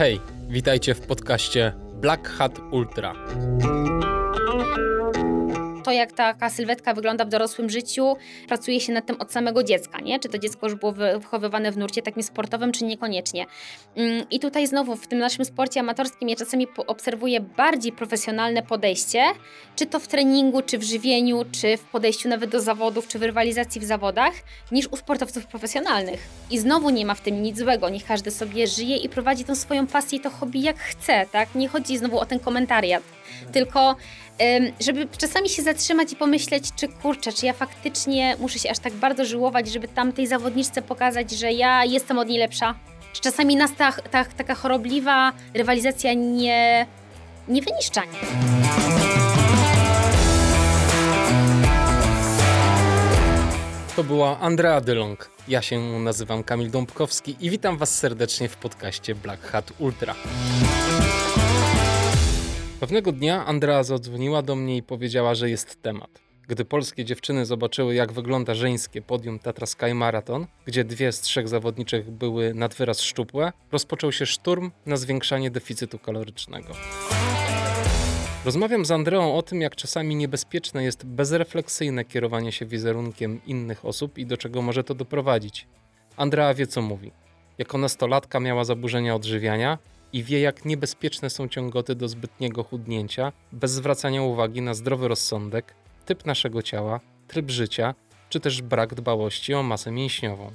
Hej, witajcie w podcaście Black Hat Ultra to, jak taka sylwetka wygląda w dorosłym życiu, pracuje się nad tym od samego dziecka, nie? Czy to dziecko już było wychowywane w nurcie takim sportowym, czy niekoniecznie. Mm, I tutaj znowu w tym naszym sporcie amatorskim ja czasami obserwuję bardziej profesjonalne podejście, czy to w treningu, czy w żywieniu, czy w podejściu nawet do zawodów, czy w rywalizacji w zawodach, niż u sportowców profesjonalnych. I znowu nie ma w tym nic złego, niech każdy sobie żyje i prowadzi tą swoją pasję i to hobby jak chce, tak? Nie chodzi znowu o ten komentariat, tylko żeby czasami się zatrzymać i pomyśleć, czy kurczę, czy ja faktycznie muszę się aż tak bardzo żyłować, żeby tamtej zawodniczce pokazać, że ja jestem od niej lepsza. Czy czasami nas ta, ta, taka chorobliwa rywalizacja nie, nie wyniszcza. To była Andrea Dylong. Ja się nazywam Kamil Dąbkowski i witam Was serdecznie w podcaście Black Hat Ultra. Pewnego dnia Andrea zadzwoniła do mnie i powiedziała, że jest temat. Gdy polskie dziewczyny zobaczyły, jak wygląda żeńskie podium Tatra Sky Marathon, gdzie dwie z trzech zawodniczych były nad wyraz szczupłe, rozpoczął się szturm na zwiększanie deficytu kalorycznego. Rozmawiam z Andreą o tym, jak czasami niebezpieczne jest bezrefleksyjne kierowanie się wizerunkiem innych osób i do czego może to doprowadzić. Andrea wie, co mówi. Jako nastolatka miała zaburzenia odżywiania, i wie, jak niebezpieczne są ciągoty do zbytniego chudnięcia, bez zwracania uwagi na zdrowy rozsądek, typ naszego ciała, tryb życia, czy też brak dbałości o masę mięśniową.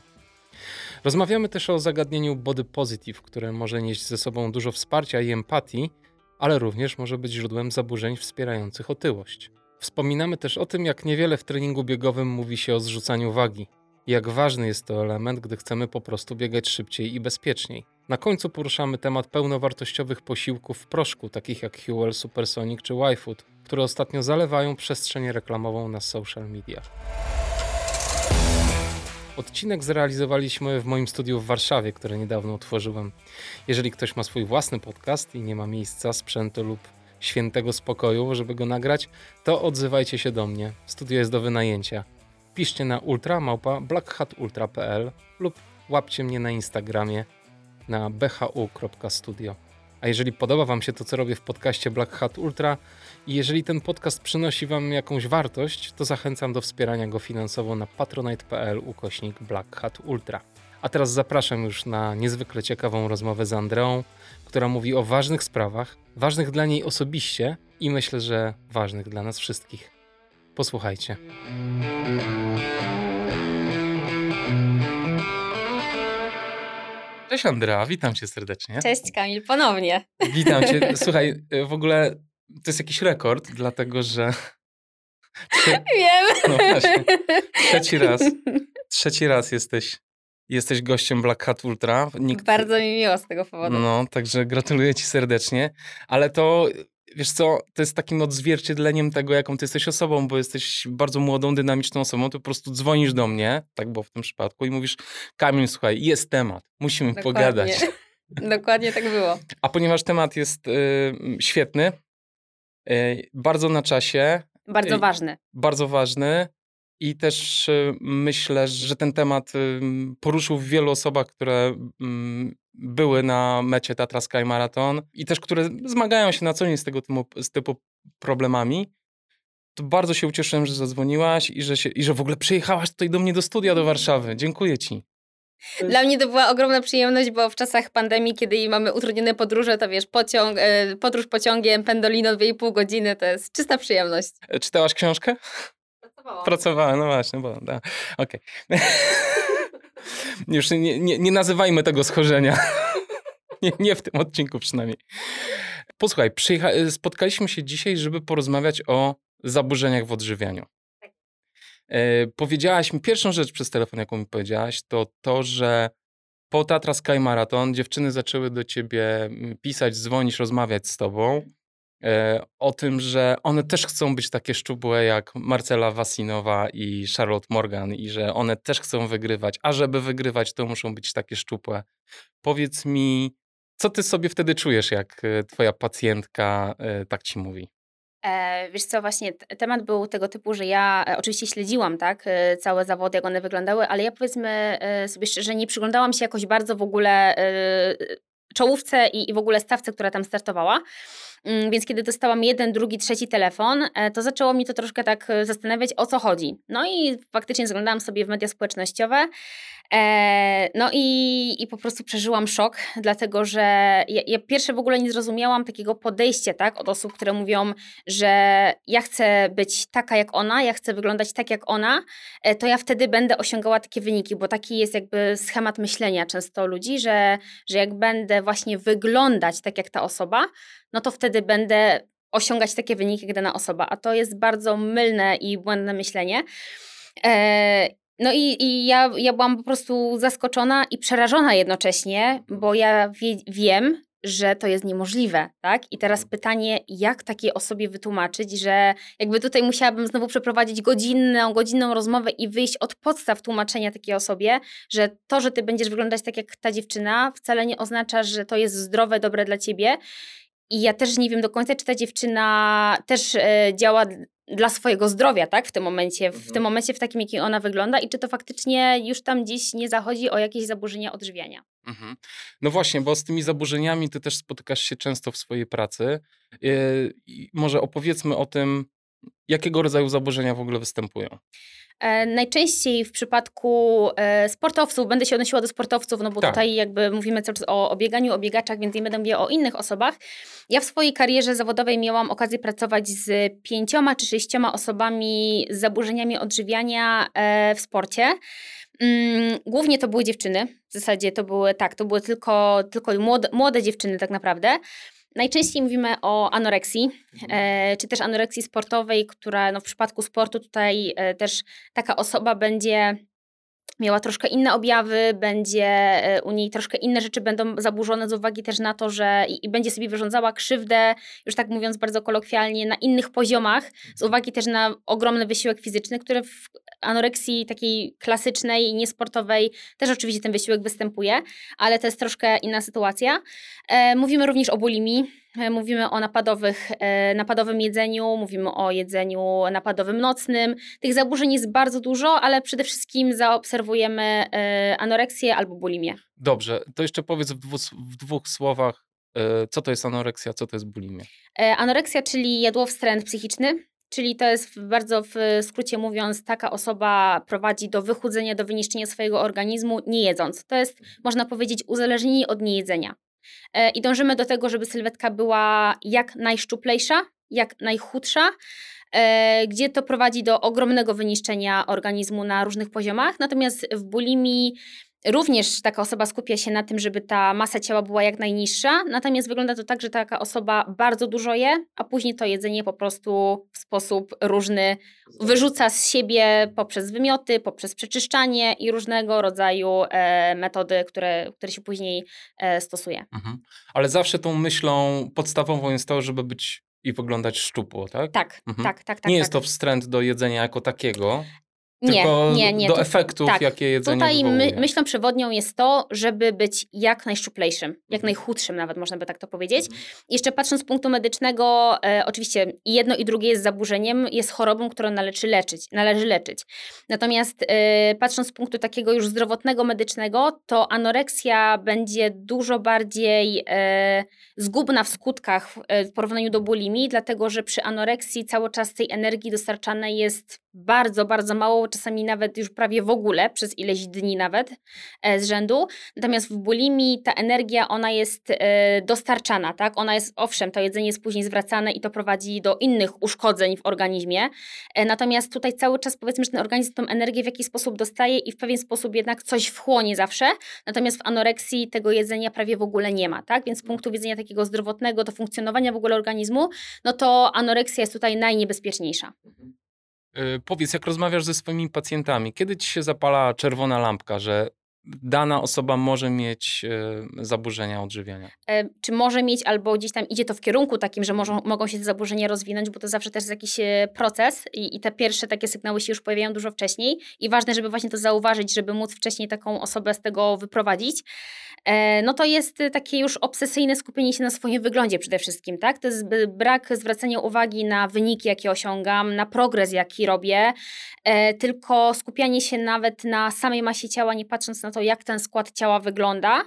Rozmawiamy też o zagadnieniu body positive, które może nieść ze sobą dużo wsparcia i empatii, ale również może być źródłem zaburzeń wspierających otyłość. Wspominamy też o tym, jak niewiele w treningu biegowym mówi się o zrzucaniu wagi, jak ważny jest to element, gdy chcemy po prostu biegać szybciej i bezpieczniej. Na końcu poruszamy temat pełnowartościowych posiłków w proszku, takich jak Huel, Supersonic czy YFood, które ostatnio zalewają przestrzeń reklamową na social media. Odcinek zrealizowaliśmy w moim studiu w Warszawie, które niedawno otworzyłem. Jeżeli ktoś ma swój własny podcast i nie ma miejsca, sprzętu lub świętego spokoju, żeby go nagrać, to odzywajcie się do mnie. Studio jest do wynajęcia. Piszcie na ultra.blackhatultra.pl lub łapcie mnie na Instagramie na bhu.studio. A jeżeli podoba Wam się to, co robię w podcaście Black Hat Ultra i jeżeli ten podcast przynosi Wam jakąś wartość, to zachęcam do wspierania go finansowo na patronite.pl ukośnik Black Hat Ultra. A teraz zapraszam już na niezwykle ciekawą rozmowę z Andreą, która mówi o ważnych sprawach, ważnych dla niej osobiście i myślę, że ważnych dla nas wszystkich. Posłuchajcie. Cześć Andrea, witam cię serdecznie. Cześć Kamil, ponownie. Witam cię. Słuchaj, w ogóle to jest jakiś rekord, dlatego że... Wiem. No właśnie. Trzeci raz. Trzeci raz jesteś, jesteś gościem Black Hat Ultra. Nikt... Bardzo mi miło z tego powodu. No, także gratuluję ci serdecznie. Ale to wiesz co, to jest takim odzwierciedleniem tego, jaką ty jesteś osobą, bo jesteś bardzo młodą, dynamiczną osobą, ty po prostu dzwonisz do mnie, tak było w tym przypadku, i mówisz, Kamil, słuchaj, jest temat, musimy Dokładnie. pogadać. Dokładnie tak było. A ponieważ temat jest y, świetny, y, bardzo na czasie. Bardzo y, ważny. Bardzo ważny. I też y, myślę, że ten temat y, poruszył w wielu osobach, które mm, były na mecie Tatra Sky Marathon i też które zmagają się na co dzień z tego typu, z typu problemami. To bardzo się ucieszyłem, że zadzwoniłaś i że, się, i że w ogóle przyjechałaś tutaj do mnie do studia do Warszawy. Dziękuję ci. Dla mnie to była ogromna przyjemność, bo w czasach pandemii, kiedy mamy utrudnione podróże, to wiesz, pociąg, e, podróż pociągiem, pendolino 2,5 godziny, to jest czysta przyjemność. E, czytałaś książkę? Pracowałam. Pracowała, no właśnie, bo da. okej. Okay. Już nie, nie, nie nazywajmy tego schorzenia. nie, nie w tym odcinku przynajmniej. Posłuchaj, spotkaliśmy się dzisiaj, żeby porozmawiać o zaburzeniach w odżywianiu. Tak. E, powiedziałaś mi, pierwszą rzecz przez telefon, jaką mi powiedziałaś, to to, że po Tatra Sky Marathon dziewczyny zaczęły do ciebie mm, pisać, dzwonić, rozmawiać z tobą E, o tym, że one też chcą być takie szczupłe jak Marcela Wasinowa i Charlotte Morgan i że one też chcą wygrywać, a żeby wygrywać to muszą być takie szczupłe. Powiedz mi, co ty sobie wtedy czujesz, jak e, twoja pacjentka e, tak ci mówi? E, wiesz co, właśnie temat był tego typu, że ja e, oczywiście śledziłam, tak, e, całe zawody, jak one wyglądały, ale ja powiedzmy sobie szczerze, nie przyglądałam się jakoś bardzo w ogóle czołówce i, i w ogóle stawce, która tam startowała. Mm, więc kiedy dostałam jeden, drugi, trzeci telefon, e, to zaczęło mi to troszkę tak e, zastanawiać, o co chodzi. No i faktycznie zaglądałam sobie w media społecznościowe. E, no i, i po prostu przeżyłam szok, dlatego że ja, ja pierwsze w ogóle nie zrozumiałam takiego podejścia tak, od osób, które mówią, że ja chcę być taka jak ona, ja chcę wyglądać tak jak ona, to ja wtedy będę osiągała takie wyniki, bo taki jest jakby schemat myślenia często ludzi, że, że jak będę właśnie wyglądać tak jak ta osoba, no to wtedy będę osiągać takie wyniki jak dana osoba. A to jest bardzo mylne i błędne myślenie. No i, i ja, ja byłam po prostu zaskoczona i przerażona jednocześnie, bo ja wie, wiem, że to jest niemożliwe, tak? I teraz pytanie, jak takiej osobie wytłumaczyć, że jakby tutaj musiałabym znowu przeprowadzić godzinną, godzinną rozmowę i wyjść od podstaw tłumaczenia takiej osobie, że to, że ty będziesz wyglądać tak jak ta dziewczyna, wcale nie oznacza, że to jest zdrowe, dobre dla ciebie i ja też nie wiem do końca, czy ta dziewczyna też e, działa dla swojego zdrowia, tak? W tym momencie, w tym mhm. momencie w takim, jakim ona wygląda i czy to faktycznie już tam gdzieś nie zachodzi o jakieś zaburzenia odżywiania. Mhm. No właśnie, bo z tymi zaburzeniami ty też spotykasz się często w swojej pracy. Yy, może opowiedzmy o tym, jakiego rodzaju zaburzenia w ogóle występują. E, najczęściej w przypadku e, sportowców, będę się odnosiła do sportowców, no bo tak. tutaj jakby mówimy cały czas o, o bieganiu, o biegaczach, więc nie będę mówiła o innych osobach. Ja w swojej karierze zawodowej miałam okazję pracować z pięcioma czy sześcioma osobami z zaburzeniami odżywiania e, w sporcie. Mm, głównie to były dziewczyny, w zasadzie to były, tak, to były tylko, tylko młode, młode dziewczyny tak naprawdę. Najczęściej mówimy o anoreksji, mhm. e, czy też anoreksji sportowej, która no, w przypadku sportu tutaj e, też taka osoba będzie miała troszkę inne objawy, będzie e, u niej troszkę inne rzeczy będą zaburzone z uwagi też na to, że i, i, będzie sobie wyrządzała krzywdę, już tak mówiąc bardzo kolokwialnie, na innych poziomach, z uwagi też na ogromny wysiłek fizyczny, który w anoreksji takiej klasycznej, niesportowej też oczywiście ten wysiłek występuje, ale to jest troszkę inna sytuacja. E, mówimy również o bulimii, Mówimy o napadowych, e, napadowym jedzeniu, mówimy o jedzeniu napadowym nocnym. Tych zaburzeń jest bardzo dużo, ale przede wszystkim zaobserwujemy anoreksję albo bulimię. Dobrze, to jeszcze powiedz w dwóch, w dwóch słowach, co to jest anoreksja, co to jest bulimia. Anoreksja, czyli jadłowstręt psychiczny. Czyli to jest bardzo w skrócie mówiąc, taka osoba prowadzi do wychudzenia, do wyniszczenia swojego organizmu nie jedząc. To jest, można powiedzieć, uzależnienie od niejedzenia. E, I dążymy do tego, żeby sylwetka była jak najszczuplejsza, jak najchudsza, e, gdzie to prowadzi do ogromnego wyniszczenia organizmu na różnych poziomach. Natomiast w bulimii Również taka osoba skupia się na tym, żeby ta masa ciała była jak najniższa, natomiast wygląda to tak, że taka osoba bardzo dużo je, a później to jedzenie po prostu w sposób różny wyrzuca z siebie poprzez wymioty, poprzez przeczyszczanie i różnego rodzaju e, metody, które, które się później e, stosuje. Mhm. Ale zawsze tą myślą podstawową jest to, żeby być i wyglądać szczupło, tak? Tak, mhm. tak, tak, tak. Nie tak. jest to wstręt do jedzenia jako takiego. Nie, Tylko nie, nie. do efektów, tak. jakie jedzenie Tutaj my, myślą przewodnią jest to, żeby być jak najszczuplejszym, jak mhm. najchudszym nawet, można by tak to powiedzieć. Mhm. Jeszcze patrząc z punktu medycznego, e, oczywiście jedno i drugie jest zaburzeniem, jest chorobą, którą należy leczyć. Należy leczyć. Natomiast e, patrząc z punktu takiego już zdrowotnego, medycznego, to anoreksja będzie dużo bardziej e, zgubna w skutkach e, w porównaniu do bulimii, dlatego że przy anoreksji cały czas tej energii dostarczane jest bardzo, bardzo mało, czasami nawet już prawie w ogóle, przez ileś dni nawet e, z rzędu. Natomiast w bulimii ta energia, ona jest e, dostarczana, tak? Ona jest, owszem, to jedzenie jest później zwracane i to prowadzi do innych uszkodzeń w organizmie. E, natomiast tutaj cały czas powiedzmy, że ten organizm tą energię w jakiś sposób dostaje i w pewien sposób jednak coś wchłonie zawsze. Natomiast w anoreksji tego jedzenia prawie w ogóle nie ma, tak? Więc z punktu widzenia takiego zdrowotnego, do funkcjonowania w ogóle organizmu, no to anoreksja jest tutaj najniebezpieczniejsza. Y, powiedz, jak rozmawiasz ze swoimi pacjentami, kiedy ci się zapala czerwona lampka, że dana osoba może mieć e, zaburzenia odżywiania. E, czy może mieć, albo gdzieś tam idzie to w kierunku takim, że może, mogą się te zaburzenia rozwinąć, bo to zawsze też jest jakiś e, proces i, i, te pierwsze takie sygnały się już pojawiają dużo wcześniej i ważne, żeby właśnie to zauważyć, żeby móc wcześniej taką osobę z tego wyprowadzić. no to jest takie już obsesyjne skupienie się na swoim wyglądzie przede wszystkim, tak? To jest brak zwracania uwagi na wyniki, jakie osiągam, na progres, jaki robię, tylko skupianie się nawet na samej masie ciała, nie patrząc na to, jak ten skład ciała wygląda.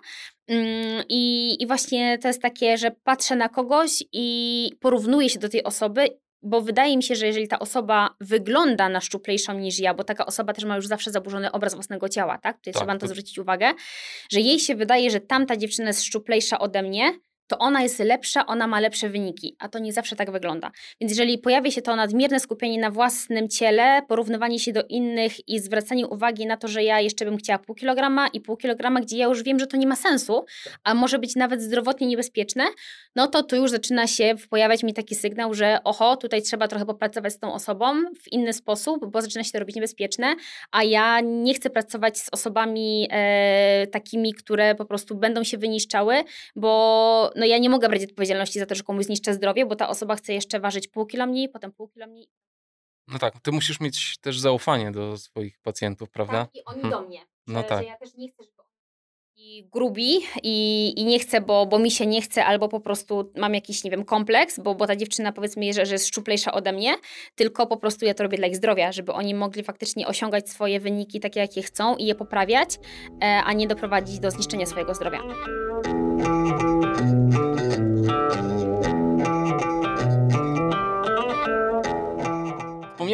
Mm, I, I właśnie to jest takie, że patrzę na kogoś i porównuję się do tej osoby bo wydaje mi się, że jeżeli ta osoba wygląda na szczuplejszą niż ja, bo taka osoba też ma już zawsze zaburzony obraz własnego ciała, tak? Tutaj tak, trzeba na to, to zwrócić uwagę, że jej się wydaje, że tamta dziewczyna jest szczuplejsza ode mnie, to ona jest lepsza, ona ma lepsze wyniki, a to nie zawsze tak wygląda. Więc jeżeli pojawia się to nadmierne skupienie na własnym ciele, porównywanie się do innych i zwracanie uwagi na to, że ja jeszcze bym chciała pół kilograma i pół kilograma, gdzie ja już wiem, że to nie ma sensu, a może być nawet zdrowotnie niebezpieczne, no to tu już zaczyna się pojawiać mi taki sygnał, że oho, tutaj trzeba trochę popracować z tą osobą w inny sposób, bo zaczyna się to robić niebezpieczne, a ja nie chcę pracować z osobami e, takimi, które po prostu będą się wyniszczały, bo no ja nie mogę brać odpowiedzialności za to, że komuś zniszczę zdrowie, bo ta osoba chce jeszcze ważyć pół kilo mniej, potem pół kilo mniej. No tak, ty musisz mieć też zaufanie do swoich pacjentów, prawda? Tak, i oni hmm. do mnie. No że, tak. Że ja też nie chcę, żeby i grubi i, i nie chcę, bo, bo mi się nie chce, albo po prostu mam jakiś, nie wiem, kompleks, bo, bo ta dziewczyna powiedzmy, że, że jest szczuplejsza ode mnie, tylko po prostu ja to robię dla ich zdrowia, żeby oni mogli faktycznie osiągać swoje wyniki takie, jakie chcą i je poprawiać, e, a nie doprowadzić do zniszczenia swojego zdrowia.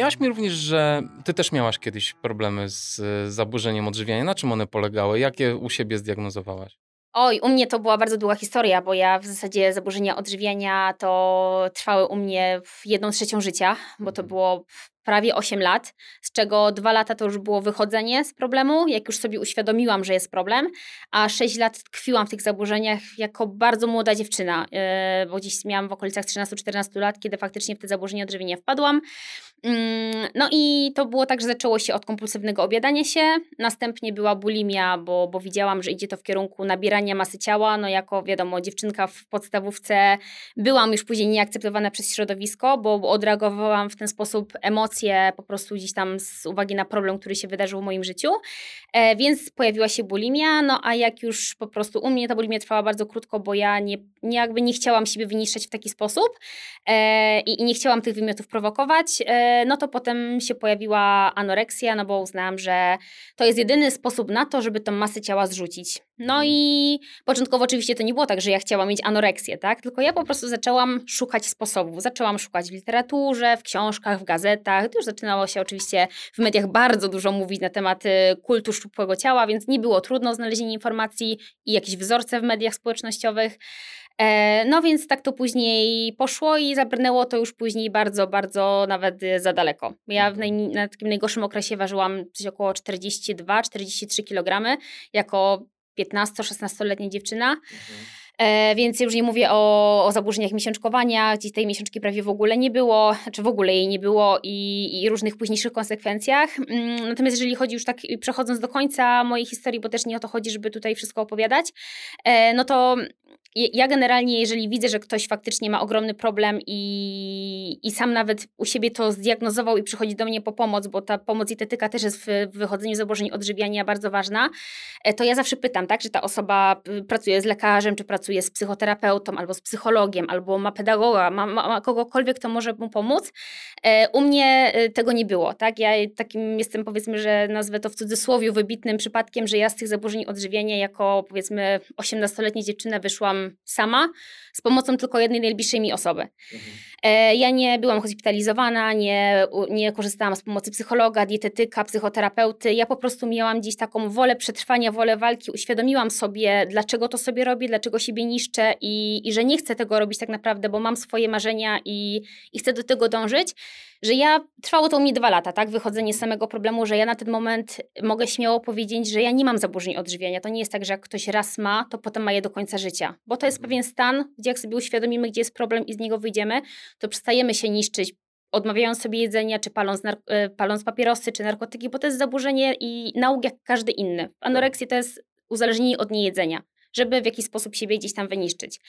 Wspomniałaś mi również, że ty też miałaś kiedyś problemy z zaburzeniem odżywiania. Na czym one polegały? Jakie u siebie zdiagnozowałaś? Oj, u mnie to była bardzo długa historia, bo ja w zasadzie zaburzenia odżywiania to trwały u mnie w jedną trzecią życia, bo to mhm. było prawie 8 lat, z czego 2 lata to już było wychodzenie z problemu, jak już sobie uświadomiłam, że jest problem, a 6 lat tkwiłam w tych zaburzeniach jako bardzo młoda dziewczyna, yy, bo gdzieś miałam w okolicach 13-14 lat, kiedy faktycznie w te zaburzenia odżywienia wpadłam. Mm, no i to było tak, że zaczęło się od kompulsywnego obiadania się, następnie była bulimia, bo, bo widziałam, że idzie to w kierunku nabierania masy ciała, no jako wiadomo dziewczynka w podstawówce byłam już później nieakceptowana przez środowisko, bo odreagowałam w ten sposób emocje emocje po prostu gdzieś tam z uwagi na problem, który się wydarzył w moim życiu. E, więc pojawiła się bulimia, no a jak już po prostu u mnie ta bulimia trwała bardzo krótko, bo ja nie, nie jakby nie chciałam siebie wyniszczać w taki sposób e, i, nie chciałam tych wymiotów prowokować, e, no to potem się pojawiła anoreksja, no bo uznałam, że to jest jedyny sposób na to, żeby tą masę ciała zrzucić. No mhm. i początkowo oczywiście to nie było tak, że ja chciałam mieć anoreksję, tak? Tylko ja po prostu zaczęłam szukać sposobów. Zaczęłam szukać w literaturze, w książkach, w gazetach. To już zaczynało się oczywiście w mediach bardzo dużo mówić na temat kultu szczupłego ciała, więc nie było trudno znalezienie informacji i jakieś wzorce w mediach społecznościowych. E, no więc tak to później poszło i zabrnęło to już później bardzo, bardzo nawet za daleko. Ja w mhm. naj, na takim najgorszym okresie ważyłam coś około 42-43 kg jako 15-16-letnia dziewczyna. Mhm. E, więc już nie mówię o, o zaburzeniach miesiączkowania, gdzie tej miesiączki prawie w ogóle nie było, czy w ogóle jej nie było i, i różnych późniejszych konsekwencjach. Mm, natomiast jeżeli chodzi już tak, przechodząc do końca mojej historii, bo też nie o to chodzi, żeby tutaj wszystko opowiadać, e, no to ja generalnie, jeżeli widzę, że ktoś faktycznie ma ogromny problem i, i sam nawet u siebie to zdiagnozował i przychodzi do mnie po pomoc, bo ta pomoc dietetyka też jest w wychodzeniu z zaburzeń odżywiania bardzo ważna, e, to ja zawsze pytam, tak, że ta osoba pracuje z lekarzem, czy pracuje z psychoterapeutą, albo z psychologiem, albo ma pedagoga, ma, ma, ma kogokolwiek, kto może mu pomóc. E, u mnie e, tego nie było, tak, ja takim jestem powiedzmy, że nazwę to w cudzysłowie wybitnym przypadkiem, że ja z tych zaburzeń odżywiania jako powiedzmy 18-letnia dziewczyna wyszłam sama z pomocą tylko jednej najbliższej mi osoby. Mhm. E, ja nie byłam hospitalizowana, nie, nie korzystałam z pomocy psychologa, dietetyka, psychoterapeuty. Ja po prostu miałam gdzieś taką wolę przetrwania, wolę walki. Uświadomiłam sobie, dlaczego to sobie robię, dlaczego siebie niszczę i, i że nie chcę tego robić tak naprawdę, bo mam swoje marzenia i, i chcę do tego dążyć. Że ja, trwało to mnie dwa lata, tak, wychodzenie z samego problemu, że ja na ten moment mogę śmiało powiedzieć, że ja nie mam zaburzeń odżywiania. To nie jest tak, że jak ktoś raz ma, to potem ma je do końca życia. Bo to jest pewien stan, gdzie jak sobie uświadomimy, gdzie jest problem i z niego wyjdziemy, to przestajemy się niszczyć, odmawiając sobie jedzenia, czy paląc, e, paląc papierosy, czy narkotyki, bo to jest zaburzenie i nauk jak każdy inny. Anoreksja to jest uzależnienie od niejedzenia żeby w jakiś sposób siebie gdzieś tam wyniszczyć.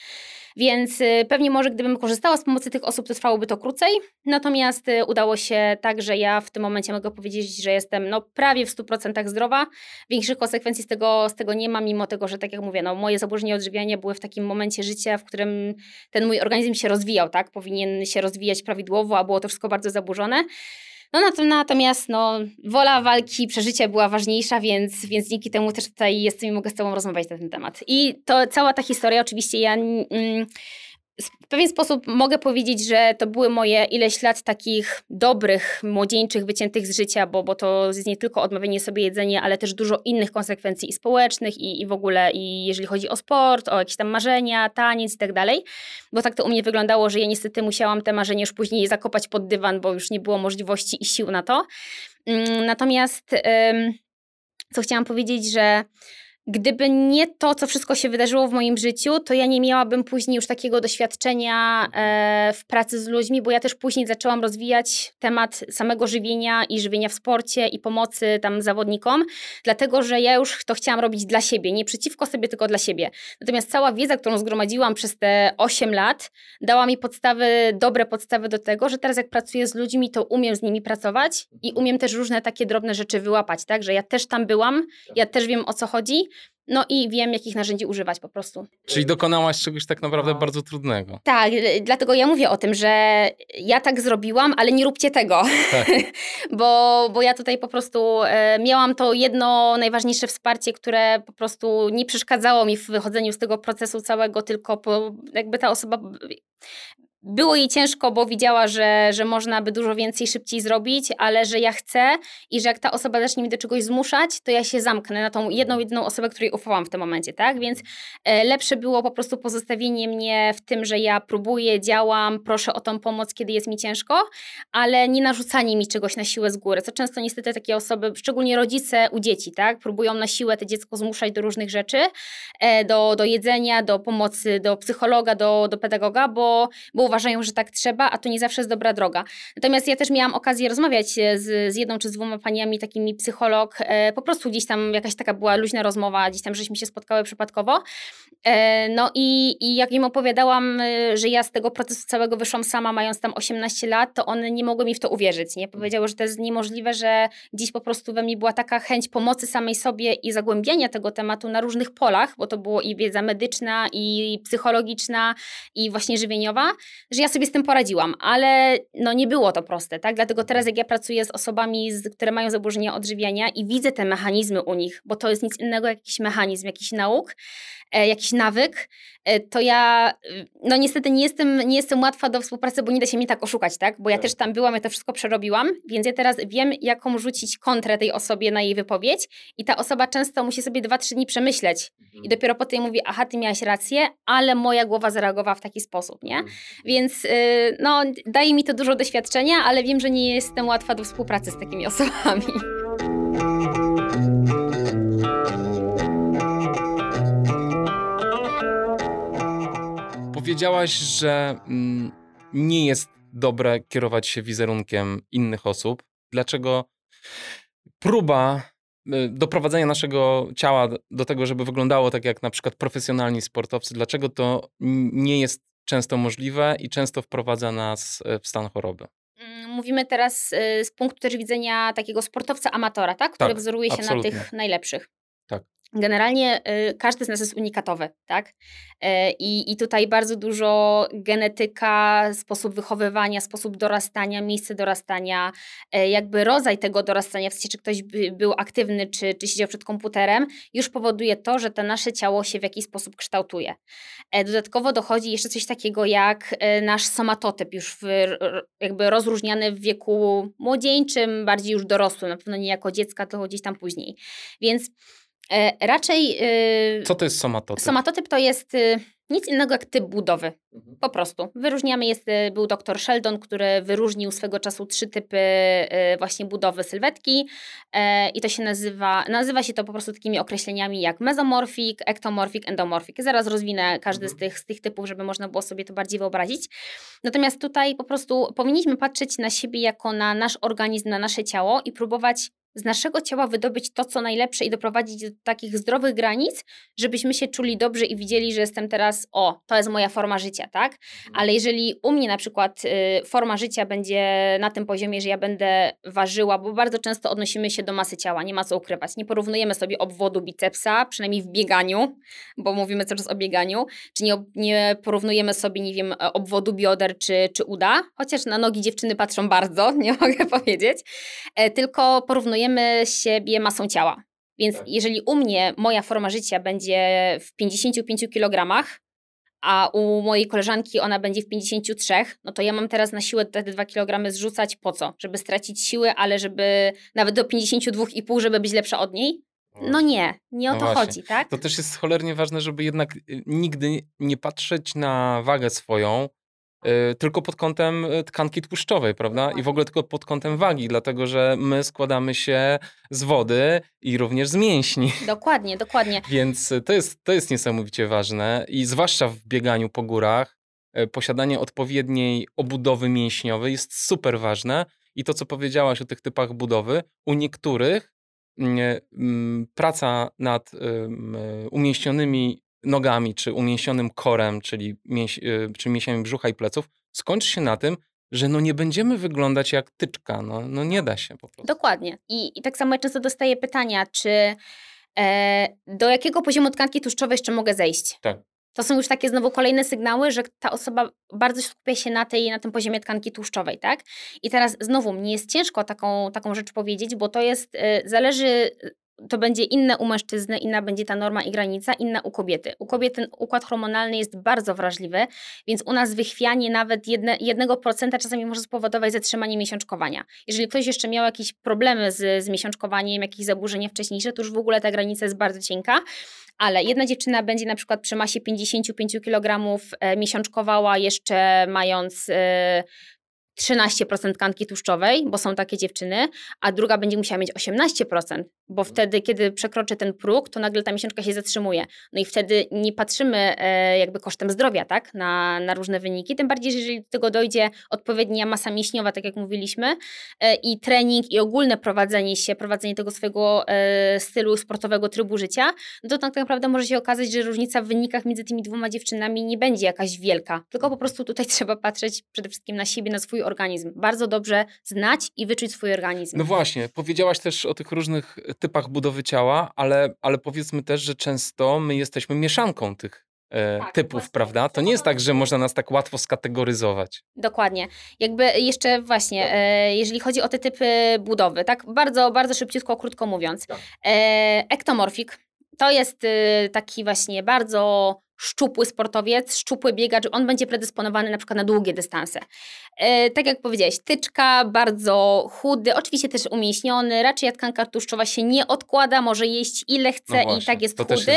Więc y, pewnie może gdybym korzystała z pomocy tych osób, to trwałoby to krócej. Natomiast y, udało się tak, że ja w tym momencie mogę powiedzieć, że jestem no, prawie w 100% zdrowa. Większych konsekwencji z tego, z tego nie ma, mimo tego, że tak jak mówię, no, moje zaburzenia odżywiania były w takim momencie życia, w którym ten mój organizm się rozwijał, tak? Powinien się rozwijać prawidłowo, a było to wszystko bardzo zaburzone. No natomiast no, wola walki, przeżycia była ważniejsza, więc, więc dzięki temu też tutaj jestem i mogę z Tobą rozmawiać na ten temat. I to cała ta historia, oczywiście ja... Mm, w pewien sposób mogę powiedzieć, że to były moje ileś lat takich dobrych, młodzieńczych, wyciętych z życia, bo, bo to jest nie tylko odmawianie sobie jedzenia, ale też dużo innych konsekwencji i społecznych, i, i w ogóle, i jeżeli chodzi o sport, o jakieś tam marzenia, taniec i tak dalej. Bo tak to u mnie wyglądało, że ja niestety musiałam te marzenia już później zakopać pod dywan, bo już nie było możliwości i sił na to. Mm, natomiast, co chciałam powiedzieć, że Gdyby nie to, co wszystko się wydarzyło w moim życiu, to ja nie miałabym później już takiego doświadczenia e, w pracy z ludźmi, bo ja też później zaczęłam rozwijać temat samego żywienia i żywienia w sporcie i pomocy tam zawodnikom, dlatego że ja już to chciałam robić dla siebie, nie przeciwko sobie, tylko dla siebie. Natomiast cała wiedza, którą zgromadziłam przez te 8 lat, dała mi podstawy, dobre podstawy do tego, że teraz jak pracuję z ludźmi, to umiem z nimi pracować i umiem też różne takie drobne rzeczy wyłapać, tak, że ja też tam byłam, ja też wiem o co chodzi no i wiem, jakich narzędzi używać po prostu. Czyli dokonałaś czegoś tak naprawdę no. bardzo trudnego. Tak, dlatego ja mówię o tym, że ja tak zrobiłam, ale nie róbcie tego. Tak. bo, bo ja tutaj po prostu e, miałam to jedno najważniejsze wsparcie, które po prostu nie przeszkadzało mi w wychodzeniu z tego procesu całego, tylko po, jakby ta osoba było jej ciężko, bo widziała, że, że można by dużo więcej szybciej zrobić, ale że ja chcę i że jak ta osoba zacznie mi do czegoś zmuszać, to ja się zamknę na tą jedną, jedną osobę, której ufałam w tym momencie, tak? Więc e, lepsze było po prostu pozostawienie mnie w tym, że ja próbuję, działam, proszę o tą pomoc, kiedy jest mi ciężko, ale nie narzucanie mi czegoś na siłę z góry, co często niestety takie osoby, szczególnie rodzice u dzieci, tak? Próbują na siłę te dziecko zmuszać do różnych rzeczy, e, do, do jedzenia, do pomocy, do psychologa, do, do pedagoga, bo, bo uważają, że tak trzeba, a to nie zawsze jest dobra droga. Natomiast ja też miałam okazję rozmawiać e, z, z jedną czy z dwoma paniami, takimi psycholog, e, po prostu gdzieś tam jakaś taka była luźna rozmowa, gdzieś tam żeśmy się spotkały przypadkowo. E, no i, i jak im opowiadałam, e, że ja z tego procesu całego wyszłam sama, mając tam 18 lat, to one nie mogły mi w to uwierzyć, nie? Powiedziały, że to jest niemożliwe, że gdzieś po prostu we mnie była taka chęć pomocy samej sobie i zagłębiania tego tematu na różnych polach, bo to było i wiedza medyczna, i psychologiczna, i właśnie żywieniowa, że ja sobie z tym poradziłam, ale no nie było to proste, tak? Dlatego teraz jak ja pracuję z osobami, z, które mają zaburzenia odżywiania i widzę te mechanizmy u nich, bo to jest nic innego jak jakiś mechanizm, jakiś nauk, jakiś nawyk, e, to ja no niestety nie jestem, nie jestem łatwa do współpracy, bo nie da się mnie tak oszukać, tak? Bo ja tak. też tam byłam, ja to wszystko przerobiłam, więc ja teraz wiem, jaką rzucić kontrę tej osobie na jej wypowiedź i ta osoba często musi sobie dwa, trzy dni przemyśleć mhm. i dopiero potem mówi, aha, ty miałaś rację, ale moja głowa zareagowała w taki sposób, nie? Mhm. Więc y, no, daje mi to dużo doświadczenia, ale wiem, że nie jestem łatwa do współpracy z takimi osobami. Powiedziałaś, że mm, nie jest dobre kierować się wizerunkiem innych osób. Dlaczego próba y, doprowadzenia naszego ciała do tego, żeby wyglądało tak jak na przykład profesjonalni sportowcy, dlaczego to nie jest często możliwe i często wprowadza nas e, w stan choroby. Mm, mówimy teraz e, z punktu też widzenia takiego sportowca amatora, tak? który tak, wzoruje się absolutnie. na tych najlepszych. Tak. Generalnie y, każdy z nas jest unikatowy, tak? Y, I, I tutaj bardzo dużo genetyka, sposób wychowywania, sposób dorastania, miejsce dorastania, y, jakby rodzaj tego dorastania, w sensie czy ktoś by, był aktywny, czy, czy siedział przed komputerem, już powoduje to, że to nasze ciało się w jakiś sposób kształtuje. E, dodatkowo dochodzi jeszcze coś takiego jak nasz somatotyp, już w, jakby rozróżniany w wieku młodzieńczym, bardziej już dorosłym, na pewno nie jako dziecka, to gdzieś tam później. Więc raczej. Y, Co to jest somatotyp? Somatotyp to jest y, nic innego jak typ budowy. Mhm. Po prostu. Wyróżniamy, jest, y, był dr Sheldon, który wyróżnił swego czasu trzy typy właśnie budowy sylwetki e, i to się nazywa, nazywa się to po prostu takimi określeniami jak mezomorfik, ektomorfik, endomorfik. Zaraz rozwinę każdy mhm. z, tych, z tych typów, żeby można było sobie to bardziej wyobrazić. Natomiast tutaj po prostu powinniśmy patrzeć na siebie jako na nasz organizm, na nasze ciało i próbować z naszego ciała wydobyć to, co najlepsze i doprowadzić do takich zdrowych granic, żebyśmy się czuli dobrze i widzieli, że jestem teraz, o, to jest moja forma życia, tak? Mhm. Ale jeżeli u mnie na przykład y, forma życia będzie na tym poziomie, że ja będę ważyła, bo bardzo często odnosimy się do masy ciała, nie ma co ukrywać. Nie porównujemy sobie obwodu bicepsa, przynajmniej w bieganiu, bo mówimy cały czas o bieganiu, czy nie, nie porównujemy sobie, nie wiem, obwodu bioder czy, czy uda, chociaż na nogi dziewczyny patrzą bardzo, nie mogę powiedzieć, e, tylko porównujemy siebie masą ciała. Więc Tak. jeżeli u mnie moja forma życia będzie w 55 kg, a u mojej koleżanki ona będzie w 53, no to ja mam teraz na siłę te 2 kg zrzucać po co? Żeby stracić siłę, ale żeby nawet do 52,5, żeby być lepsza od niej? No nie, nie o No to właśnie. chodzi, tak? To też jest cholernie ważne, żeby jednak y, nigdy nie patrzeć na wagę swoją tylko pod kątem y, tkanki tłuszczowej, prawda? I w ogóle tylko pod kątem wagi, dlatego że my składamy się z wody i również z mięśni. Dokładnie, dokładnie. Więc y, to jest, to jest niesamowicie ważne i zwłaszcza w bieganiu po górach y, posiadanie odpowiedniej obudowy mięśniowej jest super ważne i to, co powiedziałaś o tych typach budowy, u niektórych mm, mm, praca nad ym, y, umieścionymi nogami, czy umieśnionym korem, czyli, mięś, y, czy mięsiami brzucha i pleców, skończy się na tym, że no nie będziemy wyglądać jak tyczka. No, no nie da się po prostu. Dokładnie. I, I tak samo ja często dostaję pytania, czy e, do jakiego poziomu tkanki tłuszczowej jeszcze mogę zejść? Tak. To są już takie znowu kolejne sygnały, że ta osoba bardzo skupia się na, tej, na tym poziomie tkanki tłuszczowej, tak? I teraz znowu, mnie jest ciężko taką, taką rzecz powiedzieć, bo to jest, e, zależy, to będzie inne u mężczyzny, inna będzie ta norma i granica, inna u kobiety. U kobiet ten układ hormonalny jest bardzo wrażliwy, więc u nas wychwianie nawet jedne, jednego procenta czasami może spowodować zatrzymanie miesiączkowania. Jeżeli ktoś jeszcze miał jakieś problemy z, z miesiączkowaniem, jakieś zaburzenia wcześniejsze, to już w ogóle ta granica jest bardzo cienka. Ale jedna dziewczyna będzie na przykład przy masie 55 kg e, miesiączkowała jeszcze mając e, 13% tkanki tłuszczowej, bo są takie dziewczyny, a druga będzie musiała mieć 18%, bo wtedy, kiedy przekroczy ten próg, to nagle ta miesiączka się zatrzymuje. No i wtedy nie patrzymy e, jakby kosztem zdrowia, tak, na, na różne wyniki, tym bardziej, że jeżeli do tego dojdzie odpowiednia masa mięśniowa, tak jak mówiliśmy, e, i trening, i ogólne prowadzenie się, prowadzenie tego swojego e, stylu sportowego, trybu życia, no to tak naprawdę może się okazać, że różnica w wynikach między tymi dwoma dziewczynami nie będzie jakaś wielka, tylko po prostu tutaj trzeba patrzeć przede wszystkim na siebie, na swój organizm. Bardzo dobrze znać i wyczuć swój organizm. No właśnie, powiedziałaś też o tych różnych typach budowy ciała, ale, ale powiedzmy też, że często my jesteśmy mieszanką tych e, Tak, typów, właśnie. prawda? To nie jest tak, że można nas tak łatwo skategoryzować. Dokładnie. Jakby jeszcze właśnie, e, jeżeli chodzi o te typy budowy, tak bardzo, bardzo szybciutko, krótko mówiąc. Tak. E, ektomorfik to jest e, taki właśnie bardzo szczupły sportowiec, szczupły biegacz, on będzie predysponowany na przykład na długie dystanse. E, tak jak powiedziałeś, tyczka, bardzo chudy, oczywiście też umięśniony, raczej tkanka tłuszczowa się nie odkłada, może jeść ile chce No i właśnie, tak jest chudy. jest.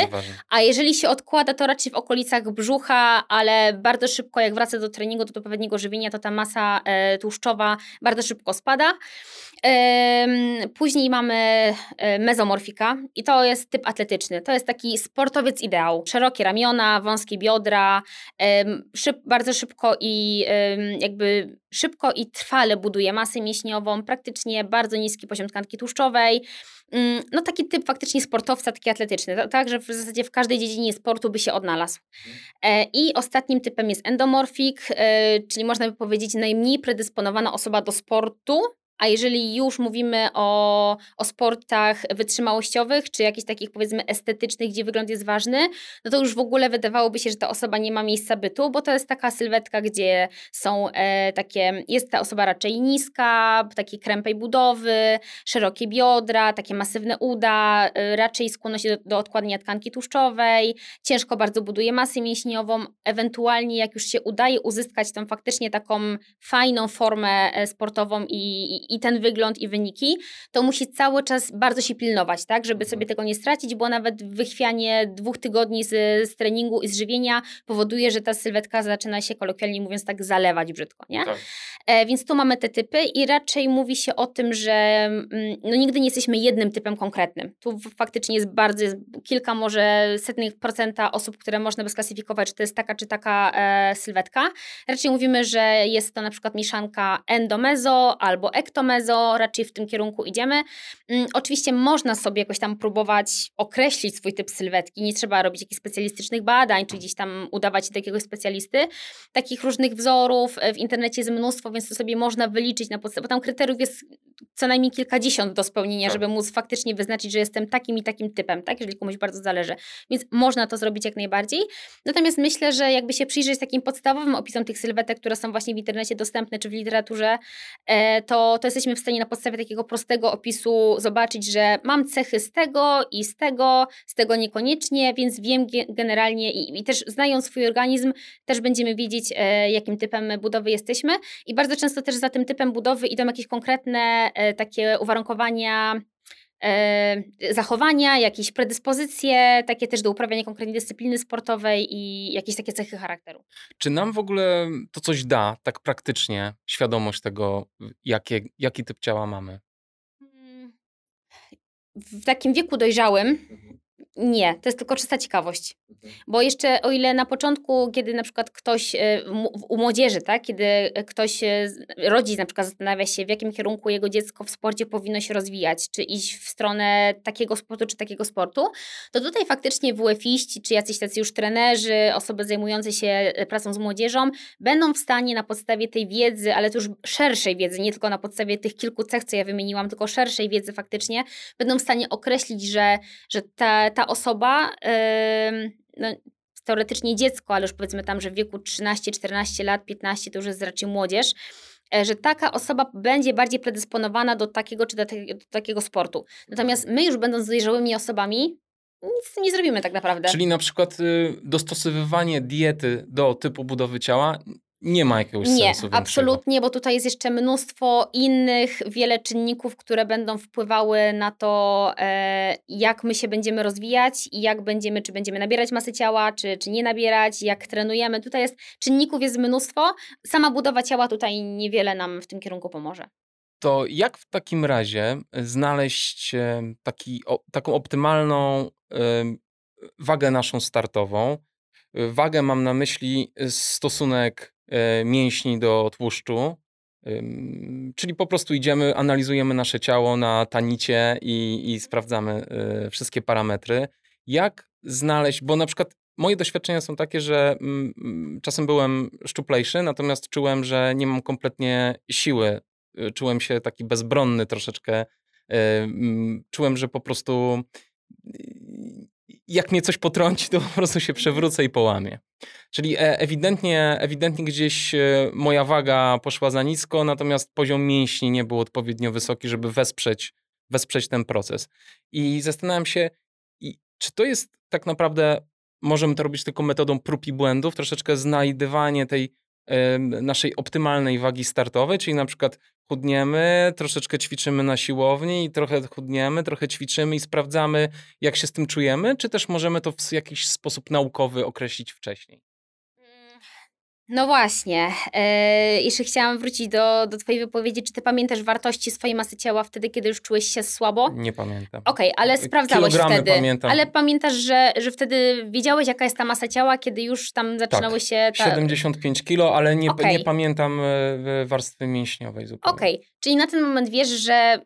A jeżeli się odkłada, to raczej w okolicach brzucha, ale bardzo szybko, jak wraca do treningu, do odpowiedniego żywienia, to ta masa e, tłuszczowa bardzo szybko spada. Później mamy e, mezomorfika i to jest typ atletyczny. To jest taki sportowiec ideał. Szerokie ramiona, wąskie biodra, szyb, bardzo szybko i jakby szybko i trwale buduje masę mięśniową, praktycznie bardzo niski poziom tkanki tłuszczowej. Mm, No taki typ faktycznie sportowca, taki atletyczny. To- Tak, że w zasadzie w każdej dziedzinie sportu by się odnalazł. E, I ostatnim typem jest endomorfik, e, czyli można by powiedzieć najmniej predysponowana osoba do sportu, a jeżeli już mówimy o, o sportach wytrzymałościowych, czy jakichś takich powiedzmy estetycznych, gdzie wygląd jest ważny, no to już w ogóle wydawałoby się, że ta osoba nie ma miejsca bytu, bo to jest taka sylwetka, gdzie są e, takie, jest ta osoba raczej niska, takiej krępej budowy, szerokie biodra, takie masywne uda, e, raczej skłonność do, do odkładania tkanki tłuszczowej, ciężko bardzo buduje masę mięśniową, ewentualnie jak już się udaje uzyskać tą faktycznie taką fajną formę e, sportową i, i ten wygląd i wyniki, to musi cały czas bardzo się pilnować, tak, żeby sobie tego nie stracić, bo nawet wychwianie dwóch tygodni z, z treningu i z żywienia powoduje, że ta sylwetka zaczyna się kolokwialnie mówiąc tak zalewać brzydko, nie? Tak. E, więc tu mamy te typy i raczej mówi się o tym, że mm, no, nigdy nie jesteśmy jednym typem konkretnym. Tu faktycznie jest bardzo, jest kilka może setnych procenta osób, które można by sklasyfikować, czy to jest taka, czy taka e, sylwetka. Raczej mówimy, że jest to na przykład mieszanka endomezo albo rekto, mezo, raczej w tym kierunku idziemy. Mm, oczywiście można sobie jakoś tam próbować określić swój typ sylwetki, nie trzeba robić jakichś specjalistycznych badań, czy gdzieś tam udawać się do jakiegoś specjalisty. Takich różnych wzorów e, w internecie jest mnóstwo, więc to sobie można wyliczyć na podstawie, bo tam kryteriów jest co najmniej kilkadziesiąt do spełnienia, tak. żeby móc faktycznie wyznaczyć, że jestem takim i takim typem, tak, jeżeli komuś bardzo zależy. Więc można to zrobić jak najbardziej. Natomiast myślę, że jakby się przyjrzeć takim podstawowym opisom tych sylwetek, które są właśnie w internecie dostępne, czy w literaturze, e, to, to jesteśmy w stanie na podstawie takiego prostego opisu zobaczyć, że mam cechy z tego i z tego, z tego niekoniecznie, więc wiem generalnie i, i też znając swój organizm, też będziemy wiedzieć, e, jakim typem budowy jesteśmy. I bardzo często też za tym typem budowy idą jakieś konkretne takie uwarunkowania e, zachowania, jakieś predyspozycje, takie też do uprawiania konkretnej dyscypliny sportowej i jakieś takie cechy charakteru. Czy nam w ogóle to coś da, tak praktycznie, świadomość tego, jakie, jaki typ ciała mamy? Mm, w takim wieku dojrzałym mhm. Nie, to jest tylko czysta ciekawość. Mhm. Bo jeszcze o ile na początku, kiedy na przykład ktoś e, u młodzieży, tak, kiedy ktoś, e, rodzic na przykład zastanawia się, w jakim kierunku jego dziecko w sporcie powinno się rozwijać, czy iść w stronę takiego sportu, czy takiego sportu, to tutaj faktycznie WF-iści, czy jacyś tacy już trenerzy, osoby zajmujące się e, pracą z młodzieżą, będą w stanie na podstawie tej wiedzy, ale to już szerszej wiedzy, nie tylko na podstawie tych kilku cech, co ja wymieniłam, tylko szerszej wiedzy faktycznie, będą w stanie określić, że, że ta, ta ta osoba, no, teoretycznie dziecko, ale już powiedzmy tam, że w wieku 13, 14 lat, 15 to już jest raczej młodzież, e, że taka osoba będzie bardziej predysponowana do takiego czy do, te, do takiego sportu. Natomiast my już będąc dojrzałymi osobami, nic nie zrobimy tak naprawdę. Czyli na przykład y, dostosowywanie diety do typu budowy ciała nie ma jakiegoś nie, sensu. Nie, absolutnie, bo tutaj jest jeszcze mnóstwo innych, wiele czynników, które będą wpływały na to, e, jak my się będziemy rozwijać i jak będziemy, czy będziemy nabierać masy ciała, czy, czy nie nabierać, jak trenujemy. Tutaj jest czynników jest mnóstwo. Sama budowa ciała tutaj niewiele nam w tym kierunku pomoże. To jak w takim razie znaleźć e, taki, o, taką optymalną y, wagę naszą startową? Wagę mam na myśli stosunek mięśni do tłuszczu. Czyli po prostu idziemy, analizujemy nasze ciało na tanicie i, i sprawdzamy e, wszystkie parametry. Jak znaleźć, bo na przykład moje doświadczenia są takie, że czasem byłem szczuplejszy, natomiast czułem, że nie mam kompletnie siły. E, czułem się taki bezbronny troszeczkę. Czułem, że po prostu jak mnie coś potrąci, to po prostu się przewrócę i połamię. Czyli e, ewidentnie, ewidentnie gdzieś e, moja waga poszła za nisko, natomiast poziom mięśni nie był odpowiednio wysoki, żeby wesprzeć, wesprzeć ten proces. I zastanawiam się, czy to jest tak naprawdę, możemy to robić tylko metodą prób i błędów, troszeczkę znajdywanie tej naszej optymalnej wagi startowej, czyli na przykład chudniemy, troszeczkę ćwiczymy na siłowni i trochę chudniemy, trochę ćwiczymy i sprawdzamy, jak się z tym czujemy, czy też możemy to w jakiś sposób naukowy określić wcześniej? No właśnie. E, jeszcze chciałam wrócić do, do Twojej wypowiedzi. Czy Ty pamiętasz wartości swojej masy ciała wtedy, kiedy już czułeś się słabo? Nie pamiętam. Okej, okay, ale sprawdzałeś Kilogramy wtedy. pamiętam. Ale pamiętasz, że, że wtedy wiedziałeś, jaka jest ta masa ciała, kiedy już tam zaczynały tak, się. Ta... 75 kilo, ale nie, okay. nie pamiętam e, warstwy mięśniowej zupełnie. Okej, okay. czyli na ten moment wiesz, że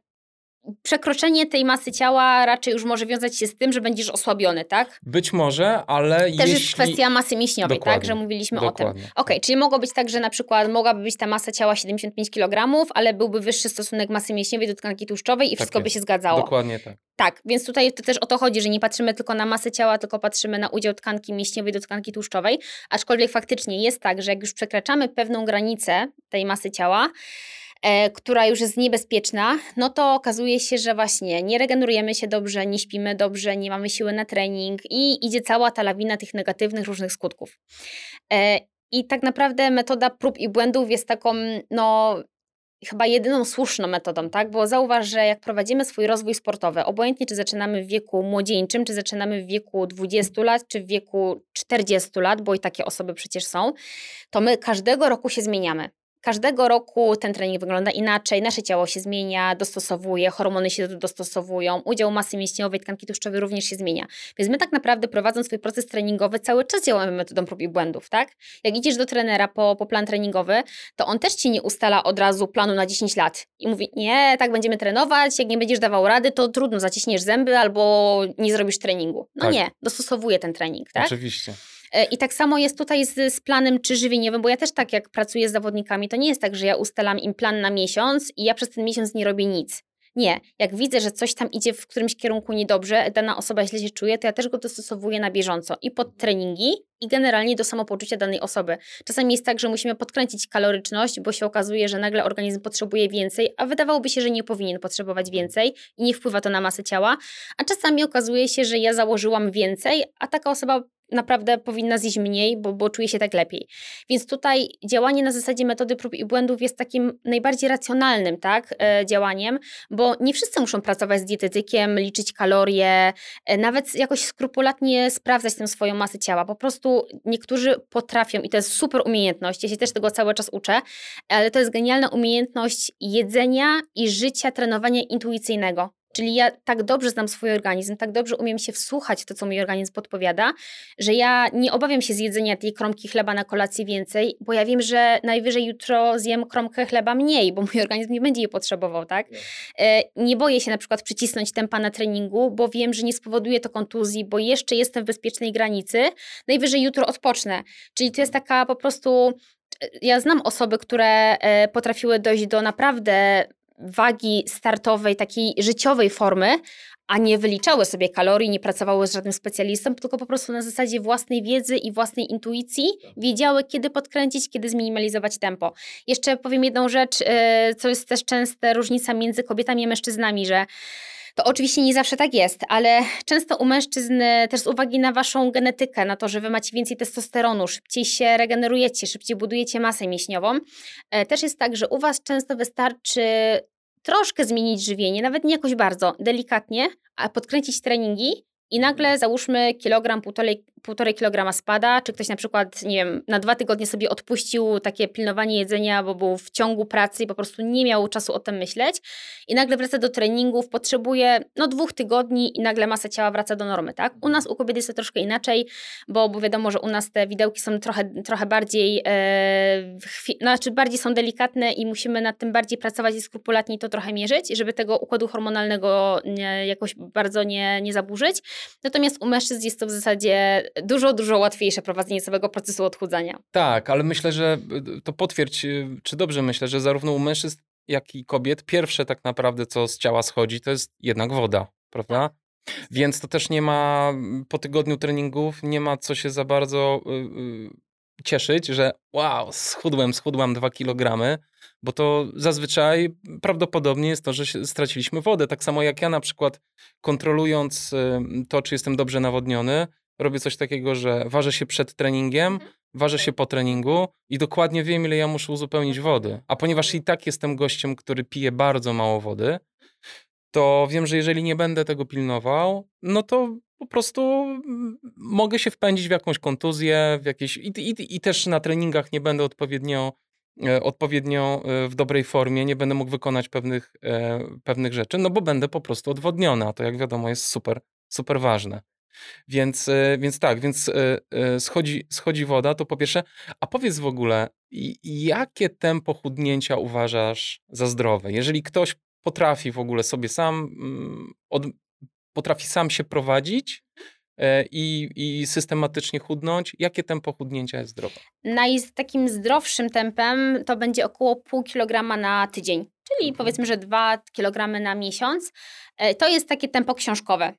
przekroczenie tej masy ciała raczej już może wiązać się z tym, że będziesz osłabiony, tak? Być może, ale Też jeśli... jest kwestia masy mięśniowej, Dokładnie. tak? Że mówiliśmy Dokładnie. o tym. Okej, okay, czyli mogło być tak, że na przykład mogłaby być ta masa ciała 75 kg, ale byłby wyższy stosunek masy mięśniowej do tkanki tłuszczowej i tak wszystko jest. by się zgadzało. Dokładnie tak. Tak, więc tutaj to też o to chodzi, że nie patrzymy tylko na masę ciała, tylko patrzymy na udział tkanki mięśniowej do tkanki tłuszczowej, aczkolwiek faktycznie jest tak, że jak już przekraczamy pewną granicę tej masy ciała, która już jest niebezpieczna, no to okazuje się, że właśnie nie regenerujemy się dobrze, nie śpimy dobrze, nie mamy siły na trening i idzie cała ta lawina tych negatywnych różnych skutków. E, I tak naprawdę metoda prób i błędów jest taką, no, chyba jedyną słuszną metodą, tak? Bo zauważ, że jak prowadzimy swój rozwój sportowy, obojętnie czy zaczynamy w wieku młodzieńczym, czy zaczynamy w wieku 20 lat, czy w wieku 40 lat, bo i takie osoby przecież są, to my każdego roku się zmieniamy każdego roku ten trening wygląda inaczej, nasze ciało się zmienia, dostosowuje, hormony się dostosowują, udział masy mięśniowej, tkanki tłuszczowej również się zmienia. Więc my tak naprawdę prowadząc swój proces treningowy cały czas działamy metodą prób i błędów, tak? Jak idziesz do trenera po, po plan treningowy, to on też ci nie ustala od razu planu na 10 lat i mówi, nie, tak będziemy trenować, jak nie będziesz dawał rady, to trudno, zaciśniesz zęby albo nie zrobisz treningu. No Tak. nie, dostosowuje ten trening, tak? Oczywiście. E, I tak samo jest tutaj z, z planem czy żywieniowym, bo ja też tak jak pracuję z zawodnikami, to nie jest tak, że ja ustalam im plan na miesiąc i ja przez ten miesiąc nie robię nic. Nie, jak widzę, że coś tam idzie w którymś kierunku niedobrze, dana osoba źle się czuje, to ja też go dostosowuję na bieżąco i pod treningi, i generalnie do samopoczucia danej osoby. Czasami jest tak, że musimy podkręcić kaloryczność, bo się okazuje, że nagle organizm potrzebuje więcej, a wydawałoby się, że nie powinien potrzebować więcej i nie wpływa to na masę ciała, a czasami okazuje się, że ja założyłam więcej, a taka osoba naprawdę powinna zjeść mniej, bo, bo czuje się tak lepiej. Więc tutaj działanie na zasadzie metody prób i błędów jest takim najbardziej racjonalnym tak, e, działaniem, bo nie wszyscy muszą pracować z dietetykiem, liczyć kalorie, e, nawet jakoś skrupulatnie sprawdzać tę swoją masę ciała. Po prostu niektórzy potrafią i to jest super umiejętność, ja się też tego cały czas uczę, ale to jest genialna umiejętność jedzenia i życia, trenowania intuicyjnego. Czyli ja tak dobrze znam swój organizm, tak dobrze umiem się wsłuchać w to, co mój organizm podpowiada, że ja nie obawiam się zjedzenia tej kromki chleba na kolację więcej, bo ja wiem, że najwyżej jutro zjem kromkę chleba mniej, bo mój organizm nie będzie jej potrzebował, tak? E, Nie boję się na przykład przycisnąć tempa na treningu, bo wiem, że nie spowoduje to kontuzji, bo jeszcze jestem w bezpiecznej granicy. Najwyżej jutro odpocznę. Czyli to jest taka po prostu. e, Ja znam osoby, które e, potrafiły dojść do naprawdę wagi startowej, takiej życiowej formy, a nie wyliczały sobie kalorii, nie pracowały z żadnym specjalistą, tylko po prostu na zasadzie własnej wiedzy i własnej intuicji wiedziały, kiedy podkręcić, kiedy zminimalizować tempo. Jeszcze powiem jedną rzecz, e, co jest też częsta różnica między kobietami a mężczyznami, że to oczywiście nie zawsze tak jest, ale często u mężczyzn e, też z uwagi na waszą genetykę, na to, że wy macie więcej testosteronu, szybciej się regenerujecie, szybciej budujecie masę mięśniową, e, też jest tak, że u was często wystarczy troszkę zmienić żywienie, nawet nie jakoś bardzo, delikatnie, a podkręcić treningi i nagle załóżmy kilogram, półtorej, półtorej kilograma spada, czy ktoś na przykład, nie wiem, na dwa tygodnie sobie odpuścił takie pilnowanie jedzenia, bo był w ciągu pracy i po prostu nie miał czasu o tym myśleć i nagle wraca do treningów, potrzebuje no dwóch tygodni i nagle masa ciała wraca do normy, tak? U nas, u kobiet jest to troszkę inaczej, bo, bo wiadomo, że u nas te widełki są trochę, trochę bardziej, e, znaczy bardziej są delikatne i musimy nad tym bardziej pracować i skrupulatniej to trochę mierzyć, żeby tego układu hormonalnego jakoś bardzo nie, nie zaburzyć. Natomiast u mężczyzn jest to w zasadzie dużo, dużo łatwiejsze prowadzenie całego procesu odchudzania. Tak, ale myślę, że to potwierdź, y, czy dobrze myślę, że zarówno u mężczyzn, jak i kobiet, pierwsze tak naprawdę, co z ciała schodzi, to jest jednak woda, prawda? Więc to też nie ma po tygodniu treningów, nie ma co się za bardzo y, y, cieszyć, że wow, schudłem, schudłam dwa kilogramy, bo to zazwyczaj prawdopodobnie jest to, że straciliśmy wodę. Tak samo jak ja na przykład kontrolując y, to, czy jestem dobrze nawodniony, robię coś takiego, że ważę się przed treningiem, ważę się po treningu i dokładnie wiem, ile ja muszę uzupełnić wody. A ponieważ i tak jestem gościem, który pije bardzo mało wody, to wiem, że jeżeli nie będę tego pilnował, no to po prostu mogę się wpędzić w jakąś kontuzję, w jakieś. I, i, i też na treningach nie będę odpowiednio, odpowiednio e, w dobrej formie, nie będę mógł wykonać pewnych, e, pewnych rzeczy, no bo będę po prostu odwodniony, a to jak wiadomo jest super, super ważne. Więc, e, więc tak, więc e, e, schodzi, schodzi woda, to po pierwsze. A powiedz w ogóle, jakie tempo chudnięcia uważasz za zdrowe? Jeżeli ktoś potrafi w ogóle sobie sam, mm, od, potrafi sam się prowadzić e, i, i systematycznie chudnąć, jakie tempo chudnięcia jest zdrowe? Naj, takim zdrowszym tempem to będzie około pół kilograma na tydzień, czyli Mhm. powiedzmy, że 2 kilogramy na miesiąc. E, To jest takie tempo książkowe.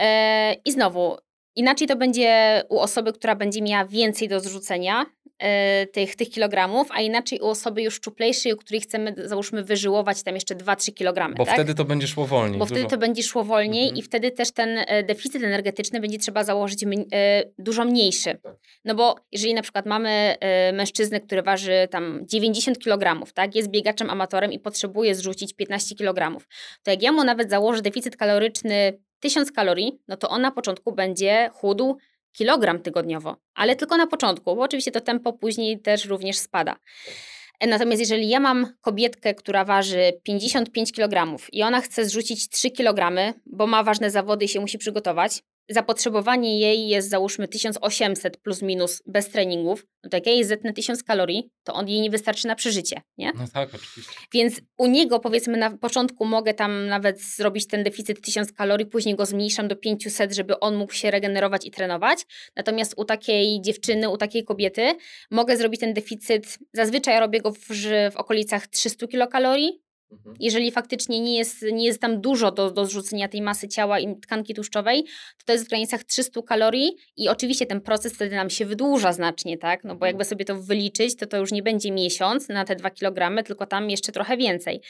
E, I znowu, inaczej to będzie u osoby, która będzie miała więcej do zrzucenia e, tych, tych kilogramów, a inaczej u osoby już szczuplejszej, u której chcemy, załóżmy, wyżyłować tam jeszcze 2-3 kilogramy. Bo tak? wtedy to będzie szło wolniej. Bo wtedy dużo. to będzie szło wolniej Mhm. i wtedy też ten e, deficyt energetyczny będzie trzeba założyć e, dużo mniejszy. Tak. No bo jeżeli na przykład mamy mężczyznę, który waży tam 90 kg, tak, jest biegaczem amatorem i potrzebuje zrzucić 15 kg, to jak ja mu nawet założę deficyt kaloryczny 1000 kalorii, no to on na początku będzie chudł kilogram tygodniowo, ale tylko na początku, bo oczywiście to tempo później też również spada. Natomiast jeżeli ja mam kobietkę, która waży 55 kg i ona chce zrzucić 3 kg, bo ma ważne zawody i się musi przygotować, zapotrzebowanie jej jest załóżmy 1800 plus minus bez treningów, no to jak ja jej zetnę 1000 kalorii, to on jej nie wystarczy na przeżycie, nie? No tak, oczywiście. Więc u niego powiedzmy na początku mogę tam nawet zrobić ten deficyt 1000 kalorii, później go zmniejszam do 500, żeby on mógł się regenerować i trenować. Natomiast u takiej dziewczyny, u takiej kobiety mogę zrobić ten deficyt, zazwyczaj robię go w, w okolicach 300 kilokalorii. Jeżeli faktycznie nie jest, nie jest tam dużo do, do zrzucenia tej masy ciała i tkanki tłuszczowej, to to jest w granicach 300 kalorii i oczywiście ten proces wtedy nam się wydłuża znacznie, tak? No bo Mhm. jakby sobie to wyliczyć, to to już nie będzie miesiąc na te 2 kg, tylko tam jeszcze trochę więcej.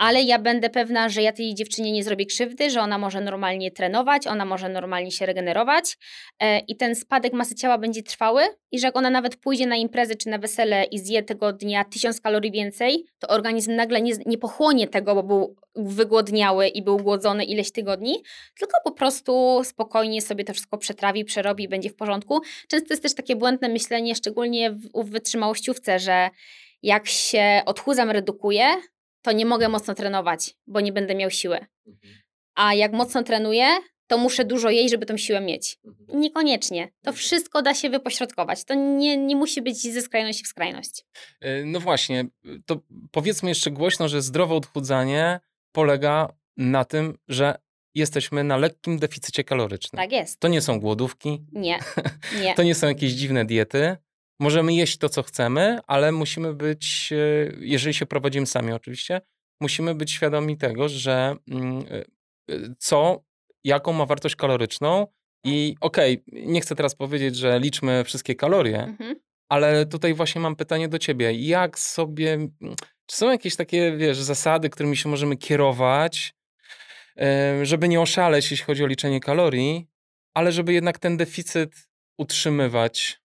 Ale ja będę pewna, że ja tej dziewczynie nie zrobię krzywdy, że ona może normalnie trenować, ona może normalnie się regenerować e, i ten spadek masy ciała będzie trwały i że jak ona nawet pójdzie na imprezę czy na wesele i zje tego dnia 1000 kalorii więcej, to organizm nagle nie, nie pochłonie tego, bo był wygłodniały i był głodzony ileś tygodni, tylko po prostu spokojnie sobie to wszystko przetrawi, przerobi i będzie w porządku. Często jest też takie błędne myślenie, szczególnie w wytrzymałościówce, że jak się odchudzam, redukuję, to nie mogę mocno trenować, bo nie będę miał siły. Mhm. A jak mocno trenuję, to muszę dużo jeść, żeby tą siłę mieć. Mhm. Niekoniecznie. To wszystko da się wypośrodkować. To nie, nie musi być ze skrajności w skrajność. Y, No właśnie, to powiedzmy jeszcze głośno, że zdrowe odchudzanie polega na tym, że jesteśmy na lekkim deficycie kalorycznym. Tak jest. To nie są głodówki, Nie, nie. to nie są jakieś dziwne diety. Możemy jeść to, co chcemy, ale musimy być, e, jeżeli się prowadzimy sami oczywiście, musimy być świadomi tego, że mm, e, e, co, jaką ma wartość kaloryczną i okej, nie chcę teraz powiedzieć, że liczmy wszystkie kalorie, Mhm. ale tutaj właśnie mam pytanie do ciebie. Jak sobie, mm, czy są jakieś takie, wiesz, zasady, którymi się możemy kierować, żeby nie oszaleć, jeśli chodzi o liczenie kalorii, ale żeby jednak ten deficyt utrzymywać?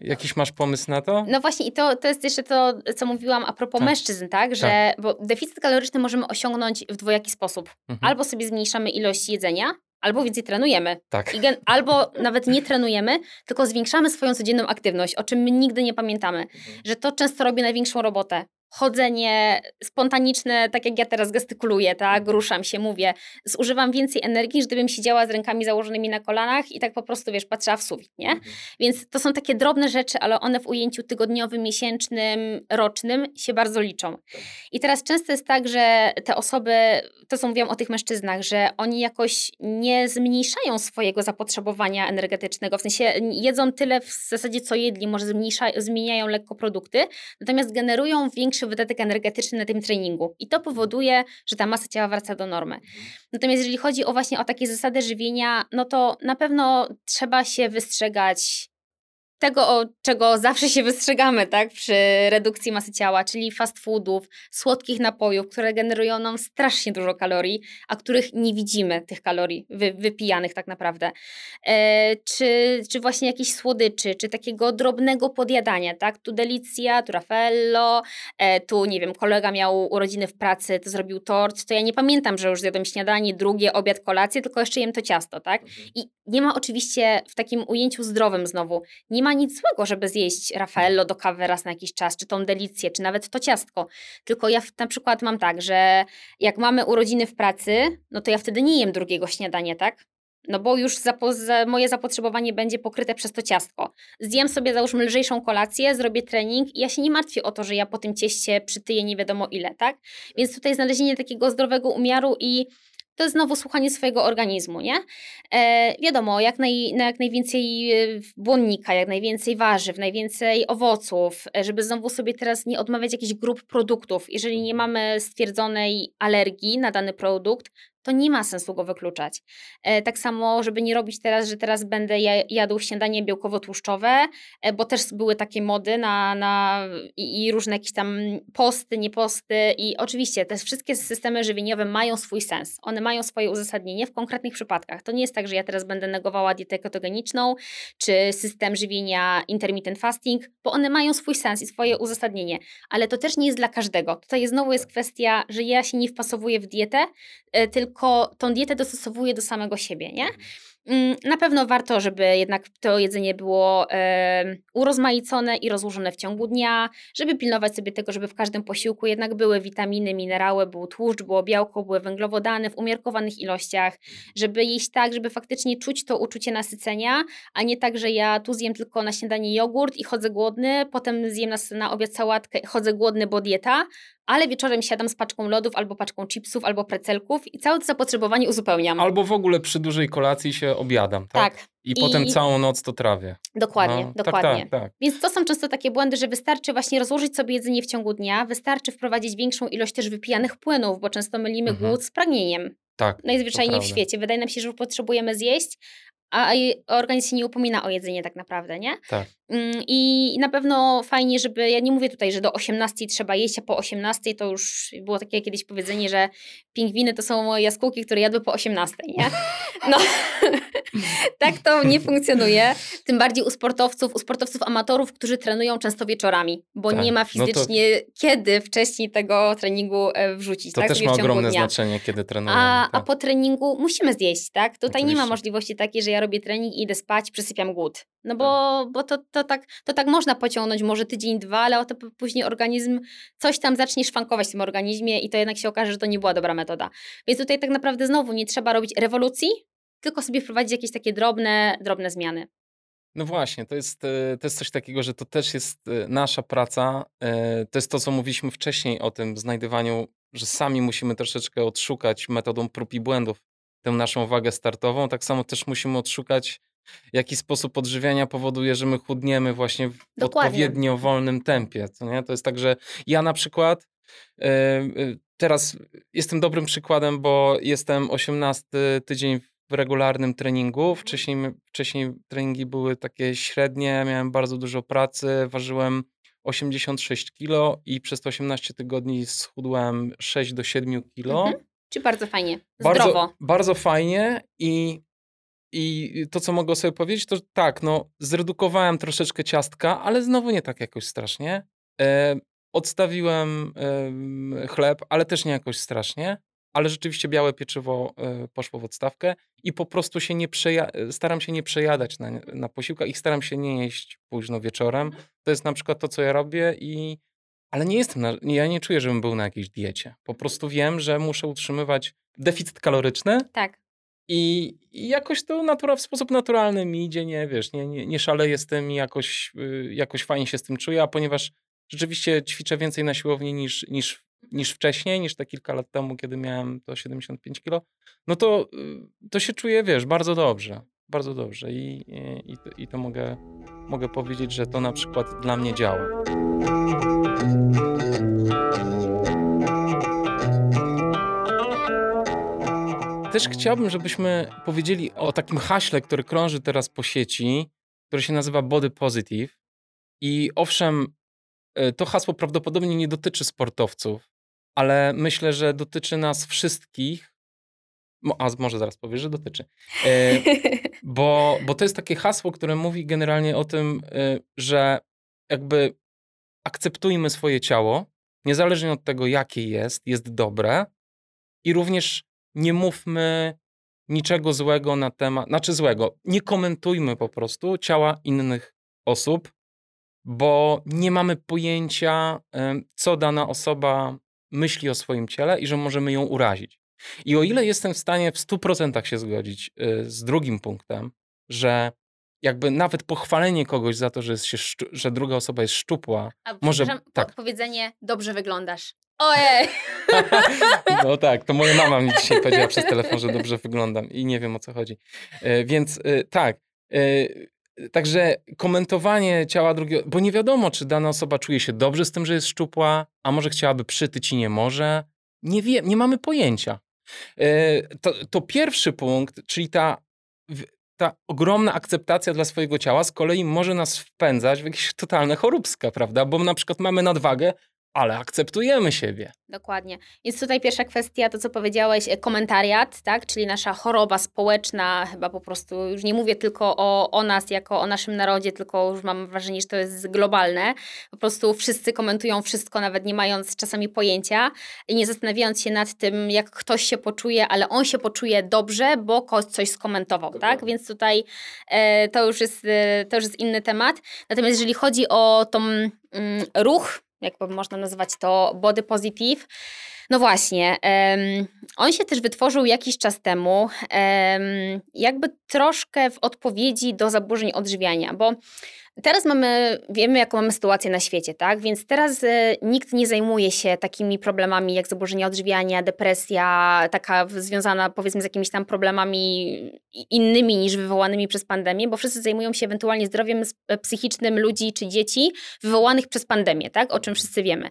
Jakiś masz pomysł na to? No właśnie i to, to jest jeszcze to, co mówiłam a propos Tak. mężczyzn, tak? Że bo deficyt kaloryczny możemy osiągnąć w dwojaki sposób. Mhm. Albo sobie zmniejszamy ilość jedzenia, albo więcej trenujemy. Tak. Gen- albo nawet nie trenujemy, tylko zwiększamy swoją codzienną aktywność, o czym my nigdy nie pamiętamy. Że to często robi największą robotę. Chodzenie spontaniczne, tak jak ja teraz gestykuluję, tak, ruszam się, mówię, zużywam więcej energii, niż gdybym siedziała z rękami założonymi na kolanach i tak po prostu, wiesz, patrzyła w sufit, nie? Mhm. Więc to są takie drobne rzeczy, ale one w ujęciu tygodniowym, miesięcznym, rocznym się bardzo liczą. I teraz często jest tak, że te osoby, to co mówiłam o tych mężczyznach, że oni jakoś nie zmniejszają swojego zapotrzebowania energetycznego, w sensie jedzą tyle w zasadzie co jedli, może zmniejsza, zmieniają lekko produkty, natomiast generują wydatek energetyczny na tym treningu. I to powoduje, że ta masa ciała wraca do normy. Natomiast jeżeli chodzi o właśnie o takie zasady żywienia, no to na pewno trzeba się wystrzegać tego, o czego zawsze się wystrzegamy, tak, przy redukcji masy ciała, czyli fast foodów, słodkich napojów, które generują nam strasznie dużo kalorii, a których nie widzimy, tych kalorii wy, wypijanych tak naprawdę. E, czy, czy właśnie jakichś słodyczy, czy takiego drobnego podjadania, tak, tu delicja, tu raffaello, e, tu, nie wiem, kolega miał urodziny w pracy, to zrobił tort, to ja nie pamiętam, że już zjadłem śniadanie, drugie, obiad, kolację, tylko jeszcze jem to ciasto, tak? I nie ma oczywiście w takim ujęciu zdrowym znowu, nie ma nic złego, żeby zjeść Raffaello do kawy raz na jakiś czas, czy tą delicję, czy nawet to ciastko. Tylko ja na przykład mam tak, że jak mamy urodziny w pracy, no to ja wtedy nie jem drugiego śniadania, tak? No bo już zapo- za, moje zapotrzebowanie będzie pokryte przez to ciastko. Zjem sobie załóżmy lżejszą kolację, zrobię trening i ja się nie martwię o to, że ja po tym cieście przytyję nie wiadomo ile, tak? Więc tutaj znalezienie takiego zdrowego umiaru i to jest znowu słuchanie swojego organizmu, nie? E, wiadomo, jak, naj, na jak najwięcej e, błonnika, jak najwięcej warzyw, najwięcej owoców, e, żeby znowu sobie teraz nie odmawiać jakichś grup produktów. Jeżeli nie mamy stwierdzonej alergii na dany produkt, to nie ma sensu go wykluczać. E, tak samo, żeby nie robić teraz, że teraz będę ja- jadł śniadanie białkowo-tłuszczowe, e, bo też były takie mody na, na i, i różne jakieś tam posty, nieposty i oczywiście te wszystkie systemy żywieniowe mają swój sens. One mają swoje uzasadnienie w konkretnych przypadkach. To nie jest tak, że ja teraz będę negowała dietę ketogeniczną czy system żywienia intermittent fasting, bo one mają swój sens i swoje uzasadnienie, ale to też nie jest dla każdego. Tutaj znowu jest kwestia, że ja się nie wpasowuję w dietę, e, tylko tą dietę dostosowuję do samego siebie, nie? Mm, na pewno warto, żeby jednak to jedzenie było urozmaicone i rozłożone w ciągu dnia, żeby pilnować sobie tego, żeby w każdym posiłku jednak były witaminy, minerały, był tłuszcz, było białko, były węglowodany w umiarkowanych ilościach, żeby jeść tak, żeby faktycznie czuć to uczucie nasycenia, a nie tak, że ja tu zjem tylko na śniadanie jogurt i chodzę głodny, potem zjem na, na obiad sałatkę i chodzę głodny, bo dieta, ale wieczorem siadam z paczką lodów, albo paczką chipsów, albo precelków i całe to zapotrzebowanie uzupełniam. Albo w ogóle przy dużej kolacji się obiadam, tak? tak. I, I, potem całą noc to trawię. Dokładnie, no, dokładnie. Tak, tak, tak. Więc to są często takie błędy, że wystarczy właśnie rozłożyć sobie jedzenie w ciągu dnia, wystarczy wprowadzić większą ilość też wypijanych płynów, bo często mylimy mhm. głód z pragnieniem. Tak. Najzwyczajniej w świecie. Wydaje nam się, że potrzebujemy zjeść, a organizm się nie upomina o jedzenie tak naprawdę, nie? Tak. Mm, I na pewno fajnie, żeby, ja nie mówię tutaj, że do 18 trzeba jeść, a po 18 to już było takie kiedyś powiedzenie, że pingwiny to są jaskółki, które jadły po 18, nie? No, tak to nie funkcjonuje. Tym bardziej u sportowców, u sportowców amatorów, którzy trenują często wieczorami, bo tak. nie ma fizycznie no to... kiedy wcześniej tego treningu e, wrzucić. To tak? też ma ogromne dnia. znaczenie, kiedy trenujemy. A, tak. a po treningu musimy zjeść, tak? Tutaj Oczywiście. nie ma możliwości takiej, że ja robię trening i idę spać, przysypiam głód. No bo, tak. bo to, to, tak, to tak można pociągnąć, może tydzień, dwa, ale to później organizm coś tam zacznie szwankować w tym organizmie i to jednak się okaże, że to nie była dobra metoda. Więc tutaj tak naprawdę znowu nie trzeba robić rewolucji, tylko sobie wprowadzić jakieś takie drobne, drobne zmiany. No właśnie, to jest, e, to jest coś takiego, że to też jest e, nasza praca. E, to jest to, co mówiliśmy wcześniej o tym znajdywaniu, że sami musimy troszeczkę odszukać metodą prób i błędów tę naszą wagę startową. Tak samo też musimy odszukać, jaki sposób odżywiania powoduje, że my chudniemy właśnie w Dokładnie. odpowiednio wolnym tempie. To, nie? to jest tak, że ja na przykład teraz jestem dobrym przykładem, bo jestem 18 tydzień w regularnym treningu. Mhm. Wcześniej, wcześniej treningi były takie średnie, miałem bardzo dużo pracy, ważyłem 86 kg i przez te 18 tygodni schudłem 6 do 7 kg. Mhm. Czy bardzo fajnie, zdrowo. Bardzo, bardzo fajnie i, i to, co mogę sobie powiedzieć, to tak, no zredukowałem troszeczkę ciastka, ale znowu nie tak jakoś strasznie. E, odstawiłem e, chleb, ale też nie jakoś strasznie ale rzeczywiście białe pieczywo e, poszło w odstawkę i po prostu się nie przeja- staram się nie przejadać na, na posiłkach i staram się nie jeść późno wieczorem. To jest na przykład to, co ja robię i ale nie jestem, na, ja nie czuję, żebym był na jakiejś diecie. Po prostu wiem, że muszę utrzymywać deficyt kaloryczny. Tak. I, jakoś to natura, w sposób naturalny mi idzie, nie wiesz, nie, nie, nie szaleję z tym i jakoś, y, jakoś fajnie się z tym czuję, a ponieważ rzeczywiście ćwiczę więcej na siłowni niż, niż niż wcześniej, niż te kilka lat temu, kiedy miałem to 75 kilo, no to, y, to się czuję, wiesz, bardzo dobrze. Bardzo dobrze i, i, i, to, i to mogę, mogę powiedzieć, że to na przykład dla mnie działa. Też chciałbym, żebyśmy powiedzieli o takim haśle, który krąży teraz po sieci, który się nazywa Body Positive. I owszem, E, to hasło prawdopodobnie nie dotyczy sportowców, ale myślę, że dotyczy nas wszystkich. A może zaraz powiesz, że dotyczy. E, bo, bo to jest takie hasło, które mówi generalnie o tym, e, że jakby akceptujmy swoje ciało, niezależnie od tego, jakie jest, jest dobre i również nie mówmy niczego złego na temat, znaczy złego, nie komentujmy po prostu ciała innych osób, bo nie mamy pojęcia, co dana osoba myśli o swoim ciele i że możemy ją urazić. I o ile jestem w stanie w 100% się zgodzić y, z drugim punktem, że jakby nawet pochwalenie kogoś za to, że, jest się że druga osoba jest szczupła, A, może tak. powiedzenie dobrze wyglądasz. Ojej! no tak, to moja mama mi dzisiaj powiedziała przez telefon, że dobrze wyglądam i nie wiem o co chodzi. E, więc y, tak, y, Także komentowanie ciała drugiego, bo nie wiadomo, czy dana osoba czuje się dobrze z tym, że jest szczupła, a może chciałaby przytyć i nie może. Nie wiem, nie mamy pojęcia. E, to, to pierwszy punkt, czyli ta, ta ogromna akceptacja dla swojego ciała z kolei może nas wpędzać w jakieś totalne choróbska, prawda? Bo na przykład mamy nadwagę, ale akceptujemy siebie. Dokładnie. Więc tutaj pierwsza kwestia, to co powiedziałeś, e, komentariat, tak? czyli nasza choroba społeczna, chyba po prostu, już nie mówię tylko o, o nas jako o naszym narodzie, tylko już mam wrażenie, że to jest globalne. Po prostu wszyscy komentują wszystko, nawet nie mając czasami pojęcia i nie zastanawiając się nad tym, jak ktoś się poczuje, ale on się poczuje dobrze, bo ktoś coś skomentował, tak? Więc tutaj e, to, już jest, e, to już jest inny temat. Natomiast jeżeli chodzi o tą mm, ruch, jakby można nazwać to body positive. No właśnie, um, on się też wytworzył jakiś czas temu, um, jakby troszkę w odpowiedzi do zaburzeń odżywiania, bo Teraz mamy, wiemy jaką mamy sytuację na świecie, tak? Więc teraz e, nikt nie zajmuje się takimi problemami jak zaburzenia odżywiania, depresja, taka związana powiedzmy z jakimiś tam problemami innymi niż wywołanymi przez pandemię, bo wszyscy zajmują się ewentualnie zdrowiem e, psychicznym ludzi czy dzieci wywołanych przez pandemię, tak? O czym wszyscy wiemy.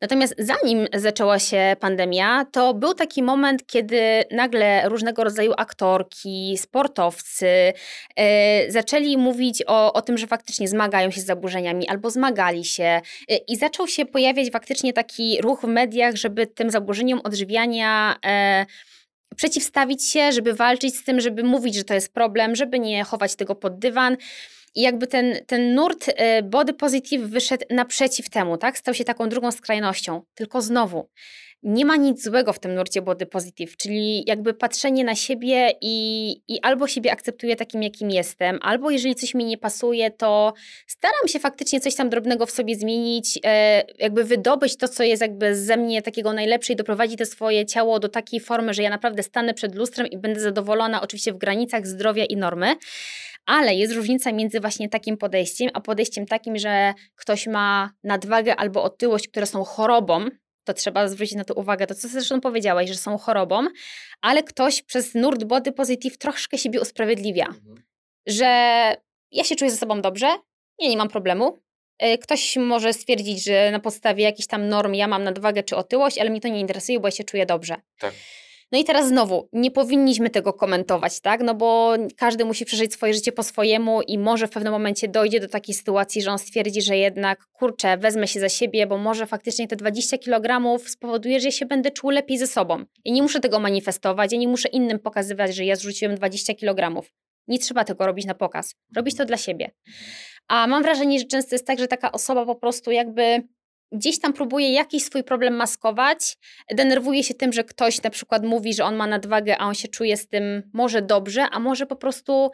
Natomiast zanim zaczęła się pandemia, to był taki moment, kiedy nagle różnego rodzaju aktorki, sportowcy e, zaczęli mówić o, o tym, że faktycznie zmagają się z zaburzeniami albo zmagali się. Y, I zaczął się pojawiać faktycznie taki ruch w mediach, żeby tym zaburzeniom odżywiania. E, przeciwstawić się, żeby walczyć z tym, żeby mówić, że to jest problem, żeby nie chować tego pod dywan. I jakby ten, ten nurt y, body positive wyszedł naprzeciw temu, tak? Stał się taką drugą skrajnością. Tylko znowu, nie ma nic złego w tym nurcie body positive, czyli jakby patrzenie na siebie i, i albo siebie akceptuję takim, jakim jestem, albo jeżeli coś mi nie pasuje, to staram się faktycznie coś tam drobnego w sobie zmienić, e, jakby wydobyć to, co jest jakby ze mnie takiego najlepsze i doprowadzić to swoje ciało do takiej formy, że ja naprawdę stanę przed lustrem i będę zadowolona, oczywiście w granicach zdrowia i normy. Ale jest różnica między właśnie takim podejściem, a podejściem takim, że ktoś ma nadwagę albo otyłość, które są chorobą, to trzeba zwrócić na to uwagę, to co zresztą powiedziałaś, że są chorobą, ale ktoś przez nurt body positive troszkę siebie usprawiedliwia, mhm. że ja się czuję ze sobą dobrze, ja nie mam problemu. E, ktoś może stwierdzić, że na podstawie jakichś tam norm ja mam nadwagę czy otyłość, ale mnie to nie interesuje, bo ja się czuję dobrze. Tak. No i teraz znowu, nie powinniśmy tego komentować, tak? No bo każdy musi przeżyć swoje życie po swojemu i może w pewnym momencie dojdzie do takiej sytuacji, że on stwierdzi, że jednak, kurczę, wezmę się za siebie, bo może faktycznie te 20 kg spowoduje, że ja się będę czuł lepiej ze sobą. I nie muszę tego manifestować, ja nie muszę innym pokazywać, że ja zrzuciłem 20 kg. Nie trzeba tego robić na pokaz. Robić to dla siebie. A mam wrażenie, że często jest tak, że taka osoba po prostu jakby gdzieś tam próbuje jakiś swój problem maskować, denerwuje się tym, że ktoś na przykład mówi, że on ma nadwagę, a on się czuje z tym może dobrze, a może po prostu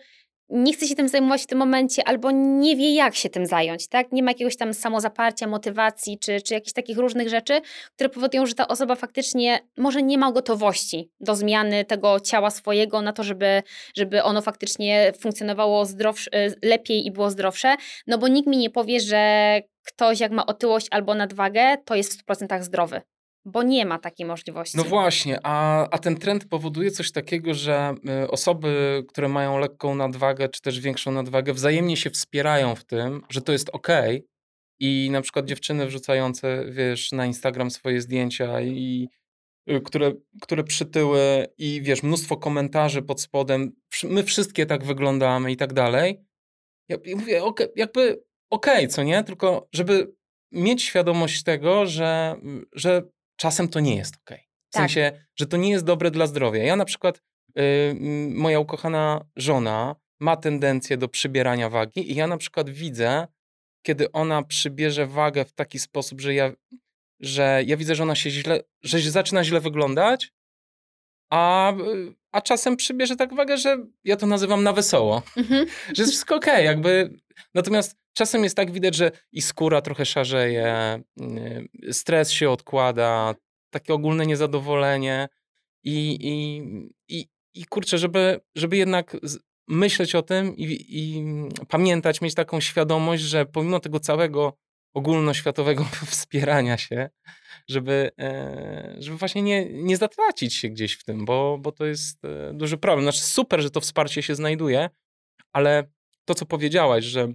nie chce się tym zajmować w tym momencie, albo nie wie, jak się tym zająć, tak? Nie ma jakiegoś tam samozaparcia, motywacji, czy, czy jakichś takich różnych rzeczy, które powodują, że ta osoba faktycznie może nie ma gotowości do zmiany tego ciała swojego na to, żeby, żeby ono faktycznie funkcjonowało zdrowsze, lepiej i było zdrowsze, no bo nikt mi nie powie, że ktoś jak ma otyłość albo nadwagę, to jest w 100% zdrowy bo nie ma takiej możliwości. No właśnie, a, a ten trend powoduje coś takiego, że y, osoby, które mają lekką nadwagę, czy też większą nadwagę, wzajemnie się wspierają w tym, że to jest ok. I na przykład dziewczyny wrzucające, wiesz, na Instagram swoje zdjęcia i y, które, które przytyły i wiesz, mnóstwo komentarzy pod spodem, my wszystkie tak wyglądamy i tak dalej. Ja, ja mówię, okay, jakby okej, okay, co nie? Tylko żeby mieć świadomość tego, że, że czasem to nie jest ok. W tak. sensie, że to nie jest dobre dla zdrowia. Ja na przykład, y, moja ukochana żona ma tendencję do przybierania wagi i ja na przykład widzę, kiedy ona przybierze wagę w taki sposób, że ja, że ja widzę, że ona się źle, że się zaczyna źle wyglądać, a, a czasem przybierze tak wagę, że ja to nazywam na wesoło, mhm. że jest wszystko okej, okay, jakby. Natomiast czasem jest tak widać, że i skóra trochę szarzeje, y, stres się odkłada, takie ogólne niezadowolenie i, i, i, i kurczę, żeby, żeby jednak myśleć o tym i, i pamiętać, mieć taką świadomość, że pomimo tego całego ogólnoświatowego wspierania się, żeby, e, żeby właśnie nie, nie zatracić się gdzieś w tym, bo, bo to jest e, duży problem. Znaczy super, że to wsparcie się znajduje, ale to, co powiedziałaś, że,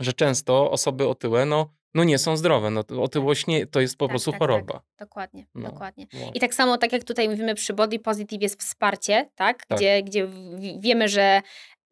że często osoby otyłe, no, no nie są zdrowe. No, otyłość nie, to jest po tak, prostu tak, choroba. Tak. Dokładnie, no, dokładnie. No. I tak samo, tak jak tutaj mówimy przy body positive jest wsparcie, tak? tak. Gdzie, gdzie wiemy, że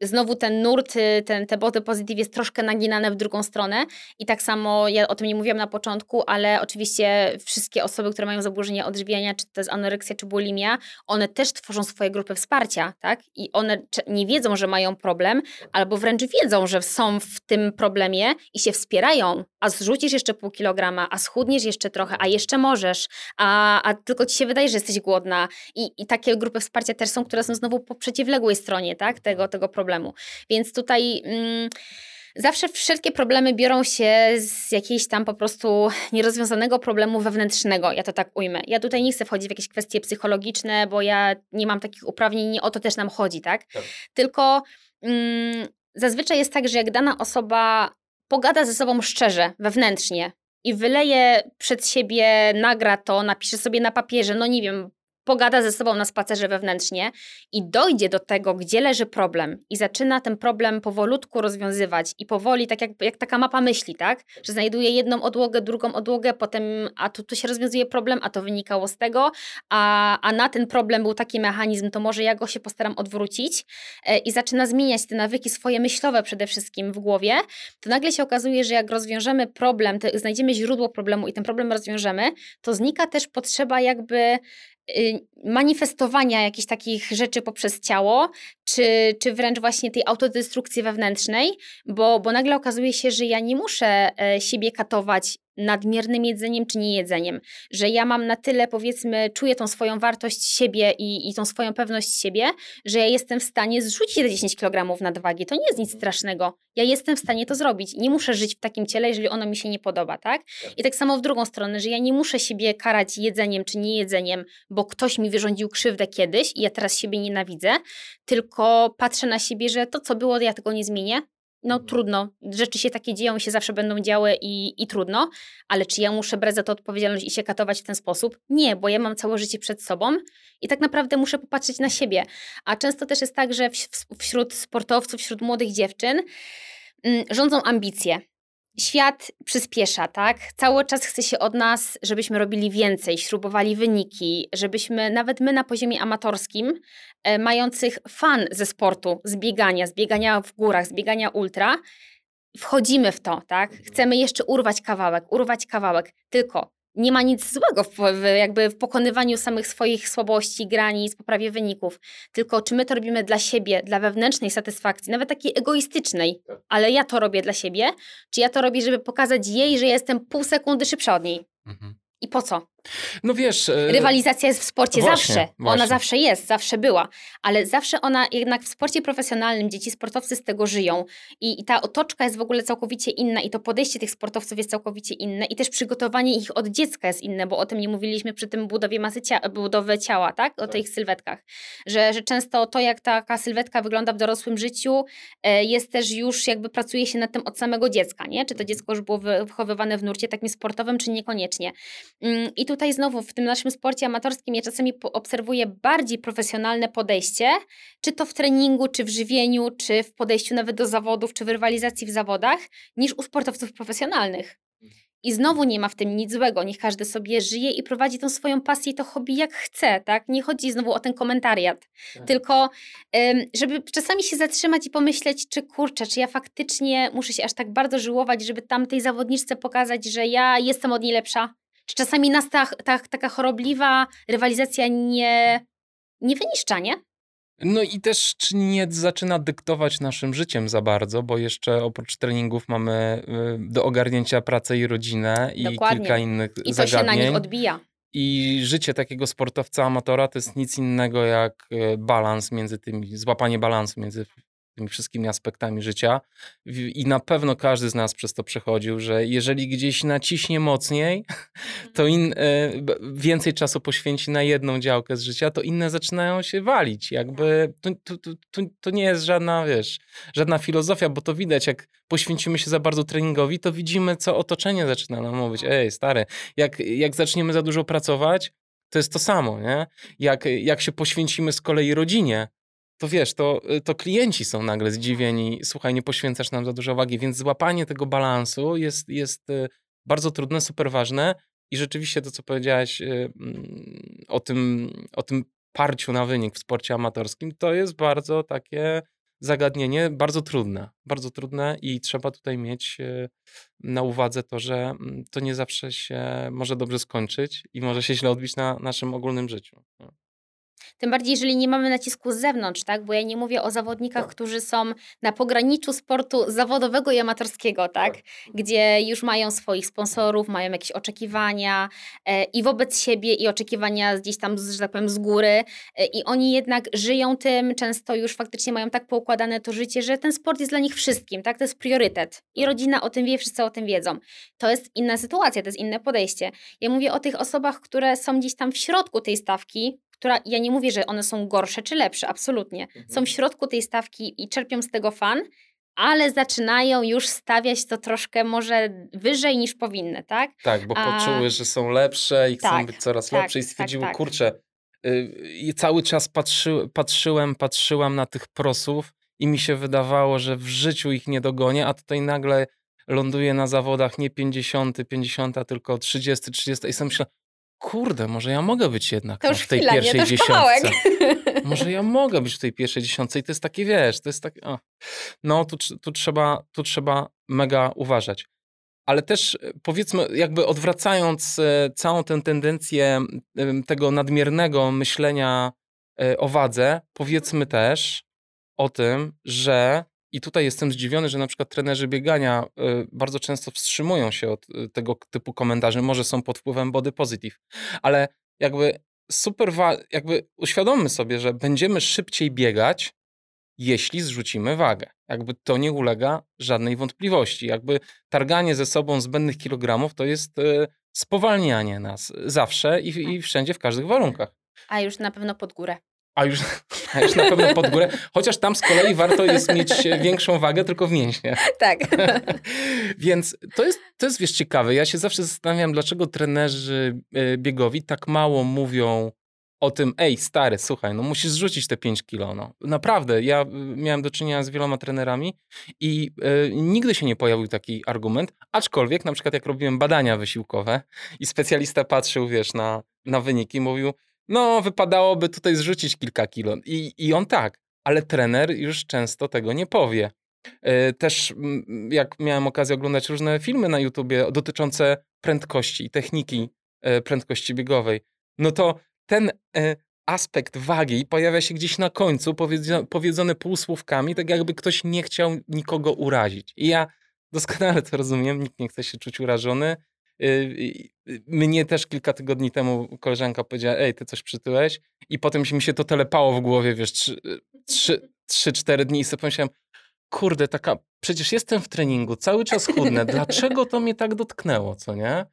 znowu ten nurt, y, ten, te body positive jest troszkę naginane w drugą stronę i tak samo, ja o tym nie mówiłam na początku, ale oczywiście wszystkie osoby, które mają zaburzenia odżywiania, czy to jest anoreksja, czy bulimia, one też tworzą swoje grupy wsparcia, tak? I one nie wiedzą, że mają problem, albo wręcz wiedzą, że są w tym problemie i się wspierają, a zrzucisz jeszcze pół kilograma, a schudniesz jeszcze trochę, a jeszcze możesz, a, a tylko ci się wydaje, że jesteś głodna. I, I takie grupy wsparcia też są, które są znowu po przeciwległej stronie, tak? Tego, tego problemu. Więc tutaj... Mm, Zawsze wszelkie problemy biorą się z jakiejś tam po prostu nierozwiązanego problemu wewnętrznego, ja to tak ujmę. Ja tutaj nie chcę wchodzić w jakieś kwestie psychologiczne, bo ja nie mam takich uprawnień, nie o to też nam chodzi, tak? tak. Tylko mm, zazwyczaj jest tak, że jak dana osoba pogada ze sobą szczerze, wewnętrznie i wyleje przed siebie, nagra to, napisze sobie na papierze, no nie wiem, pogada ze sobą na spacerze wewnętrznie i dojdzie do tego, gdzie leży problem i zaczyna ten problem powolutku rozwiązywać i powoli, tak jak, jak taka mapa myśli, tak? Że znajduje jedną odłogę, drugą odłogę, potem a tu, tu się rozwiązuje problem, a to wynikało z tego, a, a na ten problem był taki mechanizm, to może ja go się postaram odwrócić e, i zaczyna zmieniać te nawyki swoje myślowe przede wszystkim w głowie, to nagle się okazuje, że jak rozwiążemy problem, znajdziemy źródło problemu i ten problem rozwiążemy, to znika też potrzeba jakby manifestowania jakichś takich rzeczy poprzez ciało, czy, czy wręcz właśnie tej autodestrukcji wewnętrznej, bo, bo nagle okazuje się, że ja nie muszę e, siebie katować nadmiernym jedzeniem czy niejedzeniem, że ja mam na tyle, powiedzmy, czuję tą swoją wartość siebie i, i tą swoją pewność siebie, że ja jestem w stanie zrzucić te 10 kg nadwagi. To nie jest nic mhm. strasznego. Ja jestem w stanie to zrobić. Nie muszę żyć w takim ciele, jeżeli ono mi się nie podoba, tak? tak? I tak samo w drugą stronę, że ja nie muszę siebie karać jedzeniem czy niejedzeniem, bo ktoś mi wyrządził krzywdę kiedyś i ja teraz siebie nienawidzę, tylko patrzę na siebie, że to, co było, ja tego nie zmienię, no mhm. trudno, rzeczy się takie dzieją i się zawsze będą działy i, i trudno, ale czy ja muszę brać za to odpowiedzialność i się katować w ten sposób? Nie, bo ja mam całe życie przed sobą i tak naprawdę muszę popatrzeć na siebie. A często też jest tak, że wśród sportowców, wśród młodych dziewczyn mm, rządzą ambicje świat przyspiesza, tak? Cały czas chce się od nas, żebyśmy robili więcej, śrubowali wyniki, żebyśmy nawet my na poziomie amatorskim, e, mających fan ze sportu, z biegania, z biegania w górach, z biegania ultra, wchodzimy w to, tak? Chcemy jeszcze urwać kawałek, urwać kawałek, tylko nie ma nic złego w, jakby w pokonywaniu samych swoich słabości, granic, poprawie wyników. Tylko czy my to robimy dla siebie, dla wewnętrznej satysfakcji, nawet takiej egoistycznej, tak. ale ja to robię dla siebie, czy ja to robię, żeby pokazać jej, że jestem pół sekundy szybsza od niej. Mhm. I po co? No wiesz. E, Rywalizacja jest w sporcie właśnie, zawsze. Właśnie. Ona zawsze jest, zawsze była. Ale zawsze ona jednak w sporcie profesjonalnym, dzieci sportowcy z tego żyją. I, I, ta otoczka jest w ogóle całkowicie inna, i to podejście tych sportowców jest całkowicie inne, i też przygotowanie ich od dziecka jest inne, bo o tym nie mówiliśmy przy tym budowie masy cia budowy ciała, tak? O tak. tych sylwetkach. Że, że często to, jak taka sylwetka wygląda w dorosłym życiu, e, jest też już jakby pracuje się nad tym od samego dziecka, nie? Czy to dziecko już było wychowywane w nurcie takim sportowym, czy niekoniecznie. Mm, I tutaj znowu w tym naszym sporcie amatorskim ja czasami obserwuję bardziej profesjonalne podejście, czy to w treningu, czy w żywieniu, czy w podejściu nawet do zawodów, czy w rywalizacji w zawodach, niż u sportowców profesjonalnych. I znowu nie ma w tym nic złego, niech każdy sobie żyje i prowadzi tą swoją pasję i to hobby jak chce, tak? Nie chodzi znowu o ten komentariat, tak. tylko żeby czasami się zatrzymać i pomyśleć, czy kurczę, czy ja faktycznie muszę się aż tak bardzo żyłować, żeby tamtej zawodniczce pokazać, że ja jestem od niej lepsza, czasami nas ta, ta, taka chorobliwa rywalizacja nie, nie wyniszcza, nie? No i też czy nie zaczyna dyktować naszym życiem za bardzo, bo jeszcze oprócz treningów mamy y, do ogarnięcia pracę i rodzinę i Dokładnie. kilka innych I to się na nich odbija. I życie takiego sportowca amatora to jest nic innego jak y, balans między tymi, złapanie balansu między tymi wszystkimi aspektami życia. I na pewno każdy z nas przez to przechodził, że jeżeli gdzieś naciśnie mocniej, to in, e, więcej czasu poświęci na jedną działkę z życia, to inne zaczynają się walić. Jakby to, to, to, to nie jest żadna, wiesz, żadna filozofia, bo to widać, jak poświęcimy się za bardzo treningowi, to widzimy, co otoczenie zaczyna nam mówić. Ej, stary, jak, jak zaczniemy za dużo pracować, to jest to samo, nie? Jak, jak się poświęcimy z kolei rodzinie, to wiesz, to, y, to klienci są nagle zdziwieni, słuchaj, nie poświęcasz nam za dużo uwagi, więc złapanie tego balansu jest, jest y, bardzo trudne, super ważne. I rzeczywiście to, co powiedziałaś y, mm, o tym, o tym parciu na wynik w sporcie amatorskim, to jest bardzo takie zagadnienie bardzo trudne, bardzo trudne i trzeba tutaj mieć na uwadze to, że mm, to nie zawsze się może dobrze skończyć i może się źle odbić na naszym ogólnym życiu. Tym bardziej, jeżeli nie mamy nacisku z zewnątrz, tak? Bo ja nie mówię o zawodnikach, Tak. którzy są na pograniczu sportu zawodowego i amatorskiego, tak? Tak. Gdzie już mają swoich sponsorów, mają jakieś oczekiwania e, i wobec siebie, i oczekiwania gdzieś tam, z- że tak powiem, z góry. E, I oni jednak żyją tym, często już faktycznie mają tak poukładane to życie, że ten sport jest dla nich wszystkim, tak? To jest priorytet. I rodzina o tym wie, wszyscy o tym wiedzą. To jest inna sytuacja, to jest inne podejście. Ja mówię o tych osobach, które są gdzieś tam w środku tej stawki, która, ja nie mówię, że one są gorsze czy lepsze, absolutnie. Są w środku tej stawki i czerpią z tego fan, ale zaczynają już stawiać to troszkę może wyżej niż powinny, tak? Tak, bo A- poczuły, że są lepsze i chcą Tak, być coraz tak, lepsze i tak, stwierdziły, tak. kurczę, y, i cały czas patrzy, patrzyłem, patrzyłam na tych prosów i mi się wydawało, że w życiu ich nie dogonię, a tutaj nagle ląduję na zawodach nie 50, 50, tylko 30, 30 i sobie myślę, kurde, może ja mogę być jednak no, w tej chwila, nie? pierwszej To już kawałek. dziesiątce. Może ja mogę być w tej pierwszej dziesiątce i to jest takie, wiesz, to jest takie, o. no tu, tu, trzeba, tu trzeba mega uważać. Ale też e, powiedzmy, jakby odwracając e, całą tę tendencję tego nadmiernego myślenia e, o wadze, powiedzmy też o tym, że i tutaj jestem zdziwiony, że na przykład trenerzy biegania e, bardzo często wstrzymują się od e, tego typu komentarzy, może są pod wpływem body positive, ale jakby super, jakby uświadommy sobie, że będziemy szybciej biegać, jeśli zrzucimy wagę. Jakby to nie ulega żadnej wątpliwości. Jakby targanie ze sobą zbędnych kilogramów to jest e, spowalnianie nas zawsze i, i wszędzie, w każdych warunkach. A już na pewno pod górę. A już, a już na pewno pod górę. Chociaż tam z kolei warto jest mieć e, większą wagę, tylko w mięśnie. Tak. Więc to jest, to jest, wiesz, ciekawe. Ja się zawsze zastanawiam, dlaczego trenerzy e, biegowi tak mało mówią o tym, ej, stary, słuchaj, no musisz zrzucić te 5 kilo. No. Naprawdę, ja y, miałem do czynienia z wieloma trenerami i e, nigdy się nie pojawił taki argument, aczkolwiek na przykład jak robiłem badania wysiłkowe i specjalista patrzył, wiesz, na, na wyniki, mówił, no wypadałoby tutaj zrzucić kilka kilo. I, I on tak, ale trener już często tego nie powie. E, Też mm, jak miałem okazję oglądać różne filmy na YouTubie dotyczące prędkości i techniki e, prędkości biegowej, no to ten e, aspekt wagi pojawia się gdzieś na końcu, powiedzony półsłówkami, tak jakby ktoś nie chciał nikogo urazić. I ja doskonale to rozumiem, nikt nie chce się czuć urażony. Y, y, Mnie też kilka tygodni temu koleżanka powiedziała, ej, ty coś przytyłeś? I potem mi się to telepało w głowie, wiesz, trzy, trzy, trzy cztery dni i sobie pomyślałem, kurde, taka, przecież jestem w treningu, cały czas chudnę, dlaczego to mnie tak dotknęło, co nie?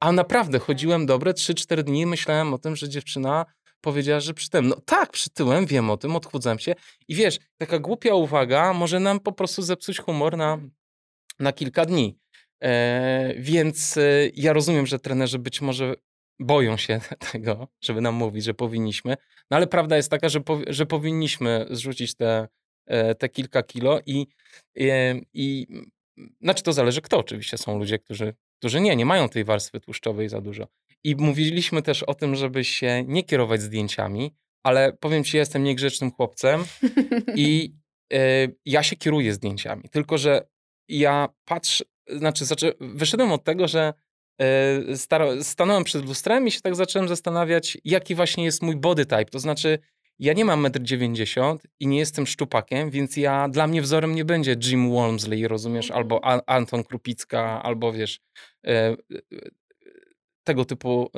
A naprawdę chodziłem dobre 3-4 dni, myślałem o tym, że dziewczyna powiedziała, że przytyłem. No tak, przytyłem, wiem o tym, odchudzam się. I wiesz, taka głupia uwaga może nam po prostu zepsuć humor na, na kilka dni. E, więc e, ja rozumiem, że trenerzy być może boją się tego, żeby nam mówić, że powinniśmy. No ale prawda jest taka, że, powi- że powinniśmy zrzucić te, e, te kilka kilo i, e, i znaczy to zależy kto oczywiście. Są ludzie, którzy, którzy nie, nie mają tej warstwy tłuszczowej za dużo. I mówiliśmy też o tym, żeby się nie kierować zdjęciami, ale powiem ci, ja jestem niegrzecznym chłopcem i e, ja się kieruję zdjęciami. Tylko, że ja patrzę, znaczy zaczę, wyszedłem od tego, że e, stara, stanąłem przed lustrem i się tak zacząłem zastanawiać, jaki właśnie jest mój body type. To znaczy, ja nie mam 1,90 m i nie jestem szczupakiem, więc ja, dla mnie wzorem nie będzie Jim Walmsley, rozumiesz, Mhm. albo A- Anton Krupicka, albo wiesz, e, e, tego typu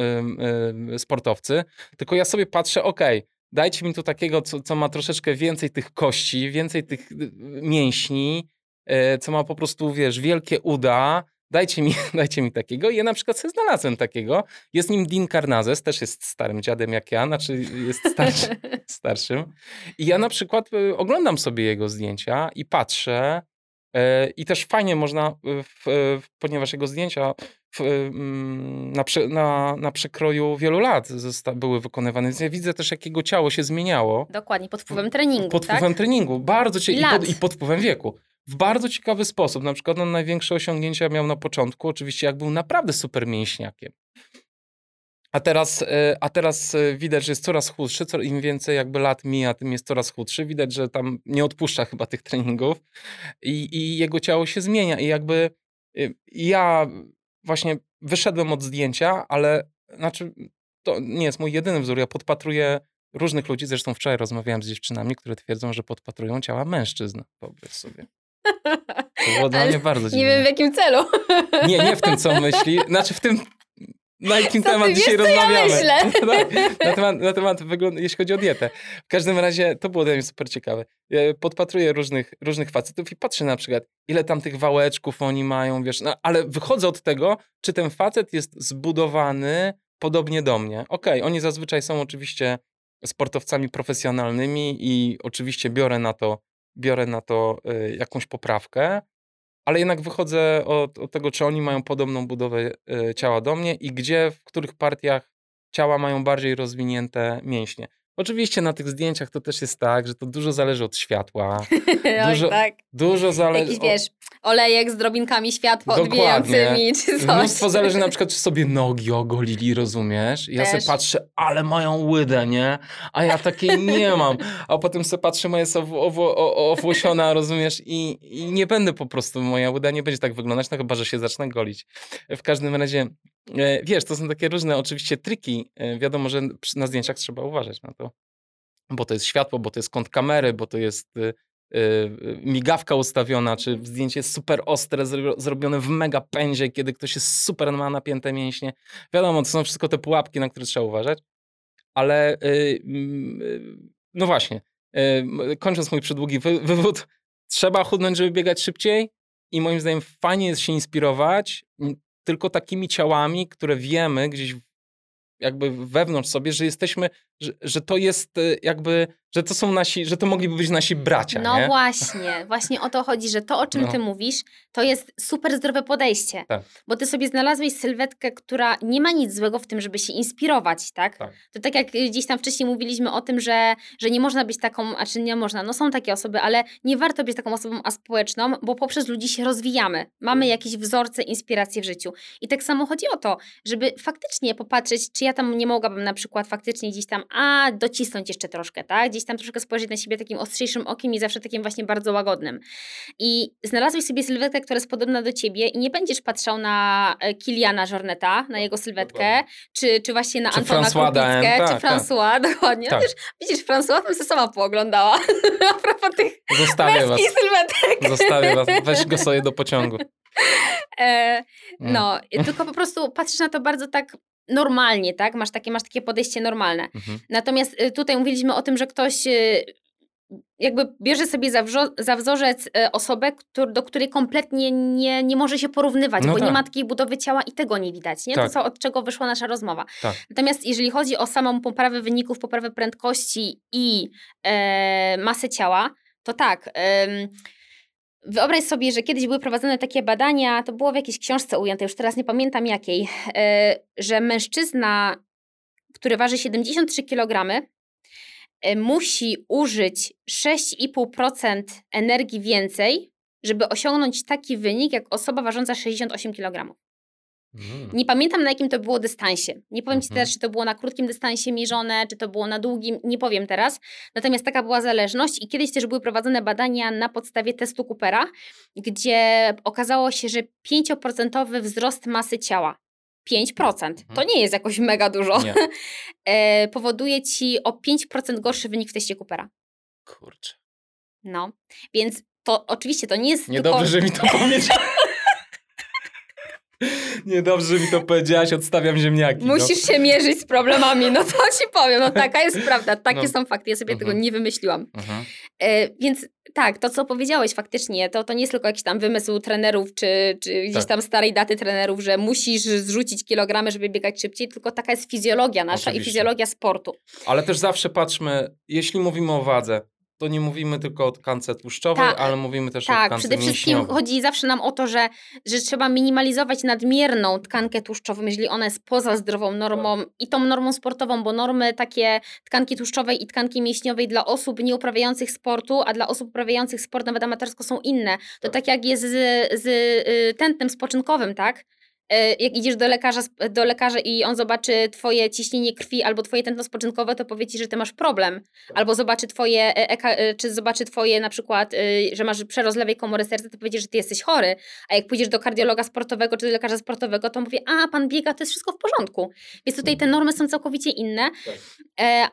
sportowcy. Tylko ja sobie patrzę, okej, dajcie mi tu takiego, co, co ma troszeczkę więcej tych kości, więcej tych y, mięśni, co ma po prostu, wiesz, wielkie uda. Dajcie mi, dajcie mi takiego. I ja na przykład sobie znalazłem takiego. Jest nim Dean Karnazes, też jest starym dziadem jak ja, znaczy jest starszy, starszym. I ja na przykład y, oglądam sobie jego zdjęcia i patrzę. e, I też fajnie można, ponieważ jego zdjęcia mm, na, na, na przekroju wielu lat były wykonywane. Więc ja widzę też, jak jego ciało się zmieniało Dokładnie, pod wpływem treningu, pod tak? wpływem treningu. Bardzo cie- I pod. I pod wpływem wieku. W bardzo ciekawy sposób. Na przykład on największe osiągnięcia miał na początku, oczywiście jak był naprawdę super mięśniakiem. A teraz, e, a teraz e, widać, że jest coraz chudszy, im więcej jakby lat mija, tym jest coraz chudszy. Widać, że tam nie odpuszcza chyba tych treningów i, i jego ciało się zmienia. I jakby y, ja właśnie wyszedłem od zdjęcia, ale znaczy to nie jest mój jedyny wzór. Ja podpatruję różnych ludzi, zresztą wczoraj rozmawiałem z dziewczynami, które twierdzą, że podpatrują ciała mężczyzn. Wyobraź sobie. To było dla mnie bardzo dziwne. Nie wiem w jakim celu. Nie, nie w tym, co myśli. Znaczy w tym, na jakim Co temat wiesz, dzisiaj ja rozmawiamy. myślę? Tak, na temat, na temat wyglądu, jeśli chodzi o dietę. W każdym razie to było dla mnie super ciekawe. Ja podpatruję różnych, różnych facetów i patrzę na przykład, ile tam tych wałeczków oni mają, wiesz, no, ale wychodzę od tego, czy ten facet jest zbudowany podobnie do mnie. Okej, oni zazwyczaj są oczywiście sportowcami profesjonalnymi i oczywiście biorę na to, biorę na to y, jakąś poprawkę, ale jednak wychodzę od, od tego, czy oni mają podobną budowę y, ciała do mnie i gdzie, w których partiach ciała mają bardziej rozwinięte mięśnie. Oczywiście na tych zdjęciach to też jest tak, że to dużo zależy od światła, Oj, Dużo- tak. dużo zależy Jakiś, wiesz, olejek z drobinkami światła odbijającymi, czy coś. Mnóstwo zależy na przykład, czy sobie nogi ogolili, rozumiesz? I Ja sobie Też. patrzę, ale mają łydę, nie? A ja takiej nie mam. A potem sobie patrzę, moja jest owłosiona, rozumiesz? I, I nie będę po prostu, moja łyda nie będzie tak wyglądać, no chyba, że się zacznę golić. W każdym razie, wiesz, to są takie różne oczywiście triki. E, Wiadomo, że na zdjęciach trzeba uważać na to. Bo to jest światło, bo to jest kąt kamery, bo to jest y, migawka ustawiona, czy zdjęcie jest super ostre, zro- zrobione w mega pędzie, kiedy ktoś jest super, ma napięte mięśnie. Wiadomo, to są wszystko te pułapki, na które trzeba uważać. Ale mm, no właśnie, kończąc mój przydługi wy, wywód, trzeba chudnąć, żeby biegać szybciej i moim zdaniem fajnie jest się inspirować tylko takimi ciałami, które wiemy gdzieś jakby wewnątrz sobie, że jesteśmy, że, że to jest y, jakby, że to są nasi, że to mogliby być nasi bracia, No nie? właśnie, właśnie o to chodzi, że to, o czym No. ty mówisz, to jest super zdrowe podejście. Tak. Bo ty sobie znalazłeś sylwetkę, która nie ma nic złego w tym, żeby się inspirować, tak? Tak. To tak jak y, gdzieś tam wcześniej mówiliśmy o tym, że, że nie można być taką, a czy nie można, no są takie osoby, ale nie warto być taką osobą aspołeczną, bo poprzez ludzi się rozwijamy. Mamy jakieś wzorce, inspiracje w życiu. I tak samo chodzi o to, żeby faktycznie popatrzeć, czy ja tam nie mogłabym na przykład faktycznie gdzieś tam, a docisnąć jeszcze troszkę, tak? Gdzieś tam troszkę spojrzeć na siebie takim ostrzejszym okiem i zawsze takim właśnie bardzo łagodnym. I znalazłeś sobie sylwetkę, która jest podobna do ciebie i nie będziesz patrzał na e, Kiliana Jorneta, na jego sylwetkę, czy, czy właśnie na Czy Antona François Krupickę, tak, czy tak. François, dokładnie. Tak. Wiesz, widzisz, François bym się sama pooglądała. A propos tych Zostawię was, sylwetek. zostawię was, weź go sobie do pociągu. E, Mm. no, tylko po prostu patrzysz na to bardzo tak normalnie, tak? Masz takie, masz takie podejście normalne. Mhm. Natomiast y, tutaj mówiliśmy o tym, że ktoś y, jakby bierze sobie za, wrzo- za wzorzec y, osobę, do której kompletnie nie, nie może się porównywać, No bo nie tak. ma takiej budowy ciała i tego nie widać, nie? Tak. To, co, od czego wyszła nasza rozmowa. Tak. Natomiast jeżeli chodzi o samą poprawę wyników, poprawę prędkości i e, masę ciała, to tak... em, Wyobraź sobie, że kiedyś były prowadzone takie badania, to było w jakiejś książce ujęte, już teraz nie pamiętam jakiej, e, że mężczyzna, który waży 73 kg, e, musi użyć 6,5% energii więcej, żeby osiągnąć taki wynik, jak osoba ważąca 68 kg. Mm. Nie pamiętam na jakim to było dystansie. Nie powiem Ci Mhm. teraz, czy to było na krótkim dystansie mierzone, czy to było na długim, nie powiem teraz. Natomiast taka była zależność i kiedyś też były prowadzone badania na podstawie testu Coopera, gdzie okazało się, że 5% wzrost masy ciała. 5%. To nie jest jakoś mega dużo. E, powoduje Ci o 5% gorszy wynik w teście Coopera. Kurczę. No, więc to oczywiście to nie jest Niedobrze, że mi to powiedziałaś. Niedobrze, mi to powiedziałaś, odstawiam ziemniaki. no. Musisz się mierzyć z problemami, no to ci powiem, no taka jest prawda, takie No. są fakty, ja sobie Mhm. tego nie wymyśliłam. Mhm. E, więc tak, to co powiedziałeś faktycznie, to, to nie jest tylko jakiś tam wymysł trenerów, czy, czy gdzieś Tak. tam starej daty trenerów, że musisz zrzucić kilogramy, żeby biegać szybciej, tylko taka jest fizjologia nasza Oczywiście. i fizjologia sportu. Ale też zawsze patrzmy, jeśli mówimy o wadze, to nie mówimy tylko o tkance tłuszczowej, Tak, ale mówimy też o Tak, tkance przede wszystkim mięśniowej. chodzi zawsze nam o to, że, że trzeba minimalizować nadmierną tkankę tłuszczową, jeżeli ona jest poza zdrową normą i tą normą sportową, bo normy takie tkanki tłuszczowej i tkanki mięśniowej dla osób nieuprawiających sportu, a dla osób uprawiających sport nawet amatorsko są inne. To Tak. tak jak jest z, z y, tętnem spoczynkowym, tak? E, jak idziesz do lekarza, do lekarza i on zobaczy twoje ciśnienie krwi albo twoje tętno spoczynkowe, to powie ci, że ty masz problem. Albo zobaczy twoje, e, czy zobaczy twoje na przykład, że masz przerozlewej komory serca, to powie, że ty jesteś chory. A jak pójdziesz do kardiologa sportowego czy do lekarza sportowego, to mówi, a pan biega, to jest wszystko w porządku. Więc tutaj te normy są całkowicie inne. Tak.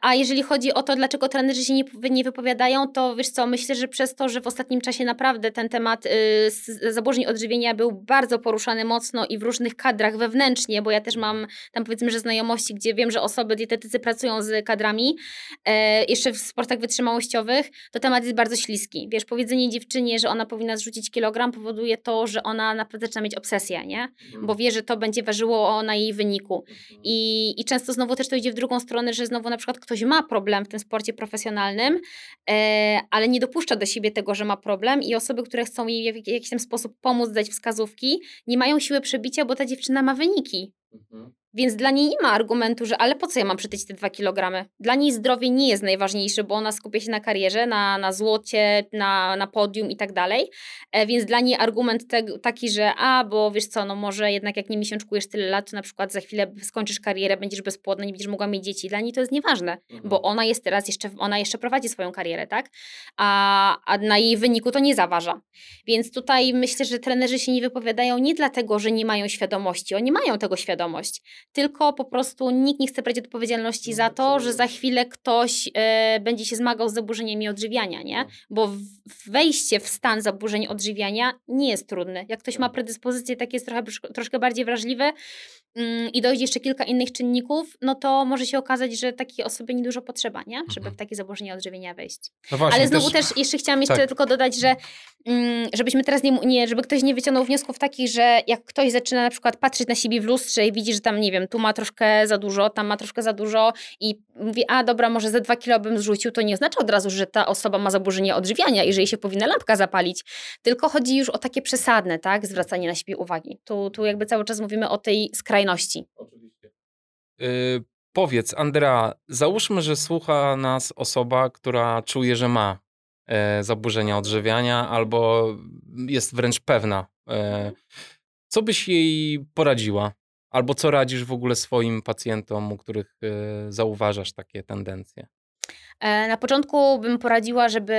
A jeżeli chodzi o to, dlaczego trenerzy się nie, nie wypowiadają, to wiesz co, myślę, że przez to, że w ostatnim czasie naprawdę ten temat y, zaburzeń odżywienia był bardzo poruszany mocno i w różnych kadrach wewnętrznie, bo ja też mam tam powiedzmy, że znajomości, gdzie wiem, że osoby dietetycy pracują z kadrami, e, jeszcze w sportach wytrzymałościowych, to temat jest bardzo śliski. Wiesz, powiedzenie dziewczynie, że ona powinna zrzucić kilogram powoduje to, że ona naprawdę zaczyna mieć obsesję, nie? Mhm. Bo wie, że to będzie ważyło na jej wyniku. Mhm. I, I często znowu też to idzie w drugą stronę, że znowu na przykład ktoś ma problem w tym sporcie profesjonalnym, e, ale nie dopuszcza do siebie tego, że ma problem i osoby, które chcą jej w jakiś tam sposób pomóc, dać wskazówki, nie mają siły przebicia, bo ta dziewczyna ma wyniki. Mhm. Więc dla niej nie ma argumentu, że ale po co ja mam przytyć te dwa kilogramy? Dla niej zdrowie nie jest najważniejsze, bo ona skupia się na karierze, na, na złocie, na, na podium i tak dalej. E, więc dla niej argument te, taki, że a, bo wiesz co, no może jednak jak nie miesiączkujesz tyle lat, to na przykład za chwilę skończysz karierę, będziesz bezpłodna, nie będziesz mogła mieć dzieci. Dla niej to jest nieważne, mhm. bo ona jest teraz jeszcze, ona jeszcze prowadzi swoją karierę, tak? A, a na jej wyniku to nie zaważa. Więc tutaj myślę, że trenerzy się nie wypowiadają nie dlatego, że nie mają świadomości. Oni mają tego świadomość tylko po prostu nikt nie chce brać odpowiedzialności za to, że za chwilę ktoś e, będzie się zmagał z zaburzeniami odżywiania, nie? Tak. Bo wejście w stan zaburzeń odżywiania nie jest trudne. Jak ktoś ma tak. predyspozycje takie jest trochę, troszkę bardziej wrażliwe, Mm, i dojdzie jeszcze kilka innych czynników, no to może się okazać, że takiej osoby niedużo potrzeba, nie? żeby mhm. w takie zaburzenia odżywienia wejść. No właśnie, Ale znowu też, też jeszcze chciałam jeszcze tak. tylko dodać, że żebyśmy teraz nie, nie, żeby ktoś nie wyciągnął wniosków takich, że jak ktoś zaczyna na przykład patrzeć na siebie w lustrze i widzi, że tam, nie wiem, tu ma troszkę za dużo, tam ma troszkę za dużo i mówi, a dobra, może ze dwa kilo bym zrzucił, to nie oznacza od razu, że ta osoba ma zaburzenie odżywiania i że jej się powinna lampka zapalić. Tylko chodzi już o takie przesadne, tak, zwracanie na siebie uwagi. Tu, tu jakby cały czas mówimy o tej skrajności. Oczywiście. Yy, powiedz, Andrea, załóżmy, że słucha nas osoba, która czuje, że ma zaburzenia odżywiania albo jest wręcz pewna. E, co byś jej poradziła? Albo co radzisz w ogóle swoim pacjentom, u których e, zauważasz takie tendencje? E, na początku bym poradziła, żeby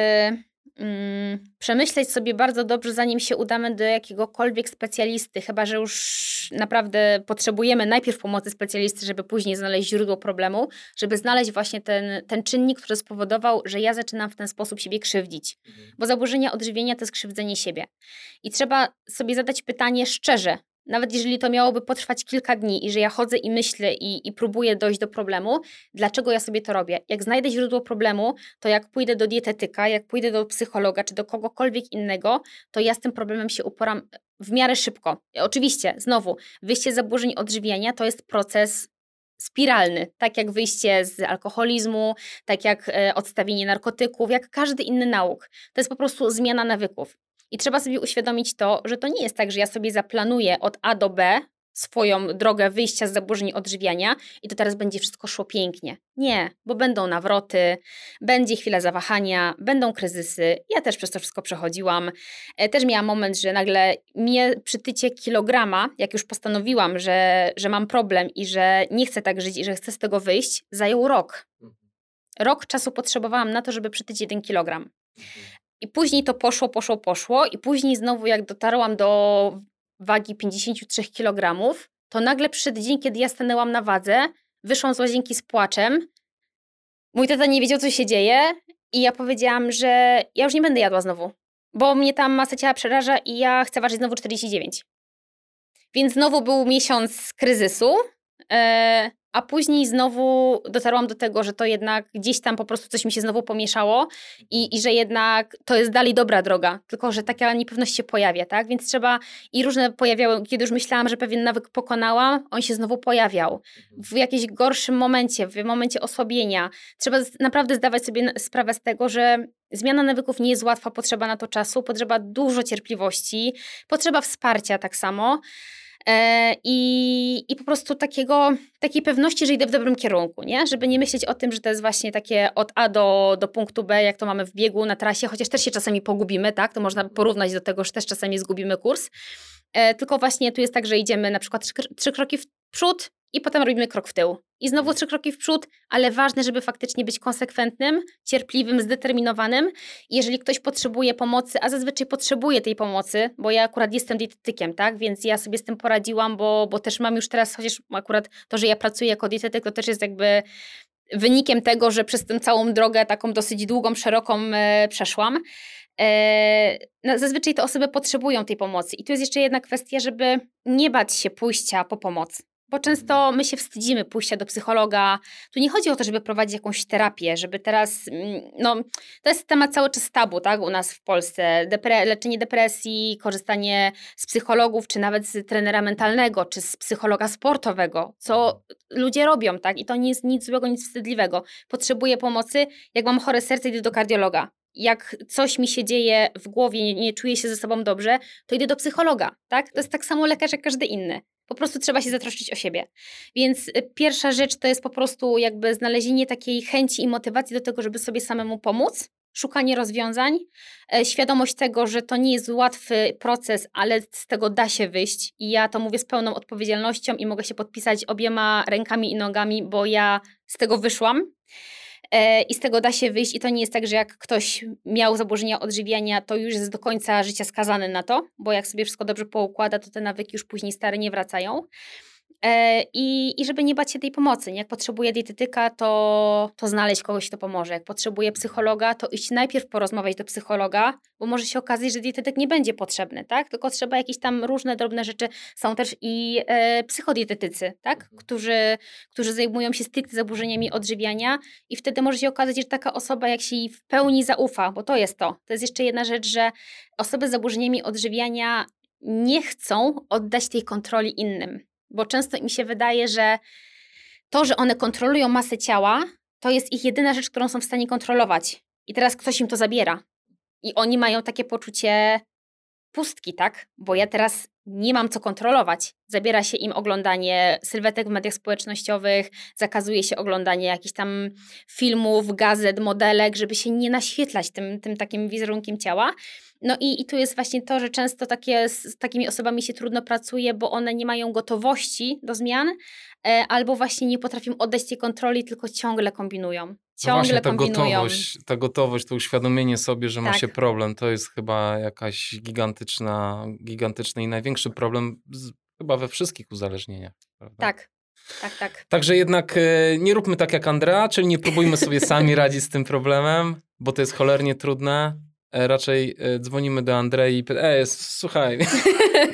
mm, przemyśleć sobie bardzo dobrze, zanim się udamy do jakiegokolwiek specjalisty, chyba że już naprawdę potrzebujemy najpierw pomocy specjalisty, żeby później znaleźć źródło problemu, żeby znaleźć właśnie ten, ten czynnik, który spowodował, że ja zaczynam w ten sposób siebie krzywdzić. Mhm. Bo zaburzenia odżywienia to jest krzywdzenie siebie. I trzeba sobie zadać pytanie szczerze, nawet jeżeli to miałoby potrwać kilka dni i że ja chodzę i myślę i, i próbuję dojść do problemu, dlaczego ja sobie to robię? Jak znajdę źródło problemu, to jak pójdę do dietetyka, jak pójdę do psychologa czy do kogokolwiek innego, to ja z tym problemem się uporam w miarę szybko. Oczywiście, znowu, wyjście z zaburzeń odżywiania to jest proces spiralny, tak jak wyjście z alkoholizmu, tak jak e, odstawienie narkotyków, jak każdy inny nauk. To jest po prostu zmiana nawyków. I trzeba sobie uświadomić to, że to nie jest tak, że ja sobie zaplanuję od A do B swoją drogę wyjścia z zaburzeń odżywiania i to teraz będzie wszystko szło pięknie. Nie, bo będą nawroty, będzie chwila zawahania, będą kryzysy. Ja też przez to wszystko przechodziłam. E, też miałam moment, że nagle mnie przytycie kilograma, jak już postanowiłam, że, że mam problem i że nie chcę tak żyć i że chcę z tego wyjść, zajął rok. Mhm. Rok czasu potrzebowałam na to, żeby przytyć jeden kilogram. I później to poszło, poszło, poszło. I później znowu, jak dotarłam do wagi 53 kg, to nagle przyszedł dzień, kiedy ja stanęłam na wadze, wyszłam z łazienki z płaczem. Mój tata nie wiedział, co się dzieje, i ja powiedziałam, że ja już nie będę jadła znowu, bo mnie tam masa ciała przeraża i ja chcę ważyć znowu 49. Więc znowu był miesiąc kryzysu. E, a później znowu dotarłam do tego, że to jednak gdzieś tam po prostu coś mi się znowu pomieszało i, i że jednak to jest dalej dobra droga, tylko że taka niepewność się pojawia, tak? Więc trzeba i różne pojawiały, kiedy już myślałam, że pewien nawyk pokonałam, on się znowu pojawiał. W jakimś gorszym momencie, w momencie osłabienia. Trzeba naprawdę zdawać sobie sprawę z tego, że Zmiana nawyków nie jest łatwa, potrzeba na to czasu, potrzeba dużo cierpliwości, potrzeba wsparcia tak samo. E, I, I po prostu takiego, takiej pewności, że idę w dobrym kierunku, nie? Żeby nie myśleć o tym, że to jest właśnie takie od A do, do punktu B, jak to mamy w biegu na trasie, chociaż też się czasami pogubimy, tak? To można porównać do tego, że też czasami zgubimy kurs. e, tylko właśnie tu jest tak, że idziemy na przykład trzy, trzy kroki w przód i potem robimy krok w tył. I znowu trzy kroki w przód, ale ważne, żeby faktycznie być konsekwentnym, cierpliwym, zdeterminowanym. Jeżeli ktoś potrzebuje pomocy, a zazwyczaj potrzebuje tej pomocy, bo ja akurat jestem dietetykiem, tak, więc ja sobie z tym poradziłam, bo, bo też mam już teraz, chociaż akurat to, że ja pracuję jako dietetyk, to też jest jakby wynikiem tego, że przez tę całą drogę taką dosyć długą, szeroką e, przeszłam. E, no, zazwyczaj te osoby potrzebują tej pomocy. I tu jest jeszcze jedna kwestia, żeby nie bać się pójścia po pomoc. Bo często my się wstydzimy pójścia do psychologa. Tu nie chodzi o to, żeby prowadzić jakąś terapię, żeby teraz, mm, no to jest temat cały czas tabu, tak, u nas w Polsce. Depre leczenie depresji, korzystanie z psychologów, czy nawet z trenera mentalnego, czy z psychologa sportowego, co ludzie robią, tak, i to nie jest nic złego, nic wstydliwego. Potrzebuję pomocy, jak mam chore serce, idę do kardiologa jak coś mi się dzieje w głowie, nie, nie, czuję się ze sobą dobrze, to idę do psychologa, tak? To jest tak samo lekarz jak każdy inny. Po prostu trzeba się zatroszczyć o siebie. Więc y, pierwsza rzecz to jest po prostu jakby znalezienie takiej chęci i motywacji do tego, żeby sobie samemu pomóc, szukanie rozwiązań, e, świadomość tego, że to nie jest łatwy proces, ale z tego da się wyjść. I ja to mówię z pełną odpowiedzialnością i mogę się podpisać obiema rękami i nogami, bo ja z tego wyszłam. E, i z tego da się wyjść. I to nie jest tak, że jak ktoś miał zaburzenia odżywiania, to już jest do końca życia skazany na to, bo jak sobie wszystko dobrze poukłada, to te nawyki już później stare nie wracają. E, I, I żeby nie bać się tej pomocy. Nie? Jak potrzebuje dietetyka, to, to znaleźć kogoś, kto pomoże. Jak potrzebuje psychologa, to iść najpierw porozmawiać do psychologa, bo może się okazać, że dietetyk nie będzie potrzebny, tak? Tylko trzeba jakieś tam różne drobne rzeczy. Są też i e, psychodietetycy, tak? Mhm. Którzy, którzy zajmują się stricte zaburzeniami odżywiania i wtedy może się okazać, że taka osoba, jak się jej w pełni zaufa, bo to jest to. To jest jeszcze jedna rzecz, że osoby z zaburzeniami odżywiania nie chcą oddać tej kontroli innym bo często mi się wydaje, że to, że one kontrolują masę ciała, to jest ich jedyna rzecz, którą są w stanie kontrolować. I teraz ktoś im to zabiera. I oni mają takie poczucie pustki, tak? Bo ja teraz nie mam co kontrolować. Zabiera się im oglądanie sylwetek w mediach społecznościowych, zakazuje się oglądanie jakichś tam filmów, gazet, modelek, żeby się nie naświetlać tym, tym takim wizerunkiem ciała. No i, i tu jest właśnie to, że często takie, z takimi osobami się trudno pracuje, bo one nie mają gotowości do zmian, e, albo właśnie nie potrafią oddać tej kontroli, tylko ciągle kombinują. Ciągle no właśnie, ta kombinują. Gotowość, ta gotowość, to uświadomienie sobie, że tak. ma się problem, to jest chyba jakaś gigantyczna, gigantyczny i największy problem z, chyba we wszystkich uzależnieniach. Prawda? Tak, tak, tak. Także jednak e, nie róbmy tak jak Andrea, czyli nie próbujmy sobie sami radzić z tym problemem, bo to jest cholernie trudne. E, raczej e, dzwonimy do Andrei i pytamy, e, słuchaj,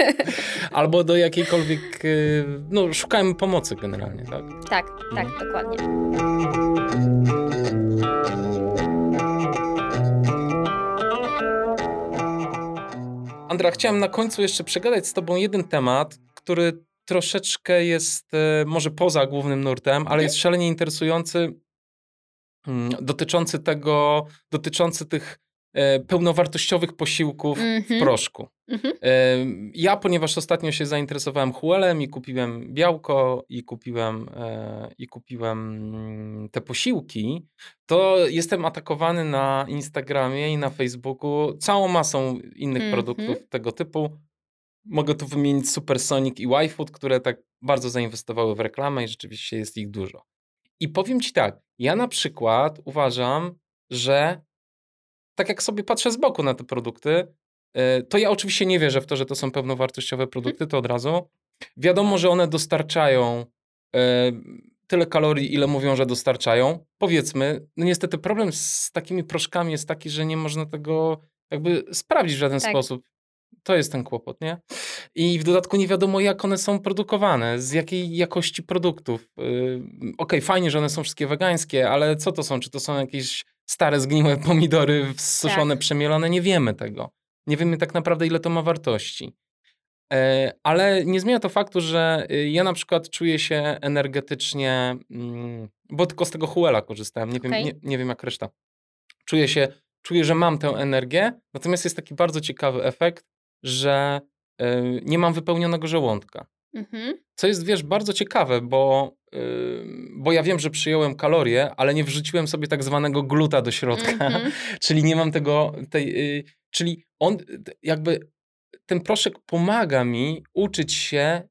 albo do jakiejkolwiek, no szukajmy pomocy generalnie, tak? Tak, tak, mhm. dokładnie. Andra, chciałem na końcu jeszcze przegadać z tobą jeden temat, który troszeczkę jest może poza głównym nurtem, ale jest szalenie interesujący, mm, dotyczący tego, dotyczący tych E, pełnowartościowych posiłków mm -hmm. w mhm. proszku. Mm -hmm. Ja, ponieważ ostatnio się zainteresowałem huelem i kupiłem białko i kupiłem, e, i kupiłem mm, te posiłki, to jestem atakowany na Instagramie i na Facebooku całą masą innych mm -hmm. produktów tego typu. Mogę tu wymienić Supersonic i YFood, które tak bardzo zainwestowały w reklamę i rzeczywiście jest ich dużo. I powiem Ci tak, ja na przykład uważam, że tak jak sobie patrzę z boku na te produkty, e, to ja oczywiście nie wierzę w to, że to są pełnowartościowe produkty, to od razu. Wiadomo, że one dostarczają e, tyle kalorii, ile mówią, że dostarczają. Powiedzmy, no niestety problem z takimi proszkami jest taki, że nie można tego jakby sprawdzić w żaden tak. sposób. To jest ten kłopot, nie? I w dodatku nie wiadomo, jak one są produkowane, z jakiej jakości produktów. Yy, Okej, okay, fajnie, że one są wszystkie wegańskie, ale co to są? Czy to są jakieś stare, zgniłe pomidory, suszone, tak. przemielone? Nie wiemy tego. Nie wiemy tak naprawdę, ile to ma wartości. E, ale nie zmienia to faktu, że y, ja na przykład czuję się energetycznie, mm, bo tylko z tego Huela korzystałem, nie, okay. wiem, nie, nie wiem jak reszta. Czuję się, czuję, że mam tę energię, natomiast jest taki bardzo ciekawy efekt, że y, nie mam wypełnionego żołądka. Mhm. Co jest, wiesz, bardzo ciekawe, bo, y, bo ja wiem, że przyjąłem kalorie, ale nie wrzuciłem sobie tak zwanego gluta do środka, mhm. czyli nie mam tego, tej, y, czyli on jakby ten proszek pomaga mi uczyć się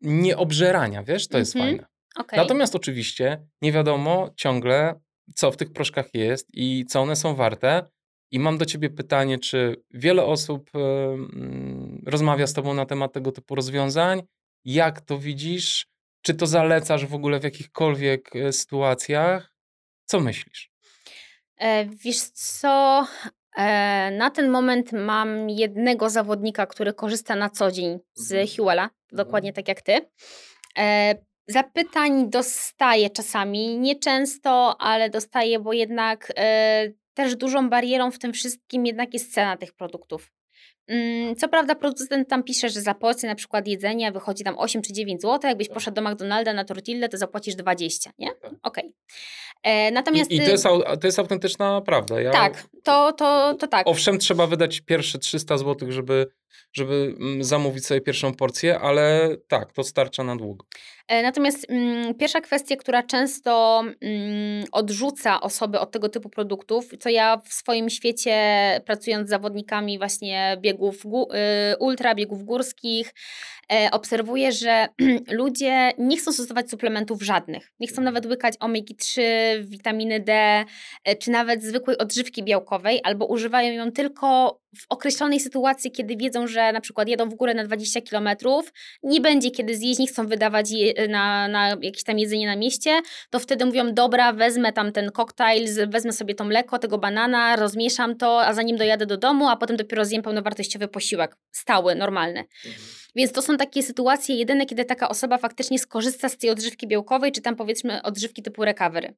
nieobżerania, wiesz, to jest Mhm. fajne. Okej. Natomiast oczywiście nie wiadomo ciągle, co w tych proszkach jest i co one są warte. I mam do ciebie pytanie, czy wiele osób mm, rozmawia z tobą na temat tego typu rozwiązań? Jak to widzisz? Czy to zalecasz w ogóle w jakichkolwiek e, sytuacjach? Co myślisz? E, wiesz co, e, na ten moment mam jednego zawodnika, który korzysta na co dzień z Mhm. Hewella, dokładnie tak jak ty. E, zapytań dostaję czasami, nieczęsto, ale dostaję, bo jednak e, też dużą barierą w tym wszystkim jednak jest cena tych produktów. Mm, Co prawda producent tam pisze, że za porcję na przykład jedzenia wychodzi tam 8 czy 9 zł, jakbyś Tak. poszedł do McDonalda na tortillę, to zapłacisz 20, nie? Tak. Okej. E, Natomiast... I, i to, jest, au- to jest autentyczna prawda. Ja, Tak, to, to, to tak. Owszem, trzeba wydać pierwsze 300 zł, żeby, żeby mm, zamówić sobie pierwszą porcję, ale tak, to starcza na długo. E, Natomiast mm, pierwsza kwestia, która często mm, odrzuca osoby od tego typu produktów, co ja w swoim świecie, pracując z zawodnikami właśnie biegów gó- y, ultra, biegów górskich, obserwuję, że ludzie nie chcą stosować suplementów żadnych. Nie chcą nawet łykać omegi-3, witaminy D, e, czy nawet zwykłej odżywki białkowej, albo używają ją tylko w określonej sytuacji, kiedy wiedzą, że na przykład jedą w górę na 20 km, nie będzie kiedy zjeść, nie chcą wydawać je, na, na jakieś tam jedzenie na mieście, to wtedy mówią, dobra, wezmę tam ten koktajl, wezmę sobie to mleko, tego banana, rozmieszam to, a zanim dojadę do domu, a potem dopiero zjem pełnowartościowy posiłek, stały, normalny. Więc to są takie sytuacje jedyne, kiedy taka osoba faktycznie skorzysta z tej odżywki białkowej, czy tam powiedzmy odżywki typu recovery.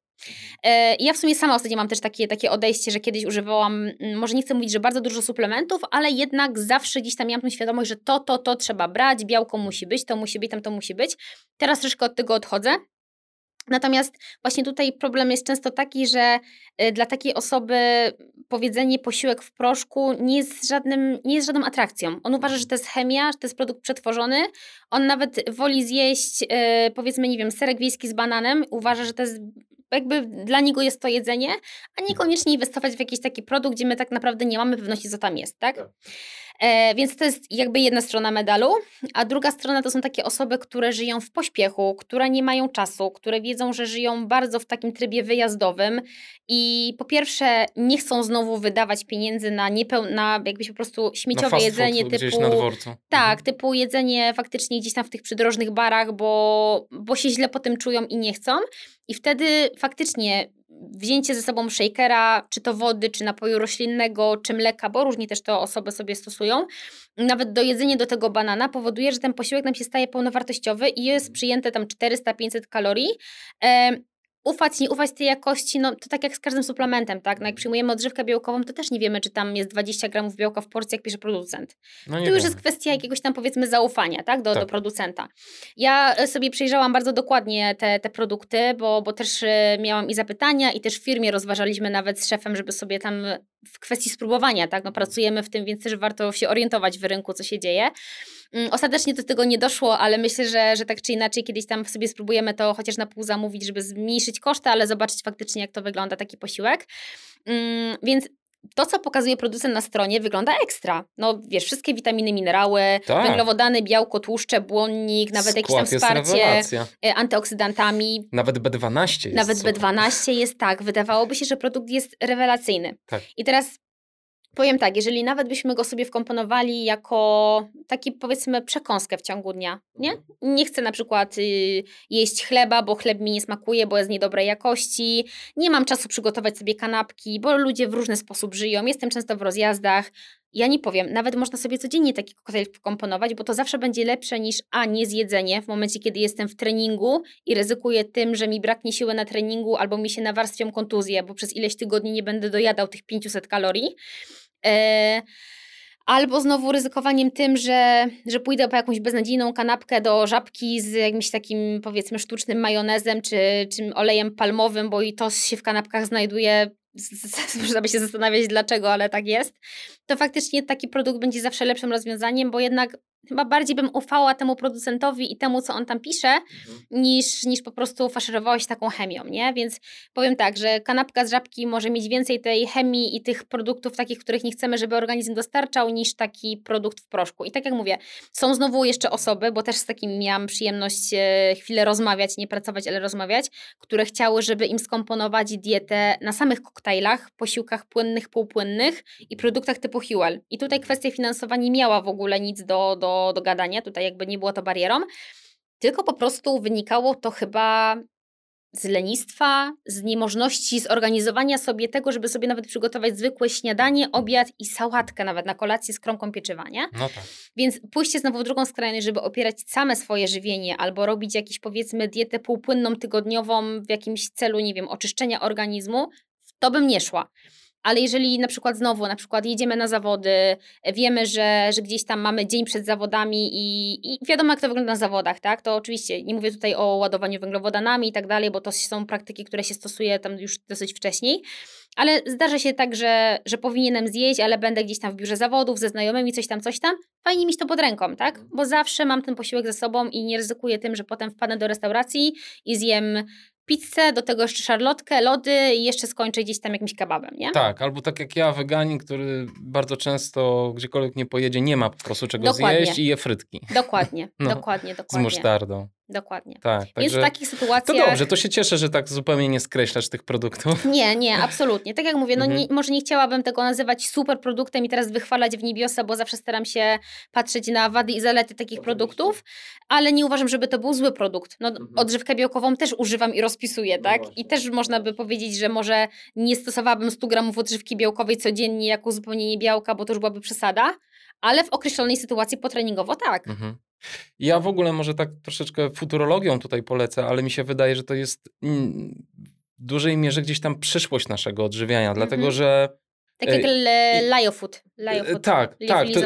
E, ja w sumie sama ostatnio mam też takie, takie odejście, że kiedyś używałam, mm, może nie chcę mówić, że bardzo dużo suplementów, ale jednak zawsze gdzieś tam miałam tą świadomość, że to, to, to trzeba brać, białko musi być, to musi być, tam to musi być. Teraz troszkę od tego odchodzę. Natomiast właśnie tutaj problem jest często taki, że y, dla takiej osoby powiedzenie posiłek w proszku nie jest, żadnym, nie jest żadną atrakcją. On uważa, że to jest chemia, że to jest produkt przetworzony. On nawet woli zjeść, y, powiedzmy, nie wiem, serek wiejski z bananem. Uważa, że to jest jakby dla niego jest to jedzenie, a niekoniecznie inwestować w jakiś taki produkt, gdzie my tak naprawdę nie mamy pewności, co tam jest, tak? Tak. E, więc to jest jakby jedna strona medalu, a druga strona to są takie osoby, które żyją w pośpiechu, które nie mają czasu, które wiedzą, że żyją bardzo w takim trybie wyjazdowym i po pierwsze nie chcą znowu wydawać pieniędzy na, niepeł- na jakbyś po prostu śmieciowe jedzenie typu... Tak, typu jedzenie faktycznie gdzieś tam w tych przydrożnych barach, bo, bo się źle po tym czują i nie chcą. I wtedy faktycznie wzięcie ze sobą shakera, czy to wody, czy napoju roślinnego, czy mleka, bo różnie też to osoby sobie stosują, nawet dojedzenie do tego banana powoduje, że ten posiłek nam się staje pełnowartościowy i jest przyjęte tam 400-500 kalorii. Ufać, nie ufać tej jakości, no to tak jak z każdym suplementem, tak? No jak przyjmujemy odżywkę białkową, to też nie wiemy, czy tam jest 20 gramów białka w porcji, jak pisze producent. No To już wiem. jest kwestia jakiegoś tam powiedzmy zaufania, tak, do, do Tak. producenta. Ja e, sobie przejrzałam bardzo dokładnie te, te produkty, bo, bo też e, miałam i zapytania i też w firmie rozważaliśmy nawet z szefem, żeby sobie tam w kwestii spróbowania, tak, no pracujemy w tym, więc też warto się orientować w rynku, co się dzieje. Mm, Ostatecznie do tego nie doszło, ale myślę, że, że tak czy inaczej kiedyś tam sobie spróbujemy to chociaż na pół zamówić, żeby zmniejszyć koszty, ale zobaczyć faktycznie, jak to wygląda taki posiłek. Mm, Więc to, co pokazuje producent na stronie, wygląda ekstra. No wiesz, wszystkie witaminy, minerały, Tak. węglowodany, białko, tłuszcze, błonnik, nawet jakieś tam Skład wsparcie rewelacja. e, antyoksydantami. Nawet B12 jest Nawet super. B12 jest tak. Wydawałoby się, że produkt jest rewelacyjny. Tak. I teraz powiem tak, jeżeli nawet byśmy go sobie wkomponowali jako taki powiedzmy przekąskę w ciągu dnia, nie? Mhm. Nie chcę na przykład y, jeść chleba, bo chleb mi nie smakuje, bo jest niedobrej jakości. Nie mam czasu przygotować sobie kanapki, bo ludzie w różny sposób żyją. Jestem często w rozjazdach. Ja nie powiem, nawet można sobie codziennie taki koktajl wkomponować, bo to zawsze będzie lepsze niż a nie zjedzenie w momencie, kiedy jestem w treningu i ryzykuję tym, że mi braknie siły na treningu albo mi się nawarstwią kontuzje, bo przez ileś tygodni nie będę dojadał tych 500 kalorii. E, Albo znowu ryzykowaniem tym, że, że pójdę po jakąś beznadziejną kanapkę do żabki z jakimś takim powiedzmy sztucznym majonezem czy, czy olejem palmowym, bo i to się w kanapkach znajduje. Można by się zastanawiać dlaczego, ale tak jest. To faktycznie taki produkt będzie zawsze lepszym rozwiązaniem, bo jednak chyba bardziej bym ufała temu producentowi i temu, co on tam pisze, mhm. niż, niż po prostu faszerowało się taką chemią, nie? Więc powiem tak, że kanapka z żabki może mieć więcej tej chemii i tych produktów takich, których nie chcemy, żeby organizm dostarczał, niż taki produkt w proszku. I tak jak mówię, są znowu jeszcze osoby, bo też z takimi miałam przyjemność e, chwilę rozmawiać, nie pracować, ale rozmawiać, które chciały, żeby im skomponować dietę na samych koktajlach, posiłkach płynnych, półpłynnych i produktach typu Huel. I tutaj kwestia finansowania nie miała w ogóle nic do, do do, gadania, tutaj jakby nie było to barierą, tylko po prostu wynikało to chyba z lenistwa, z niemożności zorganizowania sobie tego, żeby sobie nawet przygotować zwykłe śniadanie, obiad i sałatkę nawet na kolację z kromką pieczywa, nie? No tak. Więc pójście znowu w drugą skrajność, żeby opierać same swoje żywienie albo robić jakieś powiedzmy dietę półpłynną, tygodniową w jakimś celu, nie wiem, oczyszczenia organizmu, to bym nie szła ale jeżeli na przykład znowu, na przykład jedziemy na zawody, wiemy, że, że gdzieś tam mamy dzień przed zawodami i, i wiadomo, jak to wygląda na zawodach, tak? To oczywiście nie mówię tutaj o ładowaniu węglowodanami i tak dalej, bo to są praktyki, które się stosuje tam już dosyć wcześniej. Ale zdarza się tak, że, że powinienem zjeść, ale będę gdzieś tam w biurze zawodów ze znajomymi, coś tam, coś tam. Fajnie mieć to pod ręką, tak? Mhm. Bo zawsze mam ten posiłek ze sobą i nie ryzykuję tym, że potem wpadnę do restauracji i zjem pizzę, do tego jeszcze szarlotkę, lody i jeszcze skończę gdzieś tam jakimś kebabem, nie? Tak, albo tak jak ja, weganin, który bardzo często gdziekolwiek nie pojedzie, nie ma po prostu czego dokładnie. zjeść i je frytki. Dokładnie, no, dokładnie, dokładnie. Z musztardą. Dokładnie. Tak, Więc także, w takich sytuacjach... To dobrze, to się cieszę, że tak zupełnie nie skreślasz tych produktów. Nie, nie, absolutnie. Tak jak mówię, no mhm. nie, może nie chciałabym tego nazywać super produktem i teraz wychwalać w niebiosa, bo zawsze staram się patrzeć na wady i zalety takich produktów, ale nie uważam, żeby to był zły produkt. No, mhm. Odżywkę białkową też używam i rozpisuję, no tak? I też można by powiedzieć, że może nie stosowałabym 100 gramów odżywki białkowej codziennie jako uzupełnienie białka, bo to już byłaby przesada, ale w określonej sytuacji potreningowo tak. Mhm. Ja w ogóle może tak troszeczkę futurologią tutaj polecę, ale mi się wydaje, że to jest w dużej mierze gdzieś tam przyszłość naszego odżywiania, dlatego mhm. że... Tak jak e, liofood. liofood tak, tak. To,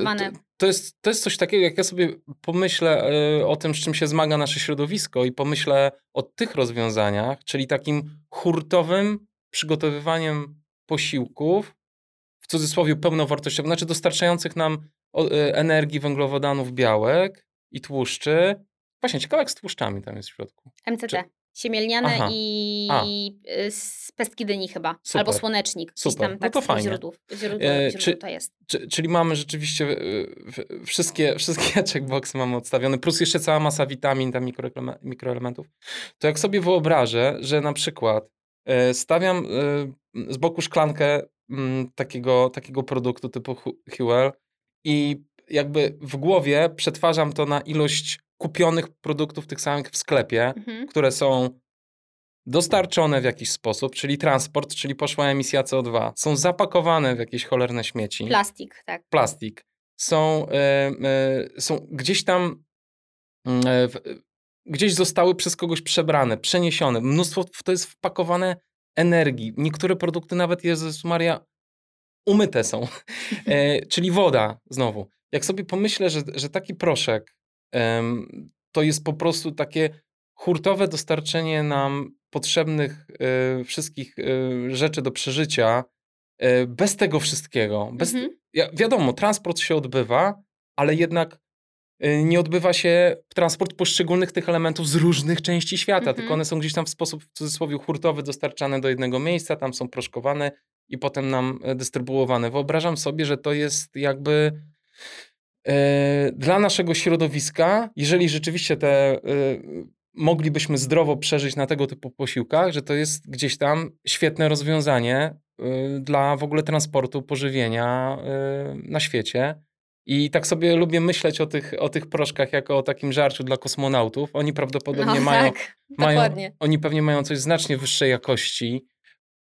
to, jest, to jest coś takiego, jak ja sobie pomyślę e, o tym, z czym się zmaga nasze środowisko i pomyślę o tych rozwiązaniach, czyli takim hurtowym przygotowywaniem posiłków, w cudzysłowie pełnowartościowych, znaczy dostarczających nam e, energii, węglowodanów, białek, i tłuszczy. Właśnie, ciekawe jak z tłuszczami tam jest w środku. MCT. Czy... Siemielniane Aha. i A. Y, z pestki dyni chyba. Super. Albo słonecznik. Super. Tam, tak, no to fajnie. Źródłów, źródło, e, czy, jest. Czy, czyli mamy rzeczywiście e, wszystkie, wszystkie checkboxy mamy odstawione, plus jeszcze cała masa witamin, tam mikroelementów. To jak sobie wyobrażę, że na przykład e, stawiam z boku szklankę mm, takiego, takiego produktu typu Huel i jakby w głowie przetwarzam to na ilość kupionych produktów tych samych w sklepie, mhm. które są dostarczone w jakiś sposób, czyli transport, czyli poszła emisja CO2, są zapakowane w jakieś cholerne śmieci. Plastik, tak. Plastik. Są, y, y, są gdzieś tam, y, gdzieś zostały przez kogoś przebrane, przeniesione. Mnóstwo to jest wpakowane energii. Niektóre produkty nawet, Jezus Maria, umyte są. czyli woda znowu jak sobie pomyślę, że, że taki proszek um, to jest po prostu takie hurtowe dostarczenie nam potrzebnych y, wszystkich y, rzeczy do przeżycia, y, bez tego wszystkiego. Bez, mhm. ja, wiadomo, transport się odbywa, ale jednak nie odbywa się transport poszczególnych tych elementów z różnych części świata, mhm. tylko one są gdzieś tam w sposób w cudzysłowie hurtowy dostarczane do jednego miejsca, tam są proszkowane i potem nam dystrybuowane. Wyobrażam sobie, że to jest jakby dla naszego środowiska, jeżeli rzeczywiście te e, moglibyśmy zdrowo przeżyć na tego typu posiłkach, że to jest gdzieś tam świetne rozwiązanie e, dla w ogóle transportu pożywienia na świecie. I tak sobie lubię myśleć o tych, o tych proszkach jako o takim żarciu dla kosmonautów. Oni prawdopodobnie no, mają, tak, mają oni pewnie mają coś znacznie wyższej jakości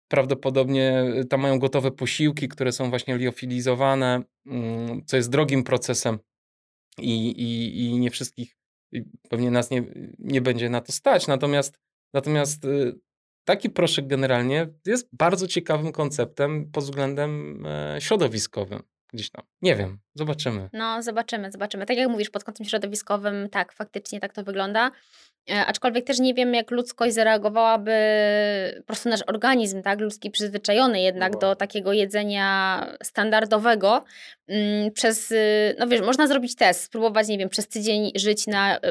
prawdopodobnie y, tam mają gotowe posiłki, które są właśnie liofilizowane, mm, co jest drogim procesem i, i, i nie wszystkich, pewnie nas nie, nie będzie na to stać. Natomiast, natomiast y, taki proszek generalnie jest bardzo ciekawym konceptem pod względem e, środowiskowym. Gdzieś tam. Nie wiem, zobaczymy. No, zobaczymy, zobaczymy. Tak jak mówisz, pod kątem środowiskowym, tak, faktycznie tak to wygląda. E, aczkolwiek też nie wiem, jak ludzkość zareagowałaby, po prostu nasz organizm, tak, ludzki przyzwyczajony jednak No. do takiego jedzenia standardowego. Mm, przez, y, no wiesz, można zrobić test, spróbować, nie wiem, przez tydzień żyć na y,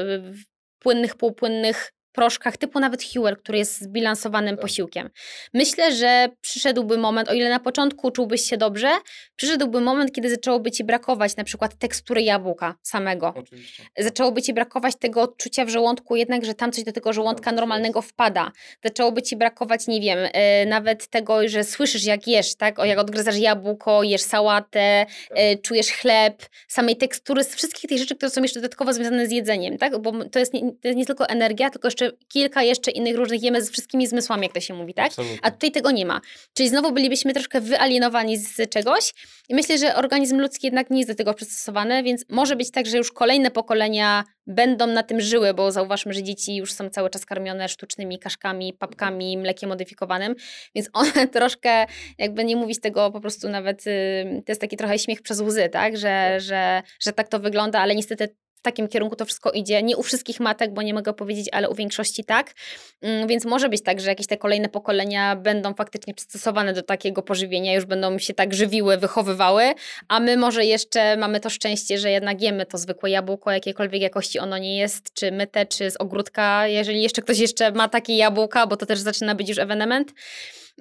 płynnych, półpłynnych proszkach, typu nawet Hewer, który jest zbilansowanym Tak. posiłkiem. Myślę, że przyszedłby moment, o ile na początku czułbyś się dobrze, przyszedłby moment, kiedy zaczęłoby ci brakować na przykład tekstury jabłka samego. Oczywiście. Zaczęłoby ci brakować tego odczucia w żołądku, jednak, że tam coś do tego żołądka coś normalnego wpada. Zaczęłoby ci brakować, nie wiem, e, nawet tego, że słyszysz jak jesz, tak? O, jak odgryzasz jabłko, jesz sałatę, e, czujesz chleb, samej tekstury, z wszystkich tych rzeczy, które są jeszcze dodatkowo związane z jedzeniem, tak? Bo to jest nie, to jest nie tylko energia, tylko jeszcze kilka jeszcze innych różnych jemy z wszystkimi zmysłami, jak to się mówi, tak? Absolutnie. A tutaj tego nie ma. Czyli znowu bylibyśmy troszkę wyalienowani z czegoś i myślę, że organizm ludzki jednak nie jest do tego przystosowany, więc może być tak, że już kolejne pokolenia będą na tym żyły, bo zauważmy, że dzieci już są cały czas karmione sztucznymi kaszkami, papkami, mlekiem modyfikowanym, więc one troszkę, jakby nie mówić tego po prostu nawet, y, to jest taki trochę śmiech przez łzy, tak? Że, że, że tak to wygląda, ale niestety takim kierunku to wszystko idzie. Nie u wszystkich matek, bo nie mogę powiedzieć, ale u większości tak. Mm, Więc może być tak, że jakieś te kolejne pokolenia będą faktycznie przystosowane do takiego pożywienia, już będą się tak żywiły, wychowywały, a my może jeszcze mamy to szczęście, że jednak jemy to zwykłe jabłko, jakiejkolwiek jakości ono nie jest, czy myte, czy z ogródka, jeżeli jeszcze ktoś jeszcze ma takie jabłka, bo to też zaczyna być już ewenement.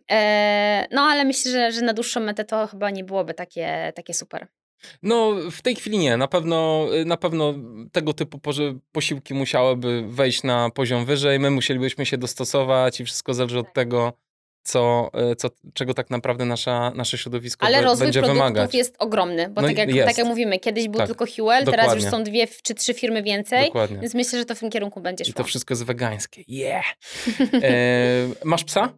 Eee, no ale myślę, że, że na dłuższą metę to chyba nie byłoby takie, takie super. No, w tej chwili nie. Na pewno, na pewno tego typu posiłki musiałyby wejść na poziom wyżej. My musielibyśmy się dostosować i wszystko zależy od tego, co, e, co, czego tak naprawdę nasza, nasze środowisko Ale be- rozwój będzie produktów wymagać. jest ogromny, bo No tak, jak, jest. tak jak mówimy, kiedyś był Tak, tylko Huel, teraz już są dwie czy trzy firmy więcej, Dokładnie. więc myślę, że to w tym kierunku będzie I szło. to wszystko jest wegańskie. Yeah! E, masz psa?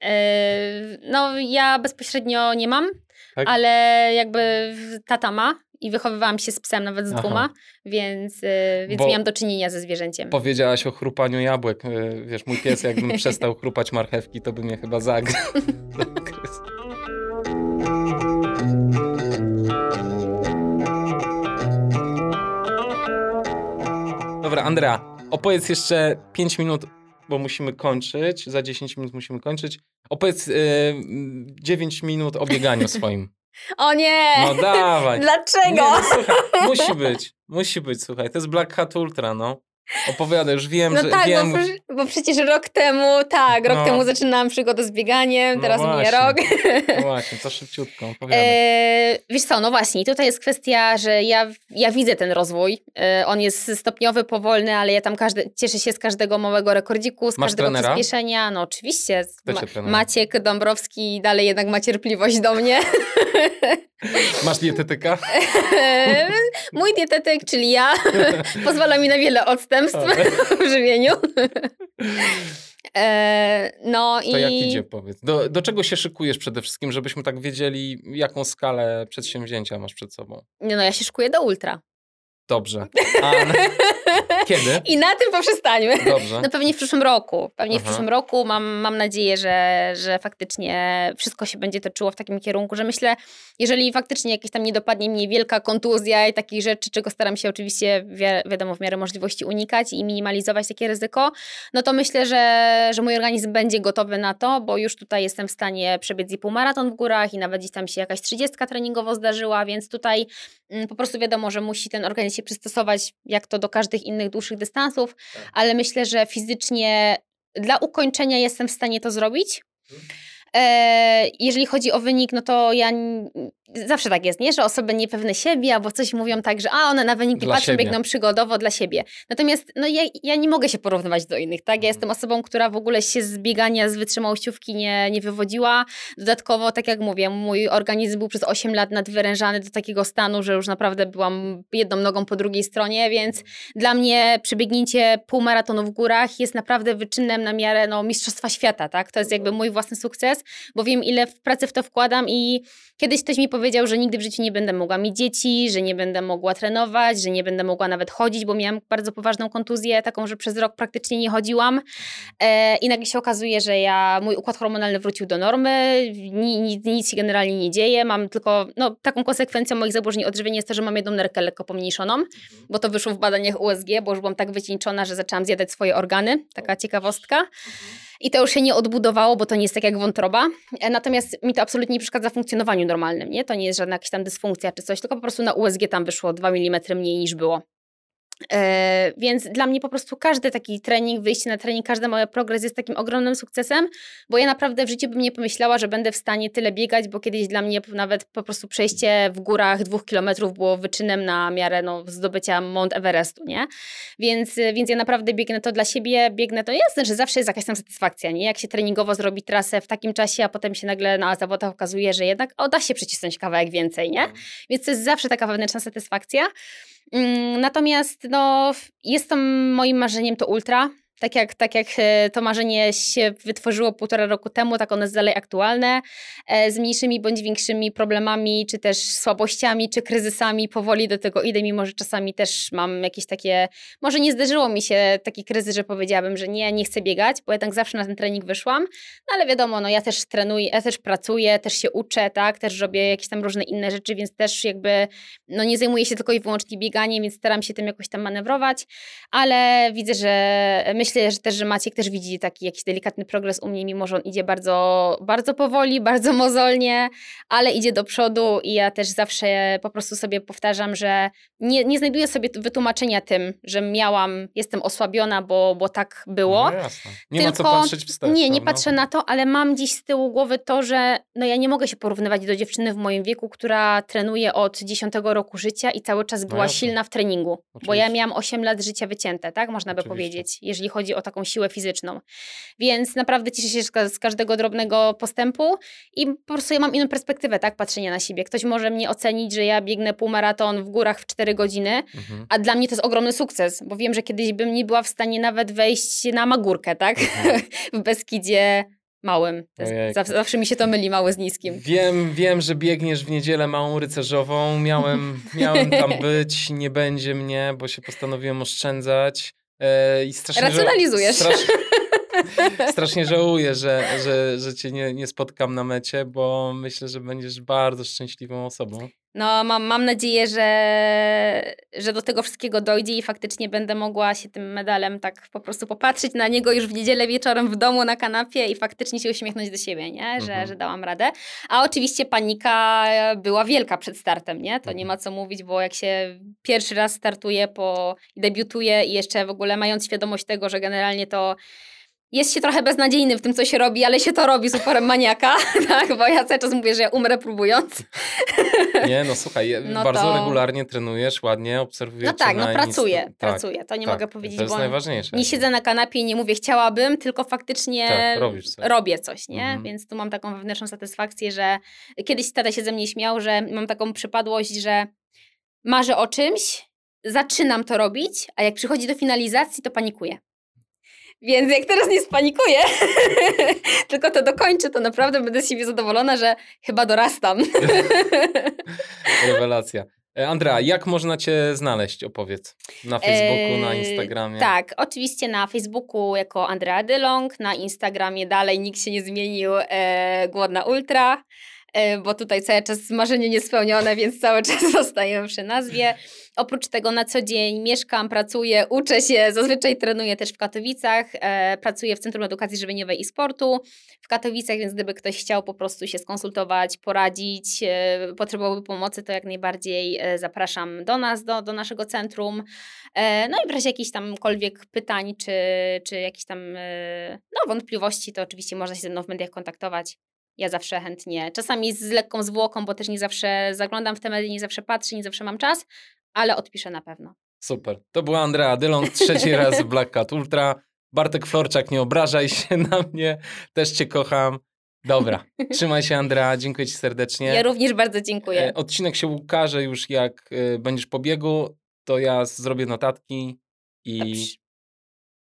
Eee, no ja bezpośrednio nie mam, Tak? ale jakby tata ma i wychowywałam się z psem nawet z Aha. dwoma, więc, e, więc Bo- miałam do czynienia ze zwierzęciem. Powiedziałaś o chrupaniu jabłek. E, Wiesz, mój pies, jakbym przestał chrupać marchewki, to by mnie chyba. Zagryzł. Dobra, Andrea, opowiedz jeszcze 5 minut, bo musimy kończyć. Za 10 minut musimy kończyć. Opowiedz e, 9 minut o bieganiu swoim. O nie! No dawaj. Dlaczego? Nie, no, słuchaj, musi być, musi być, słuchaj. To jest Black Hat Ultra, no. Opowiadaj, już wiem, No że tak, wiem. bo, przecież- bo przecież rok temu, tak, rok No. temu zaczynałam przygodę z bieganiem, No teraz właśnie. rok. No właśnie, to szybciutko, opowiadaj. E, wiesz co, no właśnie, tutaj jest kwestia, że ja, ja widzę ten rozwój. E, on jest stopniowy, powolny, ale ja tam każdy, cieszę się z każdego małego rekordziku, z Masz każdego trenera? przyspieszenia. No oczywiście. Ma? Maciek Dąbrowski dalej jednak ma cierpliwość do mnie. Masz dietetyka? Mój dietetyk, czyli ja, pozwala mi na wiele odstępstw w żywieniu. E, no To jak idzie, powiedz. Do, do czego się szykujesz przede wszystkim, żebyśmy tak wiedzieli, jaką skalę przedsięwzięcia masz przed sobą? nie no, ja się szykuję do ultra. Dobrze. A. kiedy? I na tym poprzestańmy. Dobrze. No pewnie w przyszłym roku. Pewnie w Aha. przyszłym roku mam, mam nadzieję, że, że faktycznie wszystko się będzie toczyło w takim kierunku, że myślę, jeżeli faktycznie jakieś tam nie dopadnie mnie wielka kontuzja i takich rzeczy, czego staram się oczywiście wi wiadomo w miarę możliwości unikać i minimalizować takie ryzyko, no to myślę, że, że mój organizm będzie gotowy na to, bo już tutaj jestem w stanie przebiec i półmaraton w górach i nawet gdzieś tam się jakaś trzydziestka treningowo zdarzyła, więc tutaj mm, po prostu wiadomo, że musi ten organizm się przystosować jak to do każdych innych dłuższych dystansów, ale myślę, że fizycznie dla ukończenia jestem w stanie to zrobić. E, jeżeli chodzi o wynik, no to ja zawsze tak jest, nie? że osoby niepewne siebie albo coś mówią tak, że a one na wynik nie Dla patrzą, siebie. biegną przygodowo dla siebie. Natomiast no, ja, ja nie mogę się porównywać do innych, tak? Ja jestem osobą, która w ogóle się z biegania, z wytrzymałościówki nie, nie wywodziła. Dodatkowo, tak jak mówię, mój organizm był przez 8 lat nadwyrężany do takiego stanu, że już naprawdę byłam jedną nogą po drugiej stronie, więc dla mnie przebiegnięcie półmaratonu w górach jest naprawdę wyczynem na miarę no, Mistrzostwa Świata, tak? To jest jakby mój własny sukces bo wiem, ile w pracy w to wkładam i kiedyś ktoś mi powiedział, że nigdy w życiu nie będę mogła mieć dzieci, że nie będę mogła trenować, że nie będę mogła nawet chodzić, bo miałam bardzo poważną kontuzję, taką, że przez rok praktycznie nie chodziłam. E, I nagle się okazuje, że ja, mój układ hormonalny wrócił do normy, nic, nic się generalnie nie dzieje, mam tylko, no taką konsekwencją moich zaburzeń odżywienia jest to, że mam jedną nerkę lekko pomniejszoną, bo to wyszło w badaniach USG, bo już byłam tak wycieńczona, że zaczęłam zjadać swoje organy, taka ciekawostka. I to już się nie odbudowało, bo to nie jest tak jak wątroba. E, natomiast mi to absolutnie nie przeszkadza w funkcjonowaniu normalnym, nie? To nie jest żadna jakaś tam dysfunkcja czy coś, tylko po prostu na USG tam wyszło 2 mm mniej niż było. E, więc dla mnie po prostu każdy taki trening, wyjście na trening, każdy mój progres jest takim ogromnym sukcesem, bo ja naprawdę w życiu bym nie pomyślała, że będę w stanie tyle biegać, bo kiedyś dla mnie nawet po prostu przejście w górach dwóch kilometrów było wyczynem na miarę no, zdobycia Mount Everestu, nie? Więc, więc ja naprawdę biegnę to dla siebie, biegnę to jasne, że zawsze jest jakaś tam satysfakcja, nie? Jak się treningowo zrobi trasę w takim czasie, a potem się nagle na zawodach okazuje, że jednak o, da się przycisnąć kawałek więcej, nie? Mhm. Więc to jest zawsze taka wewnętrzna satysfakcja. Mm, natomiast no, jest to moim marzeniem to ultra. Tak jak, tak jak e, to marzenie się wytworzyło półtora roku temu, tak ono jest dalej aktualne, e, z mniejszymi bądź większymi problemami, czy też słabościami, czy kryzysami. Powoli do tego idę, mimo że czasami też mam jakieś takie, może nie zdarzyło mi się taki kryzys, że powiedziałabym, że nie, nie chcę biegać, bo ja tak zawsze na ten trening wyszłam, no ale wiadomo, no ja też trenuję, ja też pracuję, też się uczę, tak, też robię jakieś tam różne inne rzeczy, więc też jakby, no nie zajmuję się tylko i wyłącznie bieganiem, więc staram się tym jakoś tam manewrować, ale widzę, że myślę, myślę, że też, że Maciek też widzi taki jakiś delikatny progres u mnie, mimo że on idzie bardzo, bardzo powoli, bardzo mozolnie, ale idzie do przodu i ja też zawsze po prostu sobie powtarzam, że nie, nie znajduję sobie wytłumaczenia tym, że miałam, jestem osłabiona, bo, bo tak było. No jasne. Nie Tylko, ma co patrzeć wstecz. Nie, nie patrzę na to, ale mam dziś z tyłu głowy to, że no ja nie mogę się porównywać do dziewczyny w moim wieku, która trenuje od 10 roku życia i cały czas no była no silna w treningu. Oczywiście. Bo ja miałam 8 lat życia wycięte, tak? Można by Oczywiście. powiedzieć, jeżeli chodzi chodzi o taką siłę fizyczną. Więc naprawdę cieszę się z każdego drobnego postępu i po prostu ja mam inną perspektywę, tak, patrzenia na siebie. Ktoś może mnie ocenić, że ja biegnę półmaraton w górach w 4 godziny, mhm. a dla mnie to jest ogromny sukces, bo wiem, że kiedyś bym nie była w stanie nawet wejść na Magórkę, tak, mhm. w Beskidzie małym. Zawsze, zawsze, mi się to myli, mały z niskim. Wiem, wiem, że biegniesz w niedzielę małą rycerzową. Miałem, miałem tam być, nie będzie mnie, bo się postanowiłem oszczędzać. E, I strasznie Racjonalizujesz. Ża strasznie żałuję, że, że, że cię nie, nie spotkam na mecie, bo myślę, że będziesz bardzo szczęśliwą osobą. No, mam, mam nadzieję, że, że do tego wszystkiego dojdzie i faktycznie będę mogła się tym medalem tak po prostu popatrzeć na niego już w niedzielę wieczorem w domu na kanapie i faktycznie się uśmiechnąć do siebie, nie? Że, mhm. że dałam radę. A oczywiście panika była wielka przed startem, nie? To nie ma co mówić, bo jak się pierwszy raz startuje po, debiutuje i jeszcze w ogóle mając świadomość tego, że generalnie to jest się trochę beznadziejny w tym, co się robi, ale się to robi z uporem maniaka, tak? Bo ja cały czas mówię, że ja umrę próbując. Nie, no słuchaj, no bardzo to... regularnie trenujesz, ładnie obserwujesz. No tak, no pracuję, Insta... pracuję, tak, to nie tak, mogę powiedzieć, to jest bo najważniejsze. nie siedzę na kanapie i nie mówię chciałabym, tylko faktycznie tak, coś. robię coś, nie? Mhm. Więc tu mam taką wewnętrzną satysfakcję, że kiedyś tata się ze mnie śmiał, że mam taką przypadłość, że marzę o czymś, zaczynam to robić, a jak przychodzi do finalizacji, to panikuję. Więc jak teraz nie spanikuję, tylko to dokończę, to naprawdę będę z siebie zadowolona, że chyba dorastam. Rewelacja. E, Andrea, jak można Cię znaleźć? Opowiedz. Na Facebooku, na Instagramie. tak, oczywiście na Facebooku jako Andrea Dylong, na Instagramie dalej nikt się nie zmienił, e, Głodna Ultra. E, bo tutaj cały czas marzenie niespełnione, więc cały czas zostajemy przy nazwie. Oprócz tego na co dzień mieszkam, pracuję, uczę się, zazwyczaj trenuję też w Katowicach, e, pracuję w Centrum Edukacji Żywieniowej i Sportu w Katowicach, więc gdyby ktoś chciał po prostu się skonsultować, poradzić, e, potrzebowałby pomocy, to jak najbardziej zapraszam do nas, do, do naszego centrum. No i w razie jakichś tamkolwiek pytań, czy, czy jakichś tam no, wątpliwości, to oczywiście można się ze mną w mediach kontaktować. Ja zawsze chętnie, czasami z lekką zwłoką, bo też nie zawsze zaglądam w te media, nie zawsze patrzę, nie zawsze mam czas, ale odpiszę na pewno. Super. To była Andrea Dylon, trzeci raz w Black Cat Ultra. Bartek Florczak, nie obrażaj się na mnie, też cię kocham. Dobra, trzymaj się Andrea, dziękuję ci serdecznie. Ja również bardzo dziękuję. E, odcinek się ukaże już jak e, będziesz po biegu, to ja zrobię notatki i Dobrze.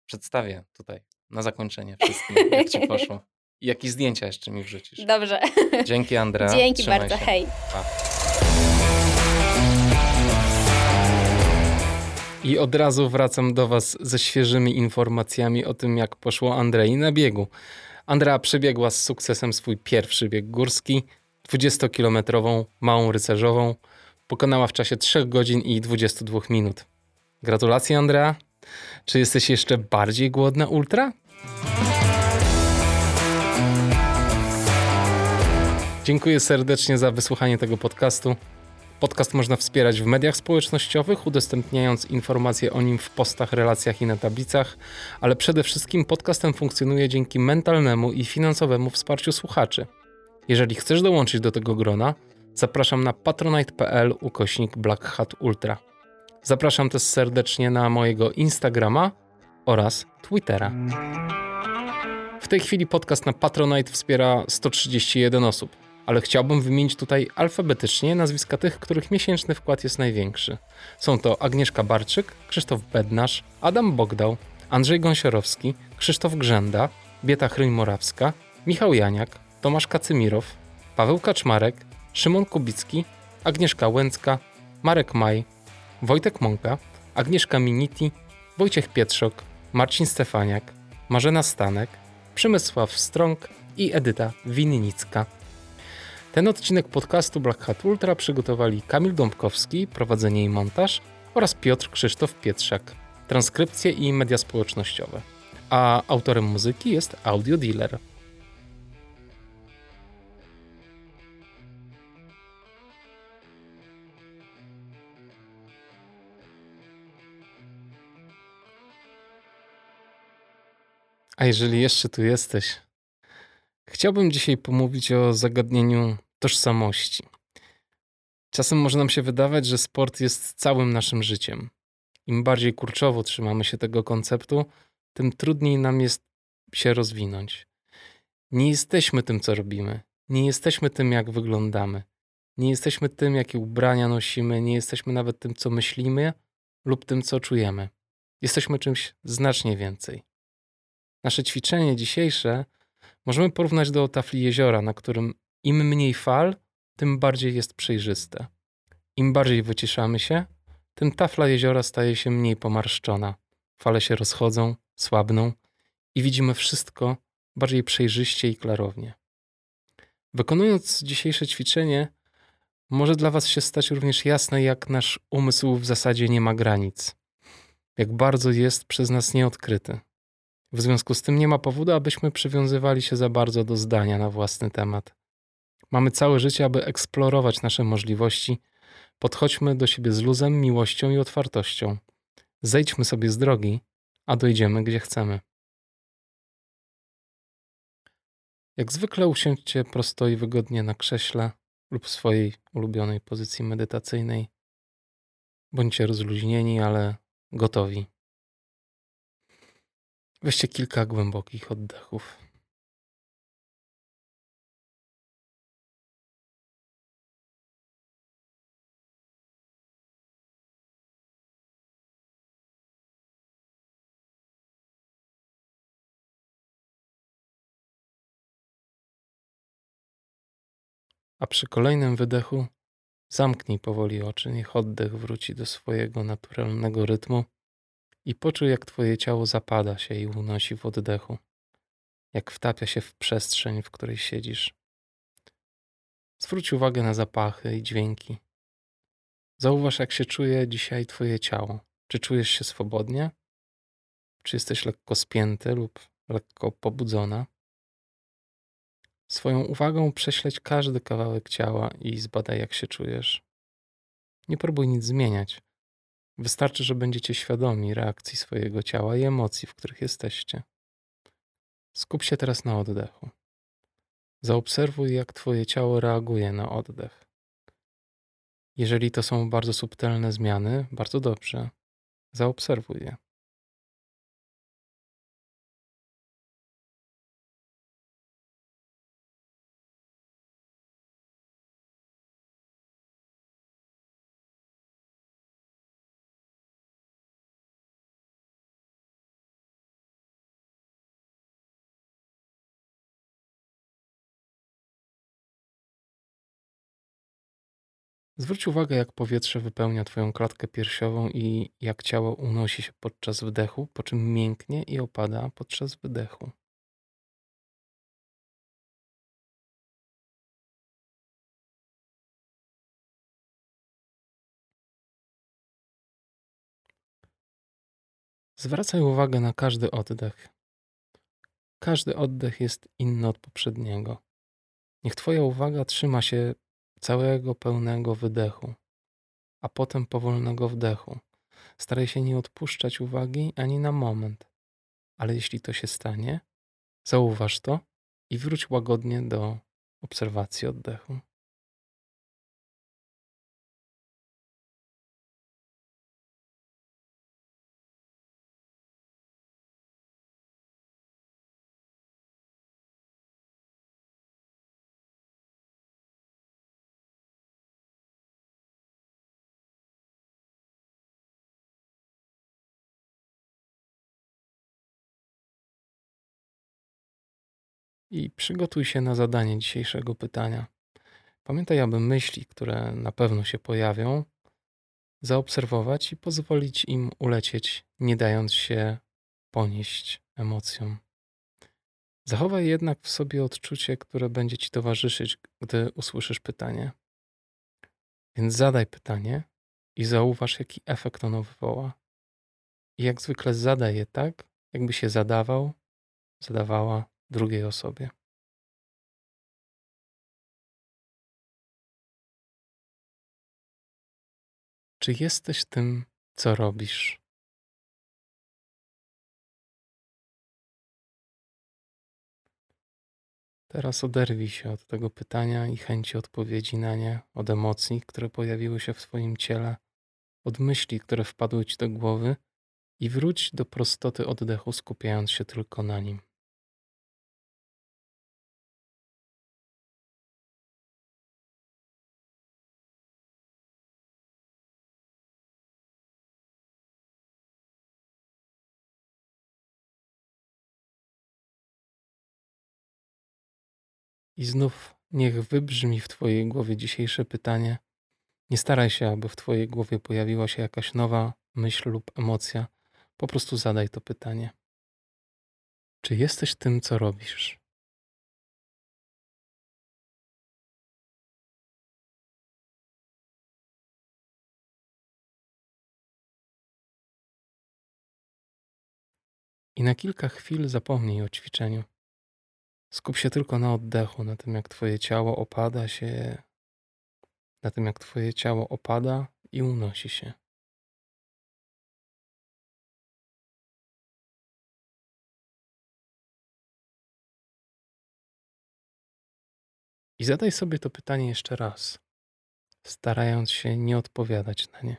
przedstawię tutaj na zakończenie wszystkim, jak ci poszło. I jakieś zdjęcia jeszcze mi wrzucisz. Dobrze. Dzięki Andrea. Dzięki Trzymaj bardzo, się. hej. Pa. I od razu wracam do Was ze świeżymi informacjami o tym, jak poszło Andrei na biegu. Andrea przebiegła z sukcesem swój pierwszy bieg górski, 20-kilometrową małą rycerzową. Pokonała w czasie 3 godzin i 22 minut. Gratulacje, Andrea. Czy jesteś jeszcze bardziej głodna ultra? Dziękuję serdecznie za wysłuchanie tego podcastu. Podcast można wspierać w mediach społecznościowych, udostępniając informacje o nim w postach, relacjach i na tablicach, ale przede wszystkim podcastem funkcjonuje dzięki mentalnemu i finansowemu wsparciu słuchaczy. Jeżeli chcesz dołączyć do tego grona, zapraszam na patronite.pl ukośnik Black Hat Ultra. Zapraszam też serdecznie na mojego Instagrama oraz Twittera. W tej chwili podcast na Patronite wspiera 131 osób ale chciałbym wymienić tutaj alfabetycznie nazwiska tych, których miesięczny wkład jest największy. Są to Agnieszka Barczyk, Krzysztof Bednarz, Adam Bogdał, Andrzej Gąsiorowski, Krzysztof Grzenda, Bieta Chryń-Morawska, Michał Janiak, Tomasz Kacymirow, Paweł Kaczmarek, Szymon Kubicki, Agnieszka Łęcka, Marek Maj, Wojtek Mąka, Agnieszka Miniti, Wojciech Pietrzok, Marcin Stefaniak, Marzena Stanek, Przemysław Strąg i Edyta Winnicka. Ten odcinek podcastu Black Hat Ultra przygotowali Kamil Dąbkowski, prowadzenie i montaż oraz Piotr Krzysztof Pietrzak, transkrypcje i media społecznościowe. A autorem muzyki jest Audio Dealer. A jeżeli jeszcze tu jesteś, Chciałbym dzisiaj pomówić o zagadnieniu tożsamości. Czasem może nam się wydawać, że sport jest całym naszym życiem. Im bardziej kurczowo trzymamy się tego konceptu, tym trudniej nam jest się rozwinąć. Nie jesteśmy tym, co robimy. Nie jesteśmy tym, jak wyglądamy. Nie jesteśmy tym, jakie ubrania nosimy. Nie jesteśmy nawet tym, co myślimy lub tym, co czujemy. Jesteśmy czymś znacznie więcej. Nasze ćwiczenie dzisiejsze Możemy porównać do tafli jeziora, na którym im mniej fal, tym bardziej jest przejrzyste. Im bardziej wyciszamy się, tym tafla jeziora staje się mniej pomarszczona. Fale się rozchodzą, słabną i widzimy wszystko bardziej przejrzyście i klarownie. Wykonując dzisiejsze ćwiczenie, może dla Was się stać również jasne, jak nasz umysł w zasadzie nie ma granic, jak bardzo jest przez nas nieodkryty. W związku z tym nie ma powodu, abyśmy przywiązywali się za bardzo do zdania na własny temat. Mamy całe życie, aby eksplorować nasze możliwości. Podchodźmy do siebie z luzem, miłością i otwartością. Zejdźmy sobie z drogi, a dojdziemy gdzie chcemy. Jak zwykle usiądźcie prosto i wygodnie na krześle lub w swojej ulubionej pozycji medytacyjnej. Bądźcie rozluźnieni, ale gotowi. Weźcie kilka głębokich oddechów. A przy kolejnym wydechu zamknij powoli oczy, niech oddech wróci do swojego naturalnego rytmu i poczuj, jak Twoje ciało zapada się i unosi w oddechu, jak wtapia się w przestrzeń, w której siedzisz. Zwróć uwagę na zapachy i dźwięki. Zauważ, jak się czuje dzisiaj Twoje ciało. Czy czujesz się swobodnie? Czy jesteś lekko spięty lub lekko pobudzona? Swoją uwagą prześledź każdy kawałek ciała i zbadaj, jak się czujesz. Nie próbuj nic zmieniać. Wystarczy, że będziecie świadomi reakcji swojego ciała i emocji, w których jesteście. Skup się teraz na oddechu. Zaobserwuj, jak Twoje ciało reaguje na oddech. Jeżeli to są bardzo subtelne zmiany, bardzo dobrze. Zaobserwuj je. Zwróć uwagę, jak powietrze wypełnia Twoją klatkę piersiową i jak ciało unosi się podczas wdechu, po czym mięknie i opada podczas wydechu. Zwracaj uwagę na każdy oddech. Każdy oddech jest inny od poprzedniego. Niech Twoja uwaga trzyma się całego pełnego wydechu, a potem powolnego wdechu. Staraj się nie odpuszczać uwagi ani na moment, ale jeśli to się stanie, zauważ to i wróć łagodnie do obserwacji oddechu. I przygotuj się na zadanie dzisiejszego pytania. Pamiętaj, aby myśli, które na pewno się pojawią, zaobserwować i pozwolić im ulecieć, nie dając się ponieść emocjom. Zachowaj jednak w sobie odczucie, które będzie ci towarzyszyć, gdy usłyszysz pytanie. Więc zadaj pytanie i zauważ, jaki efekt ono wywoła. I jak zwykle zadaj je tak, jakby się zadawał, zadawała drugiej osobie. Czy jesteś tym, co robisz? Teraz oderwij się od tego pytania i chęci odpowiedzi na nie, od emocji, które pojawiły się w Twoim ciele, od myśli, które wpadły Ci do głowy i wróć do prostoty oddechu, skupiając się tylko na nim. I znów niech wybrzmi w Twojej głowie dzisiejsze pytanie. Nie staraj się, aby w Twojej głowie pojawiła się jakaś nowa myśl lub emocja. Po prostu zadaj to pytanie. Czy jesteś tym, co robisz? I na kilka chwil zapomnij o ćwiczeniu. Skup się tylko na oddechu, na tym jak Twoje ciało opada się, na tym jak Twoje ciało opada i unosi się. I zadaj sobie to pytanie jeszcze raz, starając się nie odpowiadać na nie.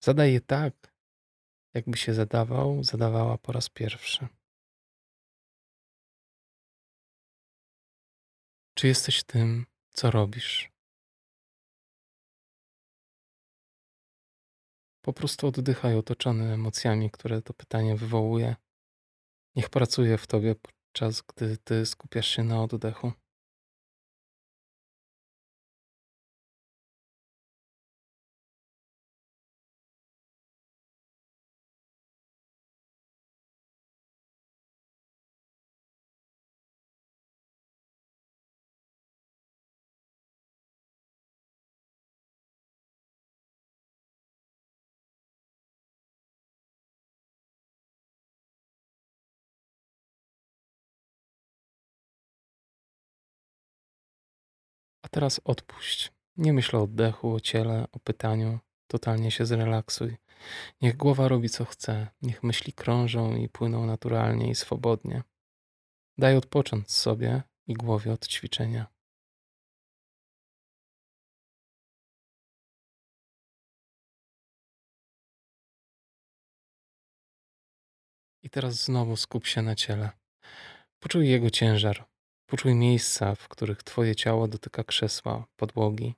Zadaj je tak, jakby się zadawał, zadawała po raz pierwszy. Czy jesteś tym, co robisz? Po prostu oddychaj otoczony emocjami, które to pytanie wywołuje. Niech pracuje w tobie podczas gdy ty skupiasz się na oddechu. Teraz odpuść. Nie myśl o oddechu, o ciele, o pytaniu. Totalnie się zrelaksuj. Niech głowa robi co chce. Niech myśli krążą i płyną naturalnie i swobodnie. Daj odpocząć sobie i głowie od ćwiczenia. I teraz znowu skup się na ciele. Poczuj jego ciężar. Poczuj miejsca, w których Twoje ciało dotyka krzesła, podłogi.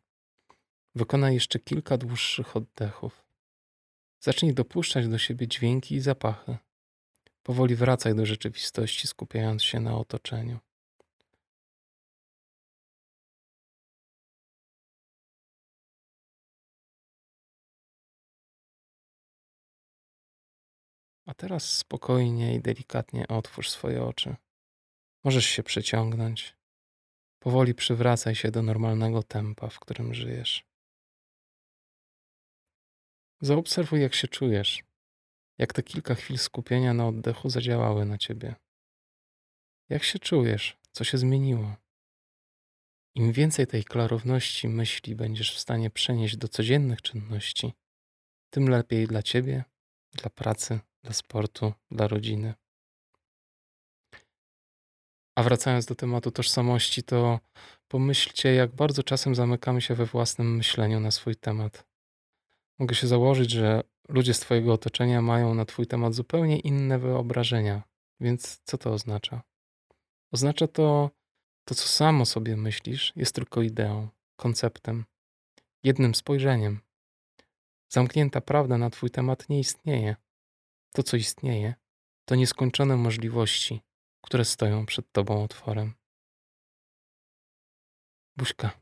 Wykonaj jeszcze kilka dłuższych oddechów. Zacznij dopuszczać do siebie dźwięki i zapachy. Powoli wracaj do rzeczywistości, skupiając się na otoczeniu. A teraz spokojnie i delikatnie otwórz swoje oczy. Możesz się przeciągnąć. Powoli przywracaj się do normalnego tempa, w którym żyjesz. Zaobserwuj, jak się czujesz, jak te kilka chwil skupienia na oddechu zadziałały na ciebie. Jak się czujesz? Co się zmieniło? Im więcej tej klarowności myśli będziesz w stanie przenieść do codziennych czynności, tym lepiej dla ciebie, dla pracy, dla sportu, dla rodziny. A wracając do tematu tożsamości, to pomyślcie, jak bardzo czasem zamykamy się we własnym myśleniu na swój temat. Mogę się założyć, że ludzie z Twojego otoczenia mają na Twój temat zupełnie inne wyobrażenia. Więc co to oznacza? Oznacza to, to co sam o sobie myślisz, jest tylko ideą, konceptem, jednym spojrzeniem. Zamknięta prawda na Twój temat nie istnieje. To, co istnieje, to nieskończone możliwości, które stoją przed Tobą otworem. Buźka.